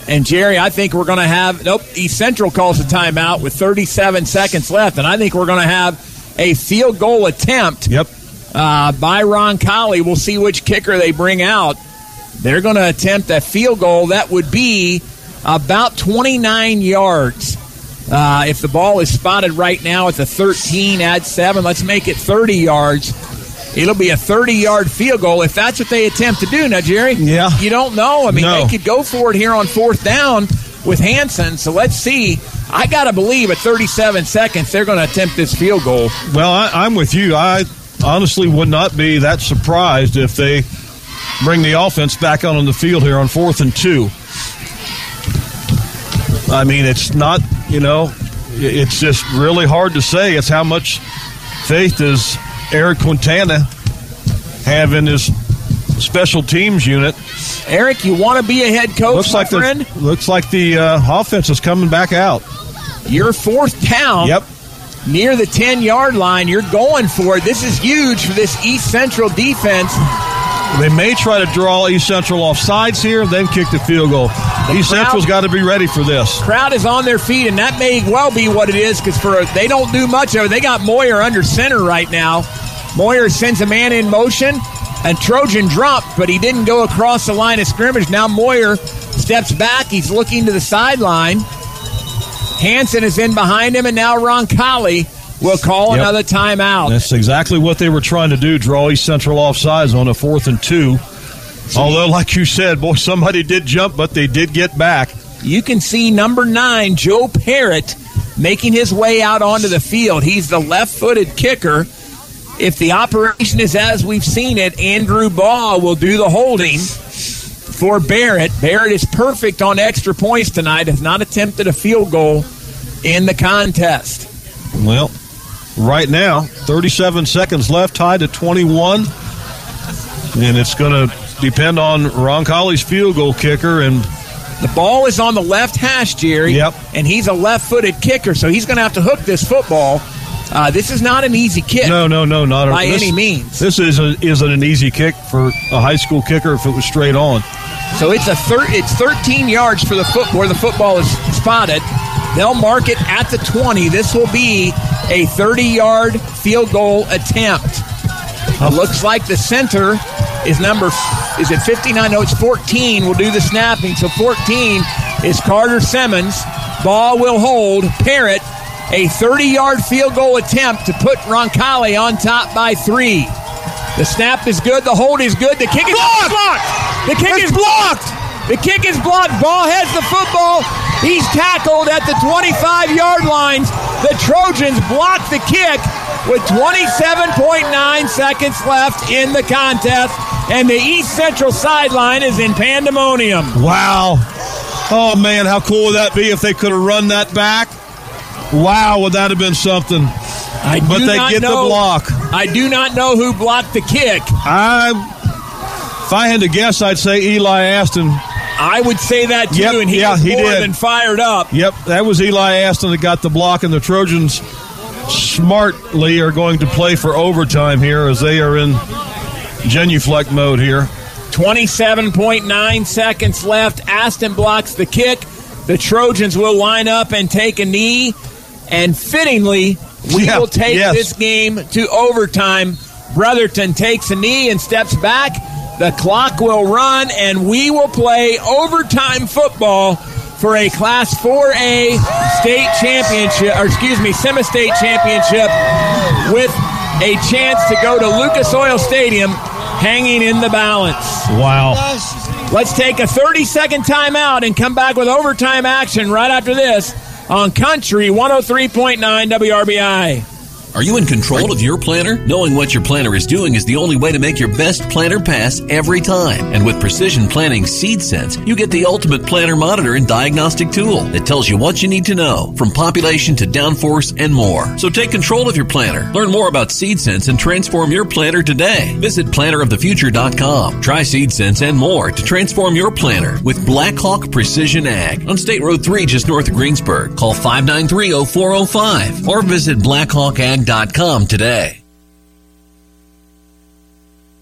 And Jerry, I think we're going to have, nope, East Central calls a timeout with 37 seconds left. And I think we're going to have a field goal attempt Yep. uh, by Roncalli. We'll see which kicker they bring out. They're going to attempt a field goal that would be about 29 yards. Uh, if the ball is spotted right now at the 13, add seven. Let's make it 30 yards. It'll be a 30 yard field goal if that's what they attempt to do. Now, Jerry, Yeah. you don't know. I mean, No. they could go for it here on fourth down with Hanson. So let's see. I got to believe at 37 seconds they're going to attempt this field goal. Well, I, I'm with you. I honestly would not be that surprised if they bring the offense back out on the field here on fourth and two. I mean, it's not, you know, it's just really hard to say. It's how much faith does Eric Quintana have in his special teams unit. Eric, you want to be a head coach, Looks my like friend? the looks like the uh, offense is coming back out. Your fourth down. Yep. Near the 10 yard line. You're going for it. This is huge for this East Central defense. They may try to draw East Central off sides here, then kick the field goal. East crowd- Central's got to be ready for this. Crowd is on their feet, and that may well be what it is because for they don't do much of it. They got Moyer under center right now. Moyer sends a man in motion, and Trojan dropped, but he didn't go across the line of scrimmage. Now Moyer steps back. He's looking to the sideline. Hanson is in behind him, and now Ron Will call Yep. another timeout. That's exactly what they were trying to do, draw East Central off sides on a fourth and two. Although, like you said, boy, somebody did jump, but they did get back. You can see number nine, Joe Parrott, making his way out onto the field. He's the left footed kicker. If the operation is as we've seen it, Andrew Baugh will do the holding for Parrott. Parrott is perfect on extra points tonight, has not attempted a field goal in the contest. Well, right now, 37 seconds left, tied at 21. And it's going to depend on Ron Colley's field goal kicker. And The ball is on the left hash, Jerry. Yep. And he's a left footed kicker, so he's going to have to hook this football. Uh, this is not an easy kick. no, no, no, not By this- any means. This is a, isn't an easy kick for a high school kicker if it was straight on. So it's a thir- it's 13 yards for the foot where the football is spotted. They'll mark it at the 20. This will be a 30-yard field goal attempt. It looks like the center is number is it 59? No, it's 14. We'll do the snapping. So 14 is Carter Simmons. Ball will hold. Parrott a 30 yard field goal attempt to put Roncalli on top by three. The snap is good. The hold is good. The kick is blocked. blocked. The kick is blocked. The kick is blocked. Ball has the football. He's tackled at the 25 yard lines. The Trojans block the kick with 27.9 seconds left in the contest, and the East Central sideline is in pandemonium. Wow. Oh, man, how cool would that be if they could have run that back? Wow, would that have been something? I but do they not get know, the block. I do not know who blocked the kick. I, if I had to guess, I'd say Eli Aston. I would say that too, Yep, and he yeah, was he more did. than fired up. Yep, that was Eli Aston that got the block, and the Trojans smartly are going to play for overtime here as they are in genuflect mode here. 27.9 seconds left. Aston blocks the kick. The Trojans will line up and take a knee. And fittingly, we Yeah, will take yes. this game to overtime. Brotherton takes a knee and steps back. The clock will run, and we will play overtime football for a Class 4A state championship, or excuse me, semi state championship with a chance to go to Lucas Oil Stadium hanging in the balance. Wow. Let's take a 30 second timeout and come back with overtime action right after this on Country 103.9 WRBI. Are you in control of your planter? Knowing what your planter is doing is the only way to make your best planter pass every time. And with Precision Planting Seed Sense, you get the ultimate planter monitor and diagnostic tool that tells you what you need to know, from population to downforce and more. So take control of your planter. Learn more about Seed Sense and transform your planter today. Visit planterofthefuture.com. Try Seed Sense and more to transform your planter with Blackhawk Precision Ag on State Road 3 just north of Greensburg. Call 593-0405 or visit blackhawkag.com today.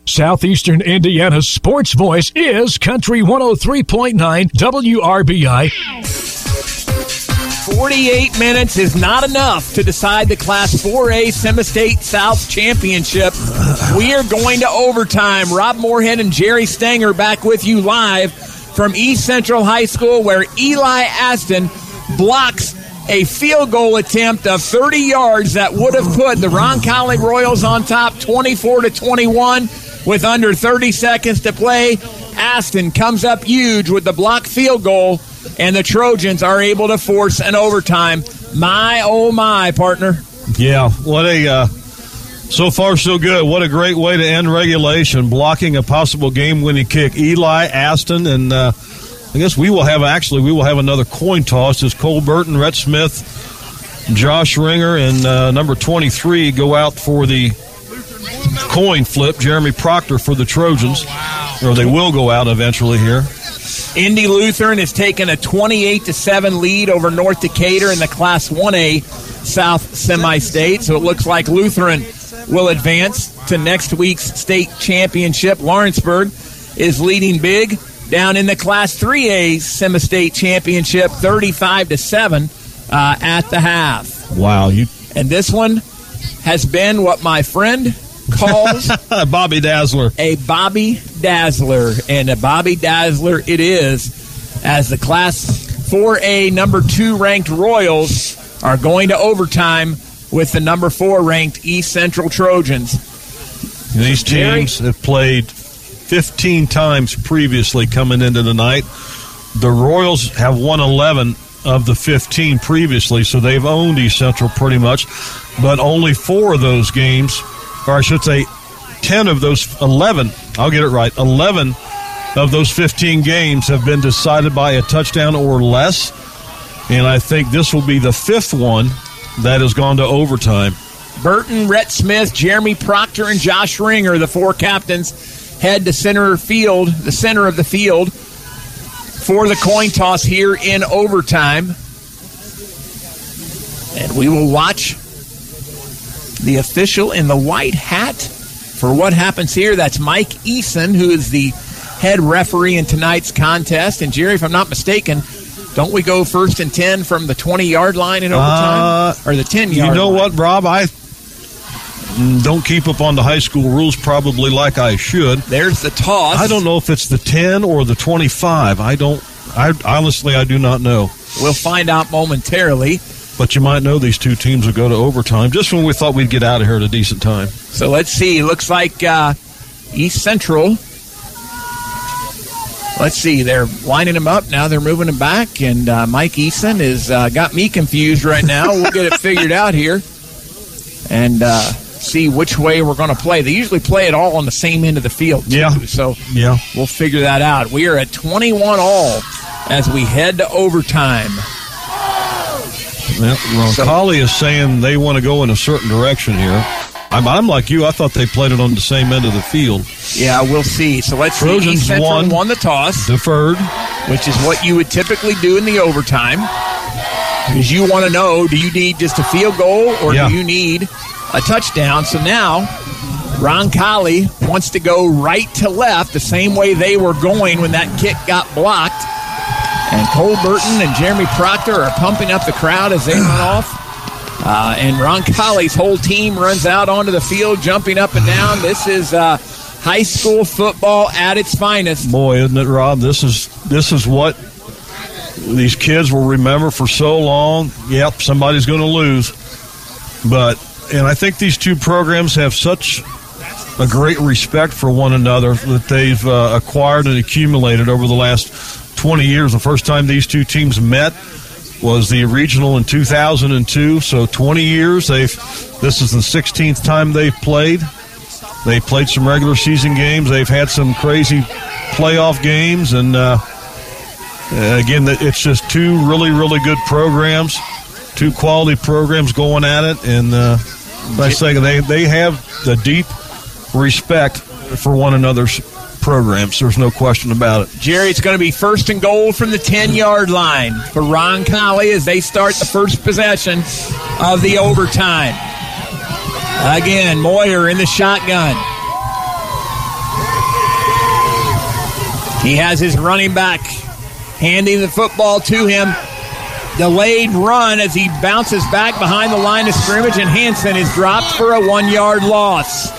Southeastern Indiana's sports voice is Country 103.9 WRBI. 48 minutes is not enough to decide the Class 4A Semi-State South Championship. We are going to overtime. Rob Moorhead and Jerry Stanger back with you live from East Central High School where Eli Aston blocks a field goal attempt of 30 yards that would have put the Roncalli Royals on top 24 to 21 with under 30 seconds to play. Aston comes up huge with the block field goal and the Trojans are able to force an overtime. My oh my, partner. Yeah, what a uh, so far so good. What a great way to end regulation, blocking a possible game-winning kick. Eli Aston, and uh, I guess we will have actually we will have another coin toss as Cole Burton, Rhett Smith, Josh Ringer, and uh, number twenty-three go out for the coin flip. Jeremy Proctor for the Trojans, or they will go out eventually here. Indy Lutheran has taken a 28 to 7 lead over North Decatur in the Class 1A South Semi State. So it looks like Lutheran will advance to next week's state championship. Lawrenceburg is leading big down in the Class 3A Semi State Championship, 35 to 7 uh, at the half. Wow, you And this one has been what my friend calls *laughs* Bobby Dazzler. a Bobby Dazzler. And a Bobby Dazzler it is as the Class 4A number two ranked Royals are going to overtime with the number four ranked East Central Trojans. These teams have played 15 times previously coming into the night. The Royals have won 11 of the 15 previously, so they've owned East Central pretty much. But only four of those games, or I should say, 10 of those 11, I'll get it right, 11 of those 15 games have been decided by a touchdown or less. And I think this will be the fifth one that has gone to overtime. Burton, Rhett Smith, Jeremy Proctor, and Josh Ringer, the four captains, head to center field, the center of the field, for the coin toss here in overtime. And we will watch the official in the white hat for what happens here. That's Mike Eason, who is the head referee in tonight's contest. And Jerry, if I'm not mistaken, don't we go first and 10 from the 20 yard line in overtime? Uh, or the 10 yard You know line? what, Rob? I don't keep up on the high school rules probably like I should. There's the toss. I don't know if it's the 10 or the 25. I don't, I honestly, I do not know. We'll find out momentarily. but you might know these two teams will go to overtime just when we thought we'd get out of here at a decent time. So let's see. Looks like uh, East Central. Let's see. They're lining them up now. They're moving them back, and uh, Mike Eason has uh, got me confused right now. We'll get it figured out here, and uh, see which way we're going to play. They usually play it all on the same end of the field. Too, Yeah. So Yeah. we'll figure that out. We are at 21 all as we head to overtime. Well, Roncalli is saying they want to go in a certain direction here. I'm, I'm like you. I thought they played it on the same end of the field. Yeah, we'll see. So let's see. Trojans East Central won. won the toss. Deferred. which is what you would typically do in the overtime. Because you want to know do you need just a field goal or Yeah. do you need a touchdown? So now Roncalli wants to go right to left the same way they were going when that kick got blocked. And Cole Burton and Jeremy Proctor are pumping up the crowd as they run off. Uh, and Roncalli's whole team runs out onto the field, jumping up and down. This is uh, high school football at its finest. Boy, isn't it, Rob? This is this is what these kids will remember for so long. Yep, somebody's going to lose, but and I think these two programs have such a great respect for one another that they've uh, acquired and accumulated over the last 20 years. The first time these two teams met was the regional in 2002. So 20 years. They've this is the 16th time they've played. They played some regular season games. They've had some crazy playoff games, and uh, again, it's just two really, really good programs, two quality programs going at it, and uh, I say they they have the deep respect for one another's programs. There's no question about it. Jerry, it's going to be first and goal from the 10 yard line for Roncalli as they start the first possession of the overtime. Again, Moyer in the shotgun. He has his running back handing the football to him. Delayed run as he bounces back behind the line of scrimmage, and Hanson is dropped for a one yard loss.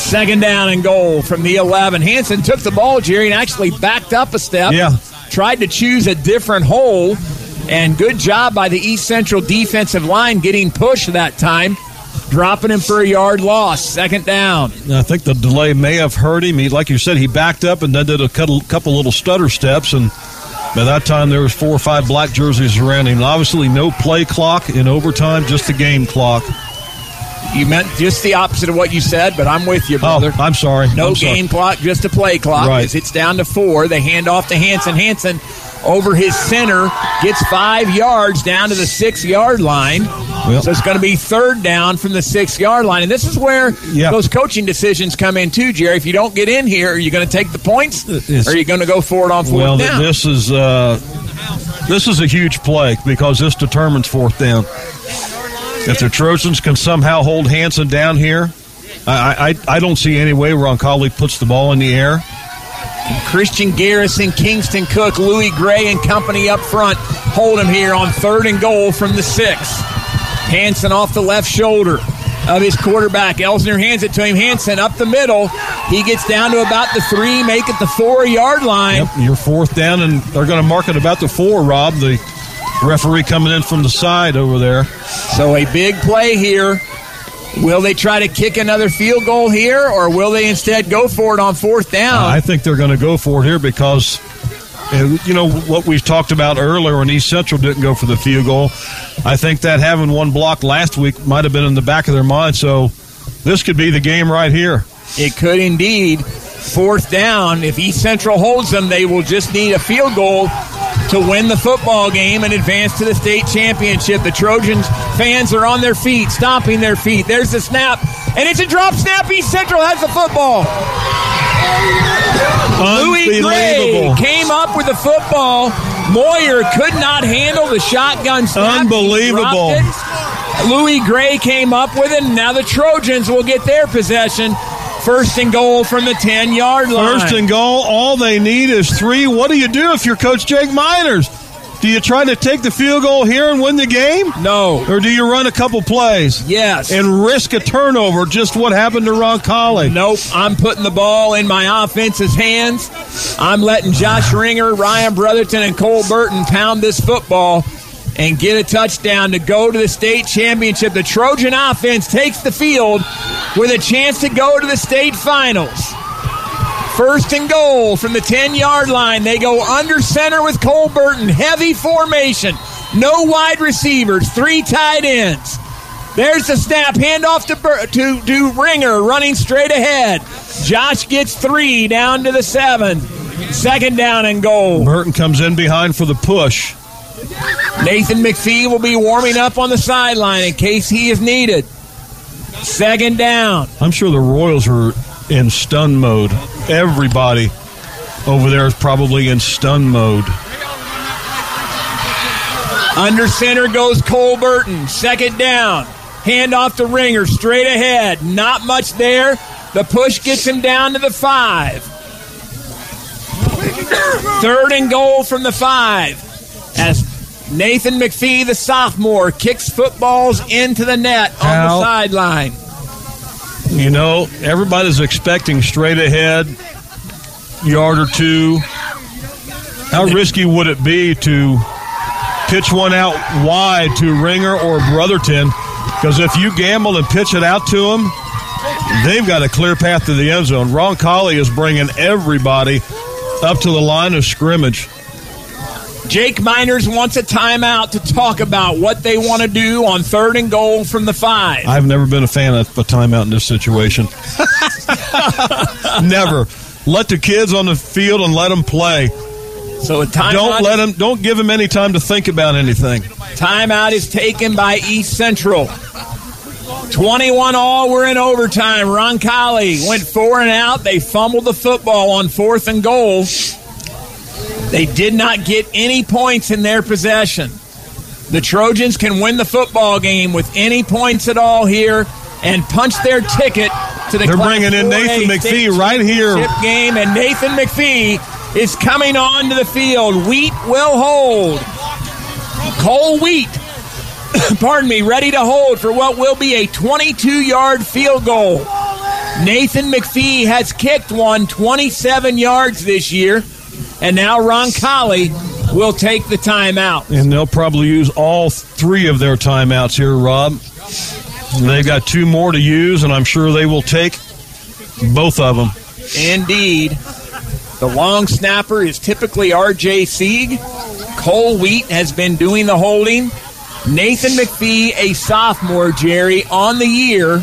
Second down and goal from the 11. Hanson took the ball, Jerry, and actually backed up a step. Yeah. Tried to choose a different hole, and good job by the East Central defensive line getting pushed that time, dropping him for a yard loss. Second down. I think the delay may have hurt him. He, like you said, he backed up and then did a couple, couple little stutter steps, and by that time there was four or five black jerseys around him. Obviously, no play clock in overtime, just the game clock. You meant just the opposite of what you said, but I'm with you, oh, brother. Oh, I'm sorry. No I'm sorry. game clock, just a play clock. Right. It's down to four. They hand off to Hanson. Hanson over his center gets five yards down to the six yard line. Well- so it's going to be third down from the six yard line. And this is where Yeah. those coaching decisions come in too, Jerry. If you don't get in here, are you going to take the points It's- or are you going to go for it on fourth Well, down? this is uh, this is a huge play because this determines fourth down. If the Trojans can somehow hold Hanson down here, I I, I don't see any way Roncalli puts the ball in the air. Christian Garrison, Kingston Cook, Louis Gray, and company up front hold him here on third and goal from the six. Hanson off the left shoulder of his quarterback. Elsner hands it to him. Hanson up the middle. He gets down to about the three, make it the four yard line. Yep, you're fourth down, and they're going to mark it about the four. Rob, the referee coming in from the side over there. So a big play here. Will they try to kick another field goal here, or will they instead go for it on fourth down? I think they're going to go for it here because, you know, what we've talked about earlier when East Central didn't go for the field goal. I think that having one block last week might have been in the back of their mind. So this could be the game right here. It could indeed. Fourth down. If East Central holds them, they will just need a field goal to win the football game and advance to the state championship. The Trojans fans are on their feet, stomping their feet. There's the snap, and it's a drop snap. East Central has the football. Louis Gray came up with the football. Moyer could not handle the shotgun snap. Unbelievable. Louis Gray came up with it, and now the Trojans will get their possession. First and goal from the 10 yard line. First and goal. All they need is three. What do you do if you're Coach Jake Miners? Do you try to take the field goal here and win the game? No. Or do you run a couple plays? Yes. And risk a turnover, just what happened to Ron Colley? Nope. I'm putting the ball in my offense's hands. I'm letting Josh *sighs* Ringer, Ryan Brotherton, and Cole Burton pound this football. and get a touchdown to go to the state championship. The Trojan offense takes the field with a chance to go to the state finals. First and goal from the 10 yard line. They go under center with Cole Burton. Heavy formation. No wide receivers. Three tight ends. There's the snap. Handoff to, Bur- to, to Ringer running straight ahead. Josh gets three down to the seven. Second down and goal. Burton comes in behind for the push. Nathan McPhee will be warming up on the sideline in case he is needed. Second down. I'm sure the Royals are in stun mode. Everybody over there is probably in stun mode. Under center goes Cole Burton. Second down. Hand off to Ringer. Straight ahead. Not much there. The push gets him down to the five. Third and goal from the five. As Nathan McPhee, the sophomore, kicks footballs into the net on Al. the sideline. You know, everybody's expecting straight ahead, yard or two. How risky would it be to pitch one out wide to Ringer or Brotherton? Because if you gamble and pitch it out to them, they've got a clear path to the end zone. Roncalli is bringing everybody up to the line of scrimmage. Jake Miners wants a timeout to talk about what they want to do on third and goal from the five. I've never been a fan of a timeout in this situation. *laughs* never. Let the kids on the field and let them play. So a timeout. Don't let them. Don't give them any time to think about anything. Timeout is taken by East Central. 21 all. We're in overtime. Ron Roncalli went four and out. They fumbled the football on fourth and goal. They did not get any points in their possession. The Trojans can win the football game with any points at all here and punch their ticket to the They're bringing in Nathan McPhee right here. game, and Nathan McPhee is coming onto the field. Wheat will hold. Cole Wheat, *coughs* pardon me, ready to hold for what will be a 22 yard field goal. Nathan McPhee has kicked one 27 yards this year, and now Roncalli will take the timeout. And they'll probably use all three of their timeouts here, Rob. They've got two more to use, and I'm sure they will take both of them. Indeed. The long snapper is typically R.J. Sieg. Cole Wheat has been doing the holding. Nathan McPhee, a sophomore, Jerry, on the year.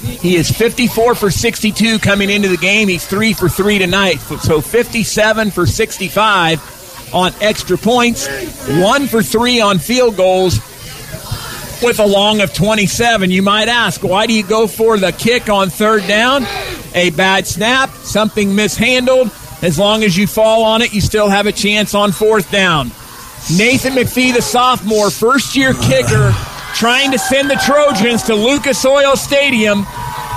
He is 54 for 62 coming into the game. He's 3 for 3 tonight. So 57 for 65 on extra points, 1 for 3 on field goals with a long of 27. You might ask, why do you go for the kick on third down? A bad snap, something mishandled. As long as you fall on it, you still have a chance on fourth down. Nathan McPhee, the sophomore, first year kicker, trying to send the Trojans to Lucas Oil Stadium.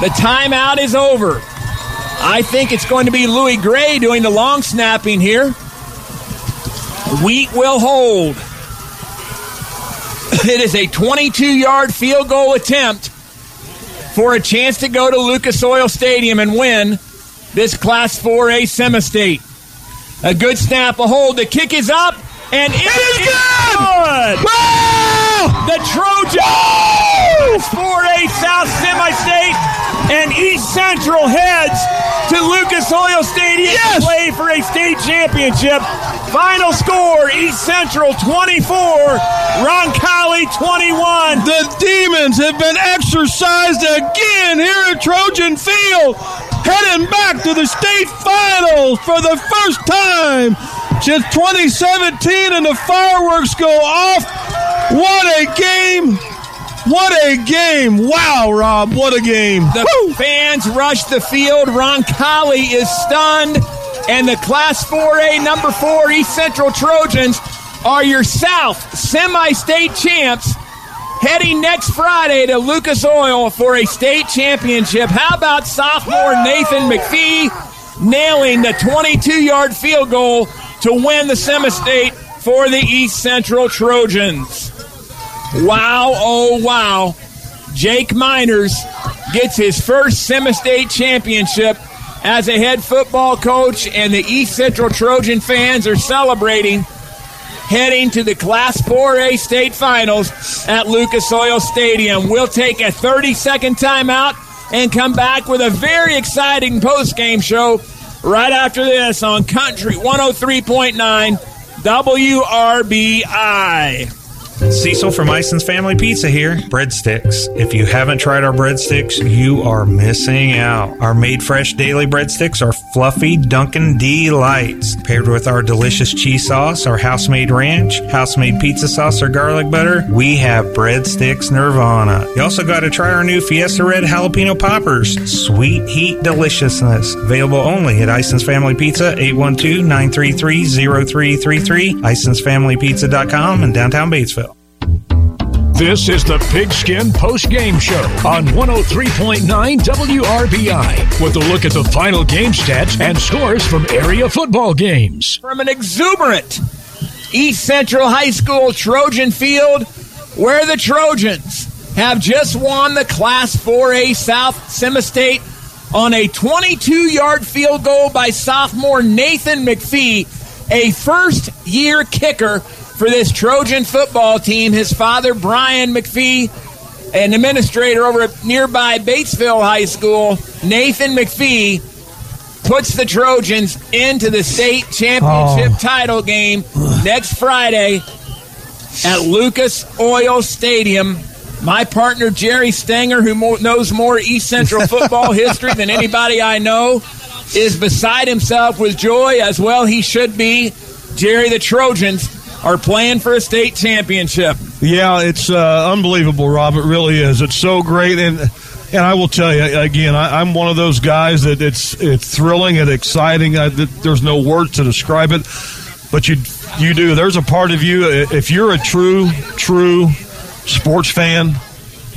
The timeout is over. I think it's going to be Louis Gray doing the long snapping here. Wheat will hold. *laughs* It is a 22 yard field goal attempt for a chance to go to Lucas Oil Stadium and win this Class 4A semi-state. A good snap, a hold. The kick is up, and it is good. The Trojans, Class 4A South semi-state, and East Central heads to Lucas Oil Stadium to play for a state championship. Final score: East Central 24, Roncalli 21. The demons have been exercised again here at Trojan Field, heading back to the state finals for the first time since 2017, and the fireworks go off. What a game! What a game! Wow, Rob, what a game! The fans rush the field. Roncalli is stunned. And the Class 4A number four East Central Trojans are your South semi state champs heading next Friday to Lucas Oil for a state championship. How about sophomore Nathan McPhee nailing the 22 yard field goal to win the semi state for the East Central Trojans? Wow, oh wow. Jake Miners gets his first semi state championship as a head football coach, and the East Central Trojan fans are celebrating heading to the Class 4A state finals at Lucas Oil Stadium. We'll take a 30 second timeout and come back with a very exciting post game show right after this on Country 103.9 WRBI. Cecil from Ison's Family Pizza here. Breadsticks. If you haven't tried our breadsticks, you are missing out. Our made fresh daily breadsticks are fluffy Dunkin' delights. Paired with our delicious cheese sauce, our house made ranch, house made pizza sauce, or garlic butter, we have breadsticks nirvana. You also got to try our new Fiesta Red Jalapeno Poppers. Sweet heat deliciousness. Available only at Ison's Family Pizza, 812 933 0333, Ison'sFamilyPizza.com, in downtown Batesville. This is the Pigskin Post Game Show on 103.9 WRBI with a look at the final game stats and scores from area football games. From an exuberant East Central High School Trojan Field, where the Trojans have just won the Class 4A South Semi-State on a 22-yard field goal by sophomore Nathan McPhee, a first-year kicker for this Trojan football team. His father, Brian McPhee, an administrator over at nearby Batesville High School, Nathan McPhee, puts the Trojans into the state championship Oh. title game next Friday at Lucas Oil Stadium. My partner Jerry Stenger, who mo- knows more East Central *laughs* football history than anybody I know, is beside himself with joy, as well he should be. Jerry, the Trojans are playing for a state championship. Yeah, it's uh, unbelievable, Rob. It really is. It's so great, and and I will tell you again, I, I'm one of those guys that it's it's thrilling and exciting. I, th- there's no words to describe it, but you you do. There's a part of you if you're a true true sports fan.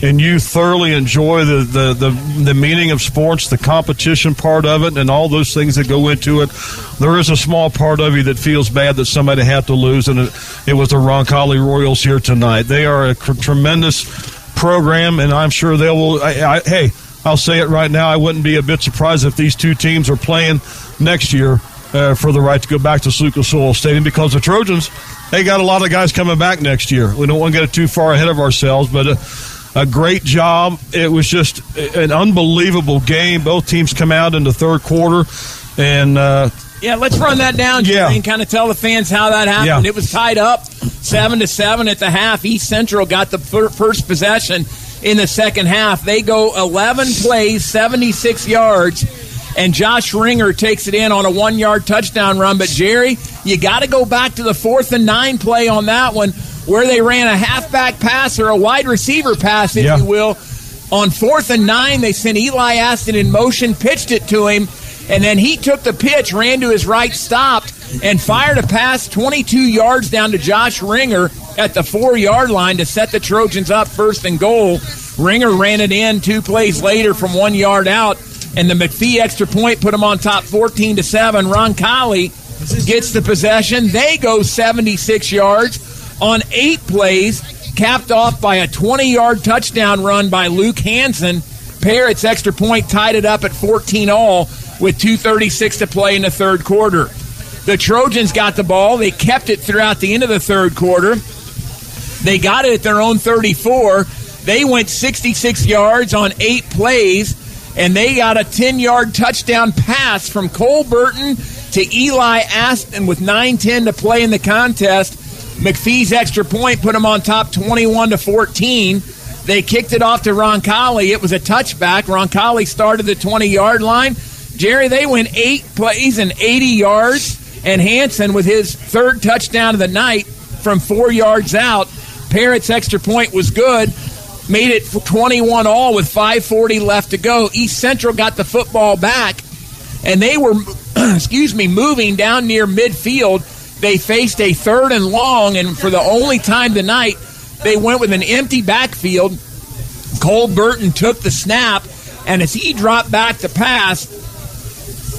And you thoroughly enjoy the, the, the, the meaning of sports, the competition part of it, and all those things that go into it. There is a small part of you that feels bad that somebody had to lose, and it, it was the Roncalli Royals here tonight. They are a cr- tremendous program, and I'm sure they will. I, I, hey, I'll say it right now. I wouldn't be a bit surprised if these two teams are playing next year uh, for the right to go back to Lucas Oil Stadium because the Trojans, they got a lot of guys coming back next year. We don't want to get too far ahead of ourselves, but. Uh, a great job. It was just an unbelievable game. Both teams come out in the third quarter, and uh, Yeah, let's run that down, Jerry, Yeah. and kind of tell the fans how that happened. Yeah. It was tied up seven to seven at the half. East Central got the first possession in the second half. They go eleven plays, seventy six yards, and Josh Ringer takes it in on a one yard touchdown run. But Jerry, you got to go back to the fourth and nine play on that one, where they ran a halfback pass or a wide receiver pass, if Yeah. you will. On fourth and nine, they sent Eli Aston in motion, pitched it to him, and then he took the pitch, ran to his right, stopped, and fired a pass 22 yards down to Josh Ringer at the four yard line to set the Trojans up first and goal. Ringer ran it in two plays later from one yard out, and the McPhee extra point put him on top 14 to 7. Roncalli gets the possession. They go 76 yards on eight plays, capped off by a 20 yard touchdown run by Luke Hanson. Parrott's extra point tied it up at 14 all with 2.36 to play in the third quarter. The Trojans got the ball. They kept it throughout the end of the third quarter. They got it at their own 34. They went 66 yards on eight plays, and they got a 10 yard touchdown pass from Cole Burton to Eli Aston with 9 10 to play in the contest. McPhee's extra point put them on top 21 to 14. They kicked it off to Roncalli. It was a touchback. Roncalli started the 20 yard line. Jerry, they went eight plays and 80 yards. And Hanson, with his third touchdown of the night from four yards out, Parrott's extra point was good. Made it 21 all with 5:40 left to go. East Central got the football back, and they were, *clears throat* excuse me, moving down near midfield. They faced a third and long, and for the only time tonight, they went with an empty backfield. Cole Burton took the snap, and as he dropped back to pass,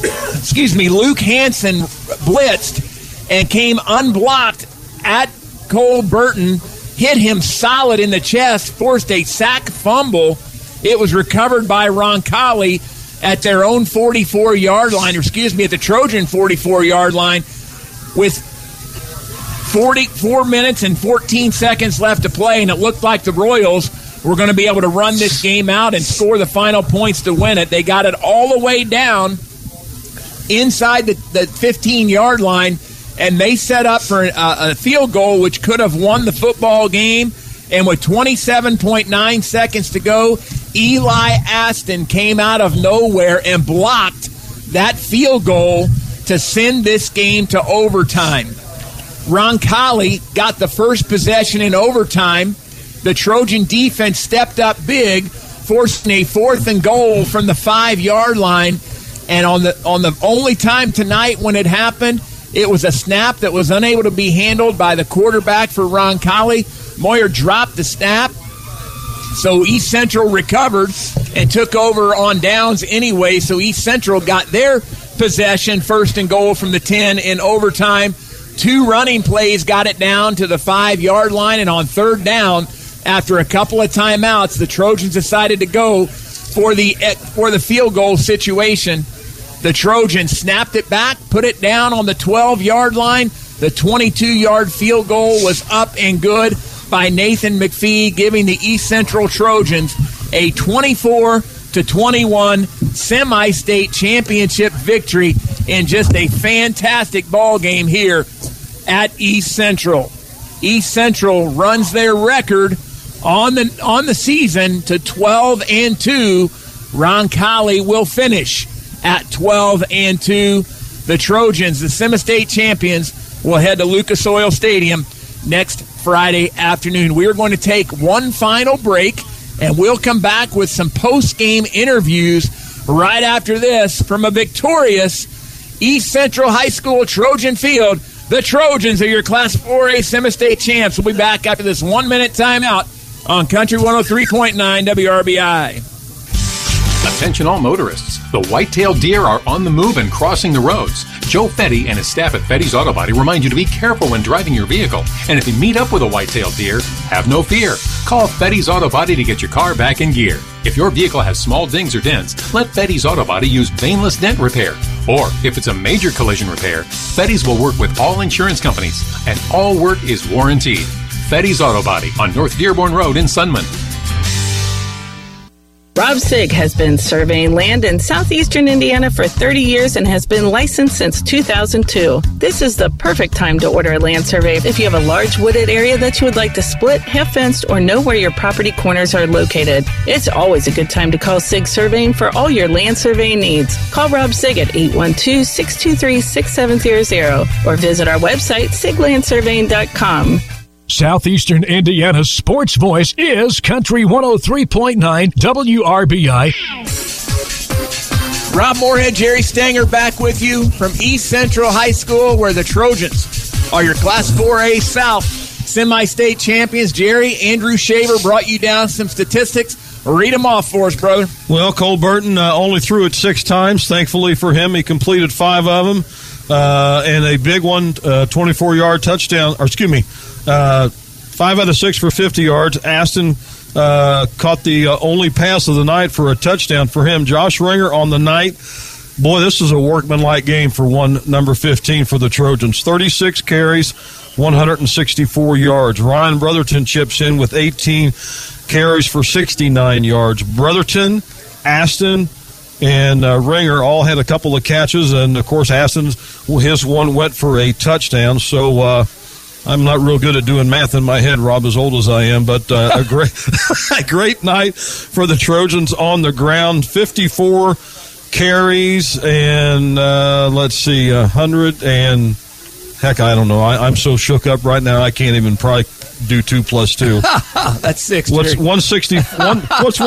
*coughs* excuse me, Luke Hanson blitzed and came unblocked at Cole Burton, hit him solid in the chest, forced a sack fumble. It was recovered by Roncalli at their own 44 yard line, or excuse me, at the Trojan 44 yard line with 44 minutes and 14 seconds left to play, and it looked like the Royals were going to be able to run this game out and score the final points to win it. They got it all the way down inside the, the 15 yard line, and they set up for a, a field goal, which could have won the football game. And with 27.9 seconds to go, Eli Aston came out of nowhere and blocked that field goal to send this game to overtime. Roncalli got the first possession in overtime. The Trojan defense stepped up big, forcing a fourth and goal from the five yard line. And on the on the only time tonight when it happened, it was a snap that was unable to be handled by the quarterback for Roncalli. Moyer dropped the snap. So East Central recovered and took over on downs anyway. So East Central got their possession, first and goal from the 10 in overtime. Two running plays got it down to the five yard line, and on third down, after a couple of timeouts, the Trojans decided to go for the eh, for the field goal situation. The Trojans snapped it back, put it down on the 12 yard line. The 22 yard field goal was up and good by Nathan McPhee, giving the East Central Trojans a 24 to 21 semi-state championship victory in just a fantastic ball game here at East Central. East Central runs their record on the on the season to 12 and 2. Roncalli will finish at 12 and 2. The Trojans, the semi-state champions, will head to Lucas Oil Stadium next Friday afternoon. We are going to take one final break and we'll come back with some post-game interviews right after this from a victorious East Central High School Trojan Field. The Trojans are your Class 4A semi-state champs. We'll be back after this one-minute timeout on Country 103.9 WRBI. Attention all motorists. The white-tailed deer are on the move and crossing the roads. Joe Fetty and his staff at Fetty's Auto Body remind you to be careful when driving your vehicle. And if you meet up with a white-tailed deer, have no fear. Call Fetty's Auto Body to get your car back in gear. If your vehicle has small dings or dents, let Fetty's Auto Body use Paintless Dent Repair. Or if it's a major collision repair, Fetty's will work with all insurance companies, and all work is warranted. Fetty's Auto Body on North Dearborn Road in Sunman. Rob Sig has been surveying land in southeastern Indiana for 30 years and has been licensed since 2002. This is the perfect time to order a land survey if you have a large wooded area that you would like to split, have fenced, or know where your property corners are located. It's always a good time to call Sig Surveying for all your land surveying needs. Call Rob Sig at 812 623 6700 or visit our website, siglandsurveying.com. Southeastern Indiana's sports voice is Country 103.9 WRBI. Rob Moorhead, Jerry Stanger back with you from East Central High School, where the Trojans are your Class 4A South semi state champions. Jerry, Andrew Shaver brought you down some statistics. Read them off for us, brother. Well, Cole Burton uh, only threw it six times. Thankfully for him, he completed five of them. Uh, and a big one, uh, 24 yard touchdown, or excuse me, uh, five out of six for 50 yards. Aston uh, caught the only pass of the night for a touchdown for him. Josh Ringer on the night. Boy, this is a workmanlike game for one number 15 for the Trojans. 36 carries, 164 yards. Ryan Brotherton chips in with 18 carries for 69 yards. Brotherton, Aston, and uh, Ringer all had a couple of catches, and of course, Aston's his one went for a touchdown. So uh, I'm not real good at doing math in my head, Rob, as old as I am, but uh, a great, *laughs* a great night for the Trojans on the ground. 54 carries and uh, let's see, a hundred and heck, I don't know. I, am so shook up right now. I can't even probably do two plus two. *laughs* That's six. What's 160? one, what's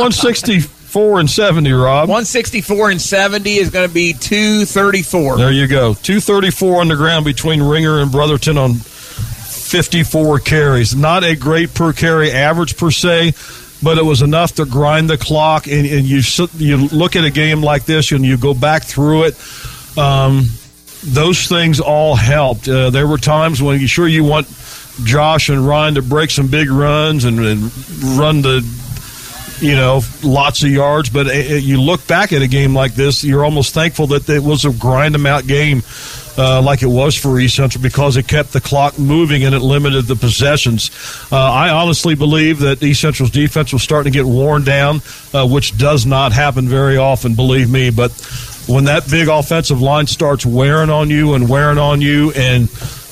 164 and 70, Rob? 164 and 70 is going to be 234. There you go. 234 on the ground between Ringer and Brotherton on 54 carries. Not a great per carry average per se, but it was enough to grind the clock. And, and you you look at a game like this and you go back through it. Um, those things all helped. Uh, there were times when you sure you want Josh and Ryan to break some big runs and, and run the you know, lots of yards. But you look back at a game like this, you're almost thankful that it was a grind them out game. Uh, like it was for East Central because it kept the clock moving and it limited the possessions. Uh, I honestly believe that East Central's defense was starting to get worn down, uh, which does not happen very often, believe me. But when that big offensive line starts wearing on you and wearing on you, and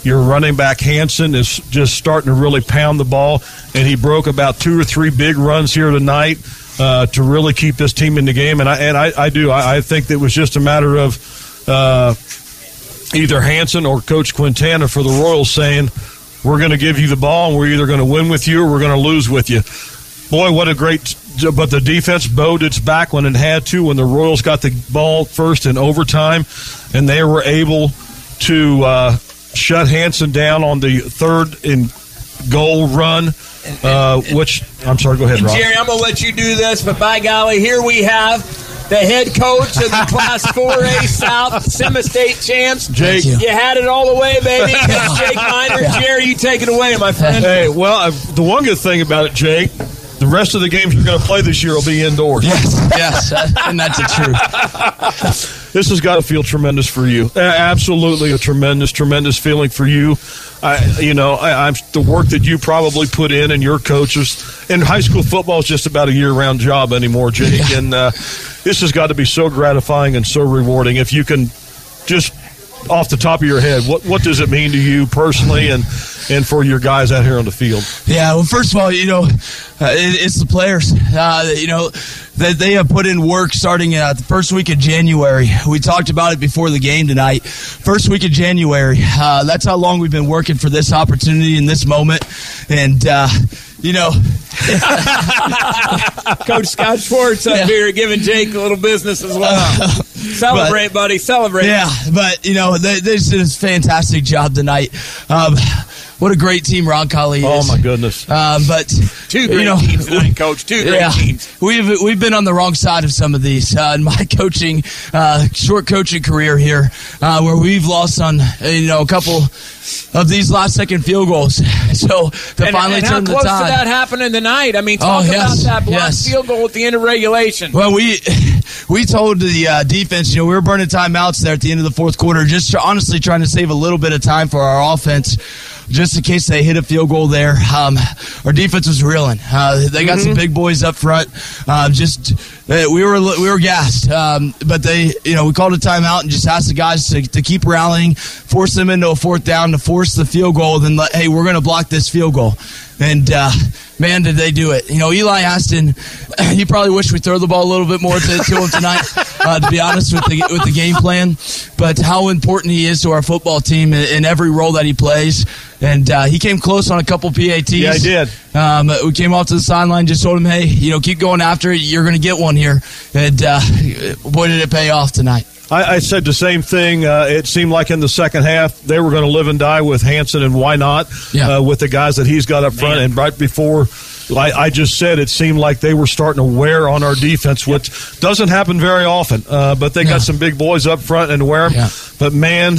your running back Hanson is just starting to really pound the ball, and he broke about two or three big runs here tonight uh, to really keep this team in the game. And I and I, I do. I, I think it was just a matter of. Uh, either Hanson or Coach Quintana for the Royals saying, "We're going to give you the ball, and we're either going to win with you or we're going to lose with you." Boy, what a great! But the defense bowed its back when it had to. When the Royals got the ball first in overtime, and they were able to uh, shut Hanson down on the third and goal run. Uh, which I'm sorry. Go ahead, Rob. Jerry, I'm going to let you do this, but by golly, here we have the head coach of the *laughs* Class 4A South Semi State champs. Jake. you. had it all the way, baby. That's *laughs* Jake Miner. Jerry, you take it away, my friend. Hey, well, uh, the one good thing about it, Jake, the rest of the games you're going to play this year will be indoors. Yes, yes, uh, and that's the truth. *laughs* this has got to feel tremendous for you. Absolutely a tremendous, tremendous feeling for you. I, you know, I, I'm the work that you probably put in and your coaches. And high school football is just about a year-round job anymore, Jake. And uh, this has got to be so gratifying and so rewarding. If you can just off the top of your head, what what does it mean to you personally and and for your guys out here on the field? Yeah, well, first of all, you know, uh, it, it's the players. Uh, you know, that they have put in work starting uh, the first week of January. We talked about it before the game tonight. First week of January. Uh, that's how long we've been working for this opportunity in this moment. And, uh, you know, *laughs* Coach Scott Schwartz up here giving Jake a little business as well. *laughs* Celebrate, buddy. Celebrate. Yeah, but you know they, they did a fantastic job tonight. Um, what a great team Roncalli is. Oh my goodness! Um, but Two great you know, teams tonight, Coach. Two great yeah, teams. We've we've been on the wrong side of some of these uh, in my *laughs* coaching, uh, short coaching career here, uh, where we've lost on uh, you know a couple of these last second field goals. *laughs* So to and, finally and turn how close to that happening tonight? I mean, talk Oh, yes, about that blocked yes. field goal at the end of regulation. Well, we *laughs* we told the uh, defense, you know, we were burning timeouts there at the end of the fourth quarter, just tr- honestly trying to save a little bit of time for our offense, just in case they hit a field goal there. Um, our defense was reeling. Uh, they got some big boys up front. Uh, just uh, we were we were gassed, um, but they, you know, we called a timeout and just asked the guys to, to keep rallying, force them into a fourth down, to force the field goal. Then, let, hey, we're going to block this field goal. And uh, man, did they do it! You know, Eli Aston. You probably wish we throw the ball a little bit more to, to him tonight. *laughs* Uh, to be honest with the with the game plan, but how important he is to our football team in, in every role that he plays. And uh, he came close on a couple PATs. Yeah, he did. Um, we came off to the sideline, just told him, "Hey, you know, keep going after it. You're going to get one here." And uh, boy, did it pay off tonight. I, I said the same thing. Uh, it seemed like in the second half they were going to live and die with Hanson, and why not? Uh, with the guys that he's got up front, and right before. I, I just said it seemed like they were starting to wear on our defense, which doesn't happen very often. Uh, but they got some big boys up front and wear them. But man,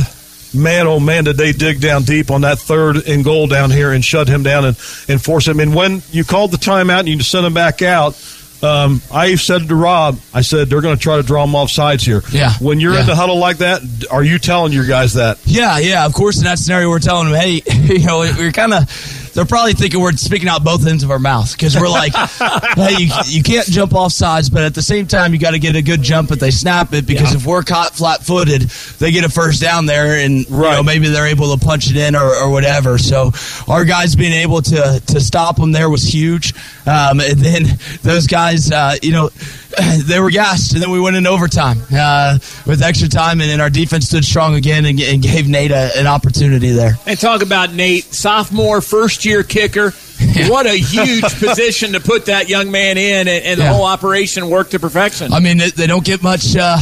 man, oh man, did they dig down deep on that third and goal down here and shut him down and, and force him. And when you called the timeout and you sent him back out, um, I said to Rob, I said they're going to try to draw them off sides here. Yeah. When you're Yeah. in the huddle like that, are you telling your guys that? Yeah, yeah. Of course, in that scenario, we're telling them, hey, *laughs* you know, we're kind of. They're probably thinking we're speaking out both ends of our mouth because we're like, *laughs* hey, you, you can't jump off sides, but at the same time, you got to get a good jump if they snap it because if we're caught flat footed, they get a first down there and you know, maybe they're able to punch it in or, or whatever. So our guys being able to to stop them there was huge. Um, and then those guys, uh, you know, *laughs* they were gassed, and then we went in overtime uh, with extra time, and then our defense stood strong again and, and gave Nate a, an opportunity there. And talk about Nate, sophomore, first year kicker. *laughs* What a huge position to put that young man in, and, and the whole operation worked to perfection. I mean, they, they don't get much uh,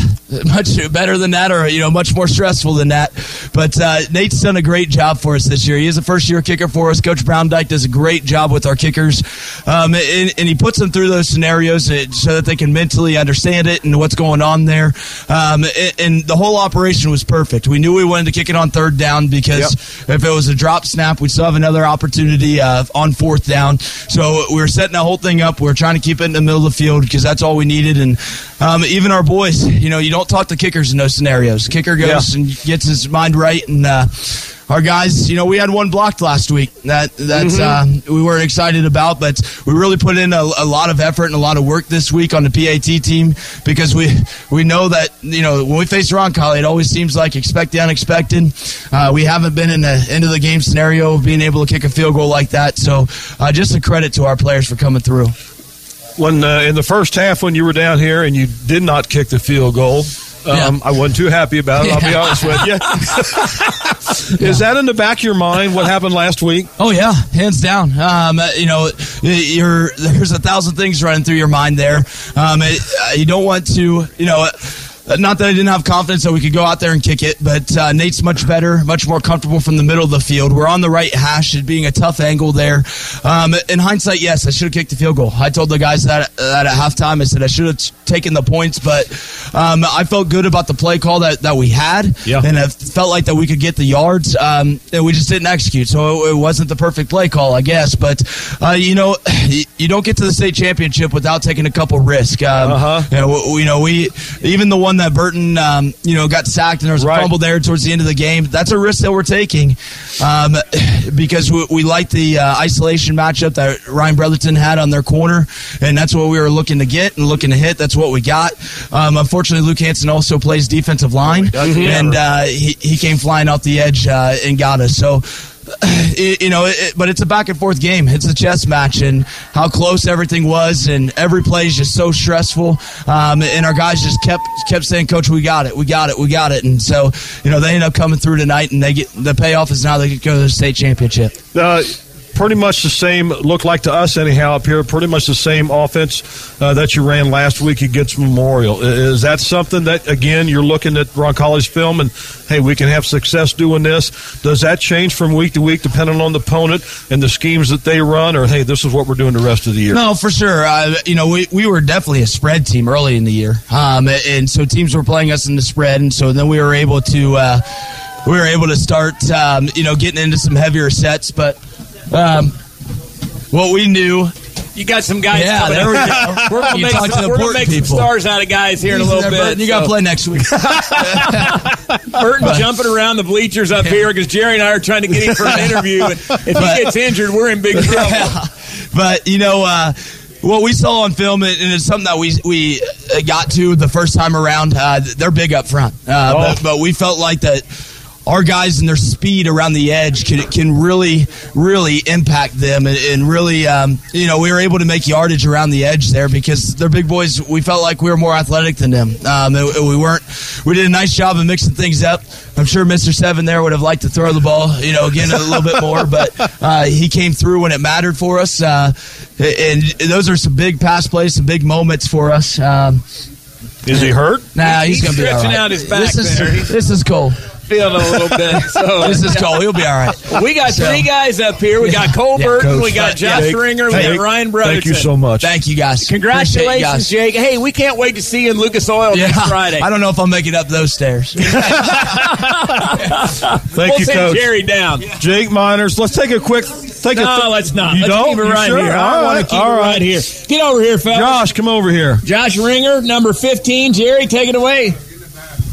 much better than that, or you know, much more stressful than that. But uh, Nate's done a great job for us this year. He is a first year kicker for us. Coach Brown Dyke does a great job with our kickers, um, and, and, he puts them through those scenarios so that they can mentally understand it and what's going on there. Um, and, and, the whole operation was perfect. We knew we wanted to kick it on third down because yep. if it was a drop snap, we'd still have another opportunity uh, on fourth down. So we are setting the whole thing up. We are trying to keep it in the middle of the field because that's all we needed. And um, even our boys, you know, you don't talk to kickers in those scenarios. Kicker goes yeah. and gets his mind right, and uh, our guys, you know, we had one blocked last week that that mm-hmm. uh, we weren't excited about, but we really put in a, a, lot of effort and a lot of work this week on the PAT team because we we know that you know when we face Roncalli, it always seems like expect the unexpected. Uh, we haven't been in the end of the game scenario of being able to kick a field goal like that, so uh, just a credit to our players for coming through when uh, in the first half when you were down here and you did not kick the field goal. Um, yeah. I wasn't too happy about it. I'll be honest with you. *laughs* Is that in the back of your mind? What happened last week? Oh yeah, hands down. Um, you know, you're there's a thousand things running through your mind there. Um, it, uh, you don't want to, you know uh, not that I didn't have confidence that we could go out there and kick it, but uh, Nate's much better, much more comfortable from the middle of the field. We're on the right hash, it being a tough angle there. Um, in hindsight, yes, I should have kicked the field goal. I told the guys that, that at halftime. I said I should have taken the points, but um, I felt good about the play call that, that we had, yeah. and I felt like that we could get the yards, um, and we just didn't execute. So it, it, wasn't the perfect play call, I guess. But uh, you know, *sighs* you don't get to the state championship without taking a couple risks. Um, uh-huh. You know, you know, we even the one one that Burton, um, you know, got sacked and there was a right. fumble there towards the end of the game. That's a risk that we're taking um, *sighs* because we, we like the uh, isolation matchup that Ryan Brotherton had on their corner, and that's what we were looking to get and looking to hit. That's what we got. Um, unfortunately, Luke Hanson also plays defensive line, oh, and uh, he, he came flying off the edge uh, and got us. So *sighs* you know, it, but it's a back and forth game. It's a chess match, and how close everything was, and every play is just so stressful. Um, and our guys just kept kept saying, "Coach, we got it, we got it, we got it." And so, you know, they end up coming through tonight, and they get the payoff is now they get go to the state championship. Uh, pretty much the same look like to us anyhow up here. Pretty much the same offense uh, that you ran last week against Memorial. Is that something that again you're looking at Ron Roncalli's film and hey, we can have success doing this? Does that change from week to week depending on the opponent and the schemes that they run, or hey, this is what we're doing the rest of the year? No, for sure. Uh, you know, we we were definitely a spread team early in the year, um, and so teams were playing us in the spread, and so then we were able to. Uh, we were able to start, um, you know, getting into some heavier sets, but um, what we knew. You got some guys. Yeah, there we *laughs* go. We're gonna make, some, we're gonna make some, stars out of guys here in a little bit. Burton, you so. got to play next week. *laughs* Burton but, jumping around the bleachers up yeah. here because Jerry and I are trying to get him for an interview. And if he gets injured, we're in big *laughs* trouble. Yeah. But you know. Uh, what we saw on film, and it's something that we we got to the first time around. Uh, they're big up front, uh, oh. but, but we felt like that our guys and their speed around the edge can can really really impact them and, and really um, you know we were able to make yardage around the edge there because they're big boys. We felt like we were more athletic than them. Um, we weren't. We did a nice job of mixing things up. I'm sure Mr. Seven there would have liked to throw the ball, you know, again a little bit more, but uh, he came through when it mattered for us. Uh, and those are some big pass plays, some big moments for us. Um, is he hurt? Nah, he's, he's going to be stretching out his back. This is, there. this is cool feeling a little bit. *laughs* So this is cool. He'll be all right. We got so, three guys up here. We got Cole yeah, Burton, we got Josh Jake, Ringer, we got Ryan Brotherton. Thank you so much. Thank you guys. Congratulations, you guys. Jake. Hey, we can't wait to see you in Lucas Oil yeah, next Friday. I don't know if I'll make it up those stairs. *laughs* Thank we'll you, Coach. Jerry down. Jake Miners. Let's take a quick. Take no, a th- let's not. You let's don't? keep it right sure? here. I want to keep all it right. right here. Get over here, fellas. Josh, come over here. Josh Ringer, number 15. Jerry, take it away.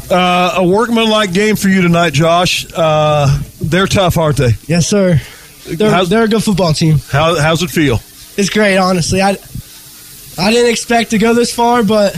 Uh, a workmanlike game for you tonight, Josh. Uh, they're tough, aren't they? Yes, sir. They're, they're a good football team. How, how's it feel? It's great, honestly. I I didn't expect to go this far, but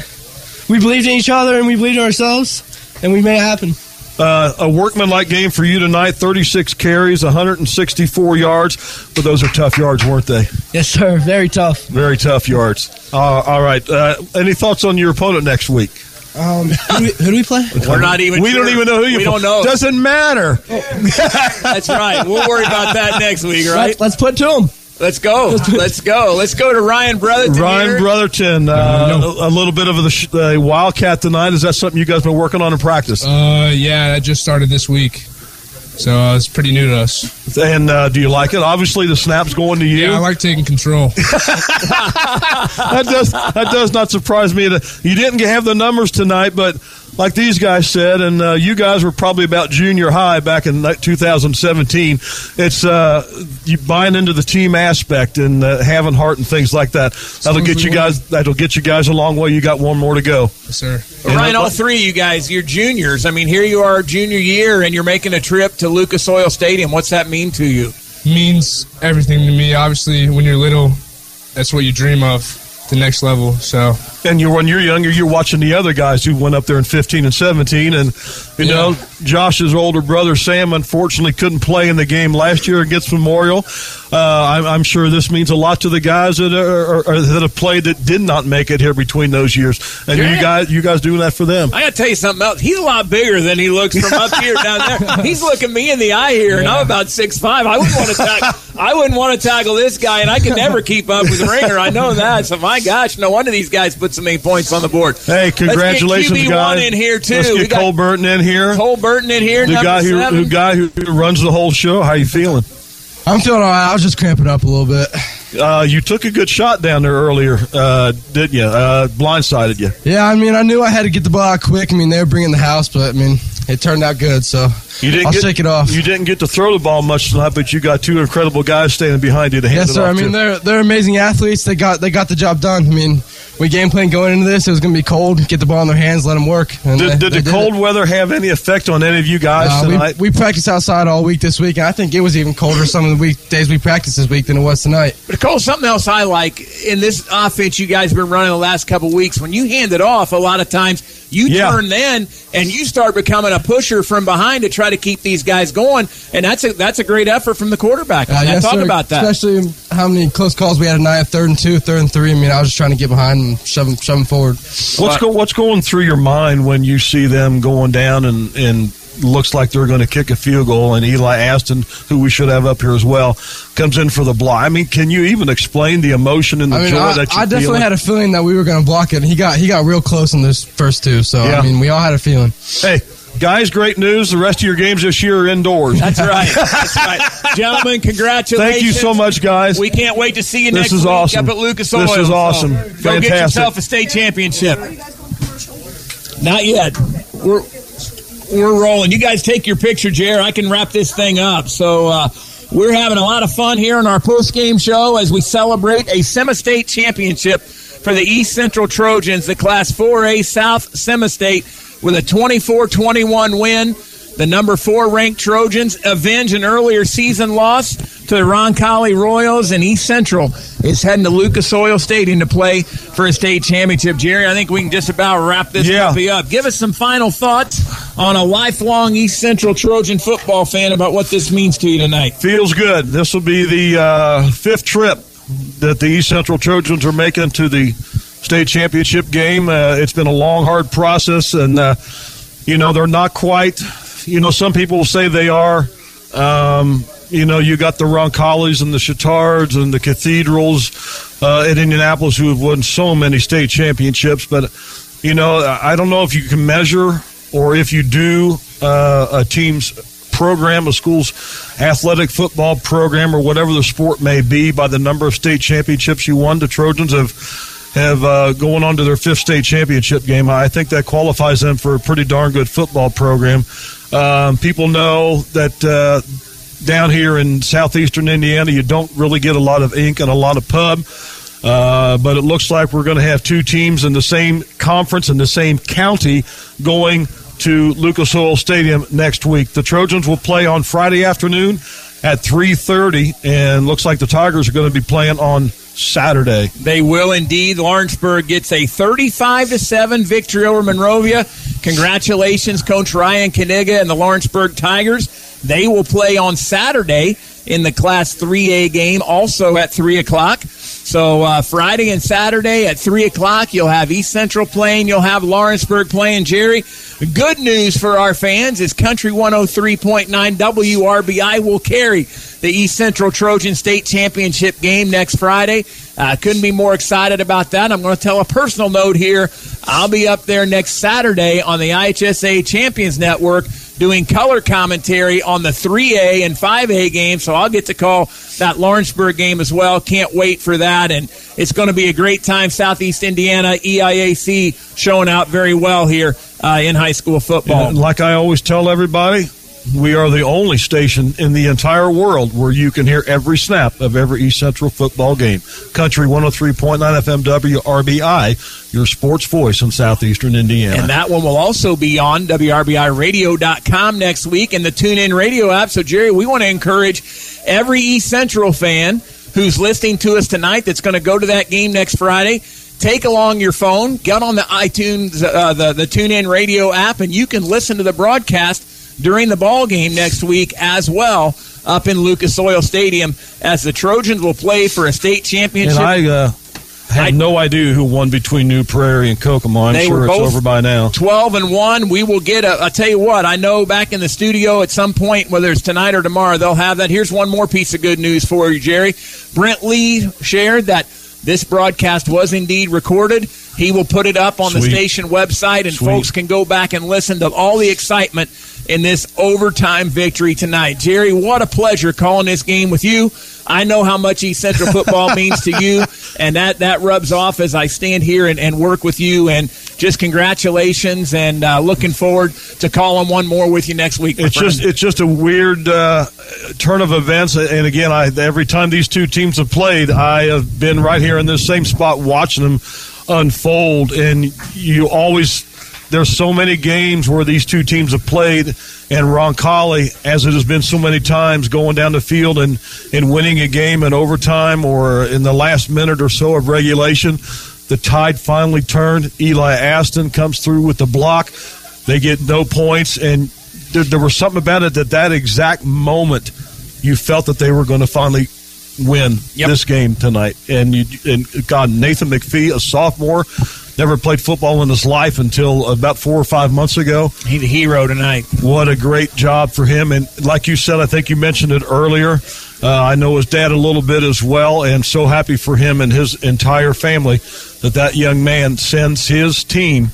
we believed in each other and we believed in ourselves, and we made it happen. Uh, a workmanlike game for you tonight 36 carries, 164 yards, but those are tough yards, weren't they? Yes, sir. Very tough. Very tough yards. Uh, all right. Uh, any thoughts on your opponent next week? Um, who, do we, who, do we, play? We're not even. We sure. don't even know who you. We play. don't know. Doesn't matter. That's right. We'll worry about that next week, right? Let's, let's put to them. Let's go. Let's go. Let's go to Ryan Brotherton. Ryan here. Brotherton, uh, a, a little bit of the sh- uh, Wildcat tonight. Is that something you guys been working on in practice? Uh, yeah, that just started this week, so uh, it's pretty new to us. And uh, do you like it? Obviously, the snap's going to you. Yeah, I like taking control. *laughs* that does that does not surprise me. That you didn't have the numbers tonight, but like these guys said, and uh, you guys were probably about junior high back in 2017. It's uh, you buying into the team aspect and uh, having heart and things like that. That'll get you guys. That'll get you guys a long way. You got one more to go. Yes, sir. But Ryan, all three of you guys, you're juniors. I mean, here you are, junior year, and you're making a trip to Lucas Oil Stadium. What's that mean to you? means everything to me. Obviously, when you're little, that's what you dream of. The next level. So And you're when you're younger, you're watching the other guys who went up there in 15 and 17, and you know Josh's older brother Sam unfortunately couldn't play in the game last year against Memorial. Uh, I'm, I'm sure this means a lot to the guys that are, are, that have played that did not make it here between those years, and Yeah. you guys you guys doing that for them. I got to tell you something else. He's a lot bigger than he looks from up here down there. *laughs* He's looking me in the eye here, and I'm about six five. I wouldn't want to tackle. I wouldn't want to tackle this guy, and I could never keep up with Ringer. I know that. So my gosh, no wonder these guys put so many points on the board. Hey, congratulations, QB1 guys! in here too. Let's We get got Cole Burton in here. Cole Burton in here. the guy who the guy who runs the whole show. How you feeling? I'm feeling all right. I was just cramping up a little bit. Uh, you took a good shot down there earlier, uh, didn't you? Uh, blindsided you. Yeah, I mean, I knew I had to get the ball out quick. I mean, they were bringing the house, but I mean, it turned out good. So You didn't I'll get, shake it off. You didn't get to throw the ball much tonight, but you got two incredible guys standing behind you to hand Yes, it sir. off I mean, to. they're they're amazing athletes. They got they got the job done. I mean, we game plan going into this. It was going to be cold. Get the ball in their hands, let them work. And Did, they- did they the it. cold weather have any effect on any of you guys Uh, tonight? we, we practiced outside all week this week, and I think it was even colder some of the weekdays we practiced this week than it was tonight. But Cole, something else I like in this offense you guys have been running the last couple weeks. When you hand it off, a lot of times you Yeah. turn then and you start becoming a pusher from behind to try to keep these guys going, and that's a that's a great effort from the quarterback. Uh, I yes, talk sir. about that. Especially how many close calls we had tonight, third and two, third and three. I mean, I was just trying to get behind and shove them, shove them forward. What's go, What's going through your mind when you see them going down and and looks like they're going to kick a field goal and Eli Aston, who we should have up here as well, comes in for the block? I mean, can you even explain the emotion and the I mean, joy I, that you feel? I definitely feeling? had a feeling that we were going to block it, and he got he got real close in those first two. So Yeah. I mean, we all had a feeling. Hey, guys, great news! The rest of your games this year are indoors. That's right. *laughs* That's right. Gentlemen, congratulations. Thank you so much, guys. We can't wait to see you next. This next is week awesome. up at Lucas This Oil. is So awesome. Go get yourself a state championship. Not yet. We're we're rolling. You guys take your picture, Jer. I can wrap this thing up. So uh, we're having a lot of fun here in our post game show as we celebrate a semi-state championship for the East Central Trojans, the Class 4A South Semi-State, with a 24-21 win. The number four ranked Trojans avenge an earlier season loss to the Roncalli Royals, and East Central is heading to Lucas Oil Stadium to play for a state championship. Jerry, I think we can just about wrap this Yeah. up. Give us some final thoughts on a lifelong East Central Trojan football fan about what this means to you tonight. Feels good. This will be the uh, fifth trip that the East Central Trojans are making to the state championship game. Uh, it's been a long, hard process, and uh, you know they're not quite. You know, some people will say they are. Um, you know, you got the Roncallis and the Chatards and the Cathedrals uh, in Indianapolis who have won so many state championships, but you know, I don't know if you can measure or if you do uh, a team's program, a school's athletic football program, or whatever the sport may be, by the number of state championships you won. The Trojans have have uh, going on to their fifth state championship game. I think that qualifies them for a pretty darn good football program. Um, people know that. Uh, down here in southeastern Indiana, you don't really get a lot of ink and a lot of pub. Uh, but it looks like we're going to have two teams in the same conference in the same county going to Lucas Oil Stadium next week. The Trojans will play on Friday afternoon at 3:30 and looks like the Tigers are going to be playing on Saturday. They will indeed. Lawrenceburg gets a 35 to 7 victory over Monrovia. Congratulations, Coach Ryan Kaniga and the Lawrenceburg Tigers. They will play on Saturday in the Class 3A game, also at 3 o'clock. So uh, Friday and Saturday at 3 o'clock, you'll have East Central playing. You'll have Lawrenceburg playing. Jerry, good news for our fans is Country 103.9 WRBI will carry the East Central Trojan State Championship game next Friday. Uh, couldn't be more excited about that. I'm going to tell a personal note here. I'll be up there next Saturday on the IHSA Champions Network doing color commentary on the 3A and 5A games, so I'll get to call that Lawrenceburg game as well. Can't wait for that, and it's going to be a great time. Southeast Indiana EIAC showing out very well here uh, in high school football. And like I always tell everybody, we are the only station in the entire world where you can hear every snap of every East Central football game. Country 103.9 FM WRBI, your sports voice in southeastern Indiana. And that one will also be on WRBIRadio.com next week and the TuneIn Radio app. So, Jerry, we want to encourage every East Central fan who's listening to us tonight that's going to go to that game next Friday. Take along your phone, get on the iTunes, uh, the the TuneIn Radio app, and you can listen to the broadcast during the ball game next week as well up in Lucas Oil Stadium as the Trojans will play for a state championship. And I uh, have no idea who won between New Prairie and Kokomo. I'm sure it's over by now. 12 and 1. We will get a. I tell you what, I know back in the studio at some point, whether it's tonight or tomorrow, they'll have that. Here's one more piece of good news for you, Jerry. Brent Lee shared that this broadcast was indeed recorded. He will put it up on the station website, and Sweet. folks can go back and listen to all the excitement in this overtime victory tonight. Jerry, what a pleasure calling this game with you. I know how much East Central football *laughs* means to you, and that, that rubs off as I stand here and, and work with you. And just congratulations, and uh, looking forward to calling one more with you next week. It's friend. just it's just a weird uh, turn of events, and again, I every time these two teams have played, I have been right here in this same spot watching them unfold, and you always there's so many games where these two teams have played, and Roncalli, as it has been so many times, going down the field and and winning a game in overtime or in the last minute or so of regulation. The tide finally turned. Eli Aston comes through with the block. They get no points, and there, there was something about it that that exact moment you felt that they were going to finally win this game tonight. And you, and God, Nathan McPhee, a sophomore, never played football in his life until about four or five months ago. He's a hero tonight. What a great job for him! And like you said, I think you mentioned it earlier. Uh, I know his dad a little bit as well, and so happy for him and his entire family that that young man sends his team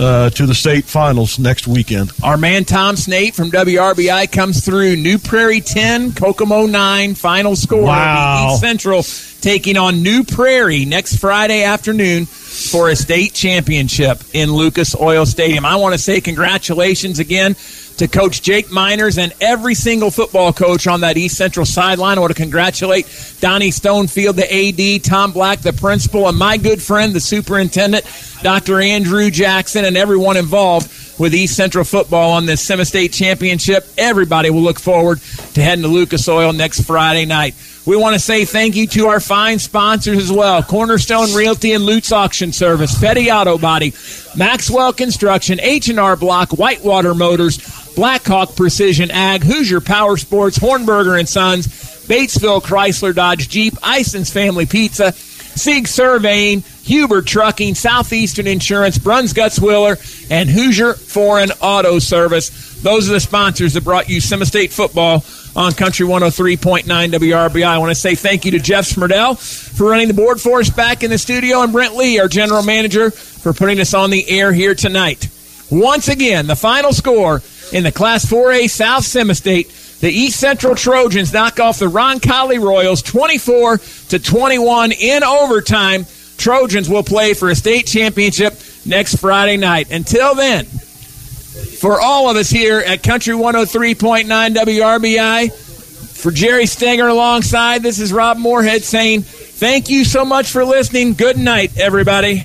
uh, to the state finals next weekend. Our man Tom Snate from WRBI comes through. New Prairie 10, Kokomo 9. Final score. Wow. East Central taking on New Prairie next Friday afternoon for a state championship in Lucas Oil Stadium. I want to say congratulations again to Coach Jake Miners and every single football coach on that East Central sideline. I want to congratulate Donnie Stonefield, the AD, Tom Black, the principal, and my good friend, the superintendent, Dr. Andrew Jackson, and everyone involved with East Central football on this Semi State Championship. Everybody will look forward to heading to Lucas Oil next Friday night. We want to say thank you to our fine sponsors as well. Cornerstone Realty and Lutz Auction Service, Fetty Auto Body, Maxwell Construction, H&R Block, Whitewater Motors, Blackhawk Precision Ag, Hoosier Power Sports, Hornberger and Sons, Batesville Chrysler Dodge Jeep, Ison's Family Pizza, Sig Surveying, Huber Trucking, Southeastern Insurance, Bruns Gutzwiller, and Hoosier Foreign Auto Service. Those are the sponsors that brought you Semi State football on Country 103.9 WRBI. I want to say thank you to Jeff Smerdell for running the board for us back in the studio, and Brent Lee, our general manager, for putting us on the air here tonight. Once again, the final score in the Class 4A South Semi State. The East Central Trojans knock off the Roncalli Royals 24 to 21 in overtime. Trojans will play for a state championship next Friday night. Until then, for all of us here at Country 103.9 WRBI, for Jerry Stenger alongside, this is Rob Moorhead saying thank you so much for listening. Good night, everybody.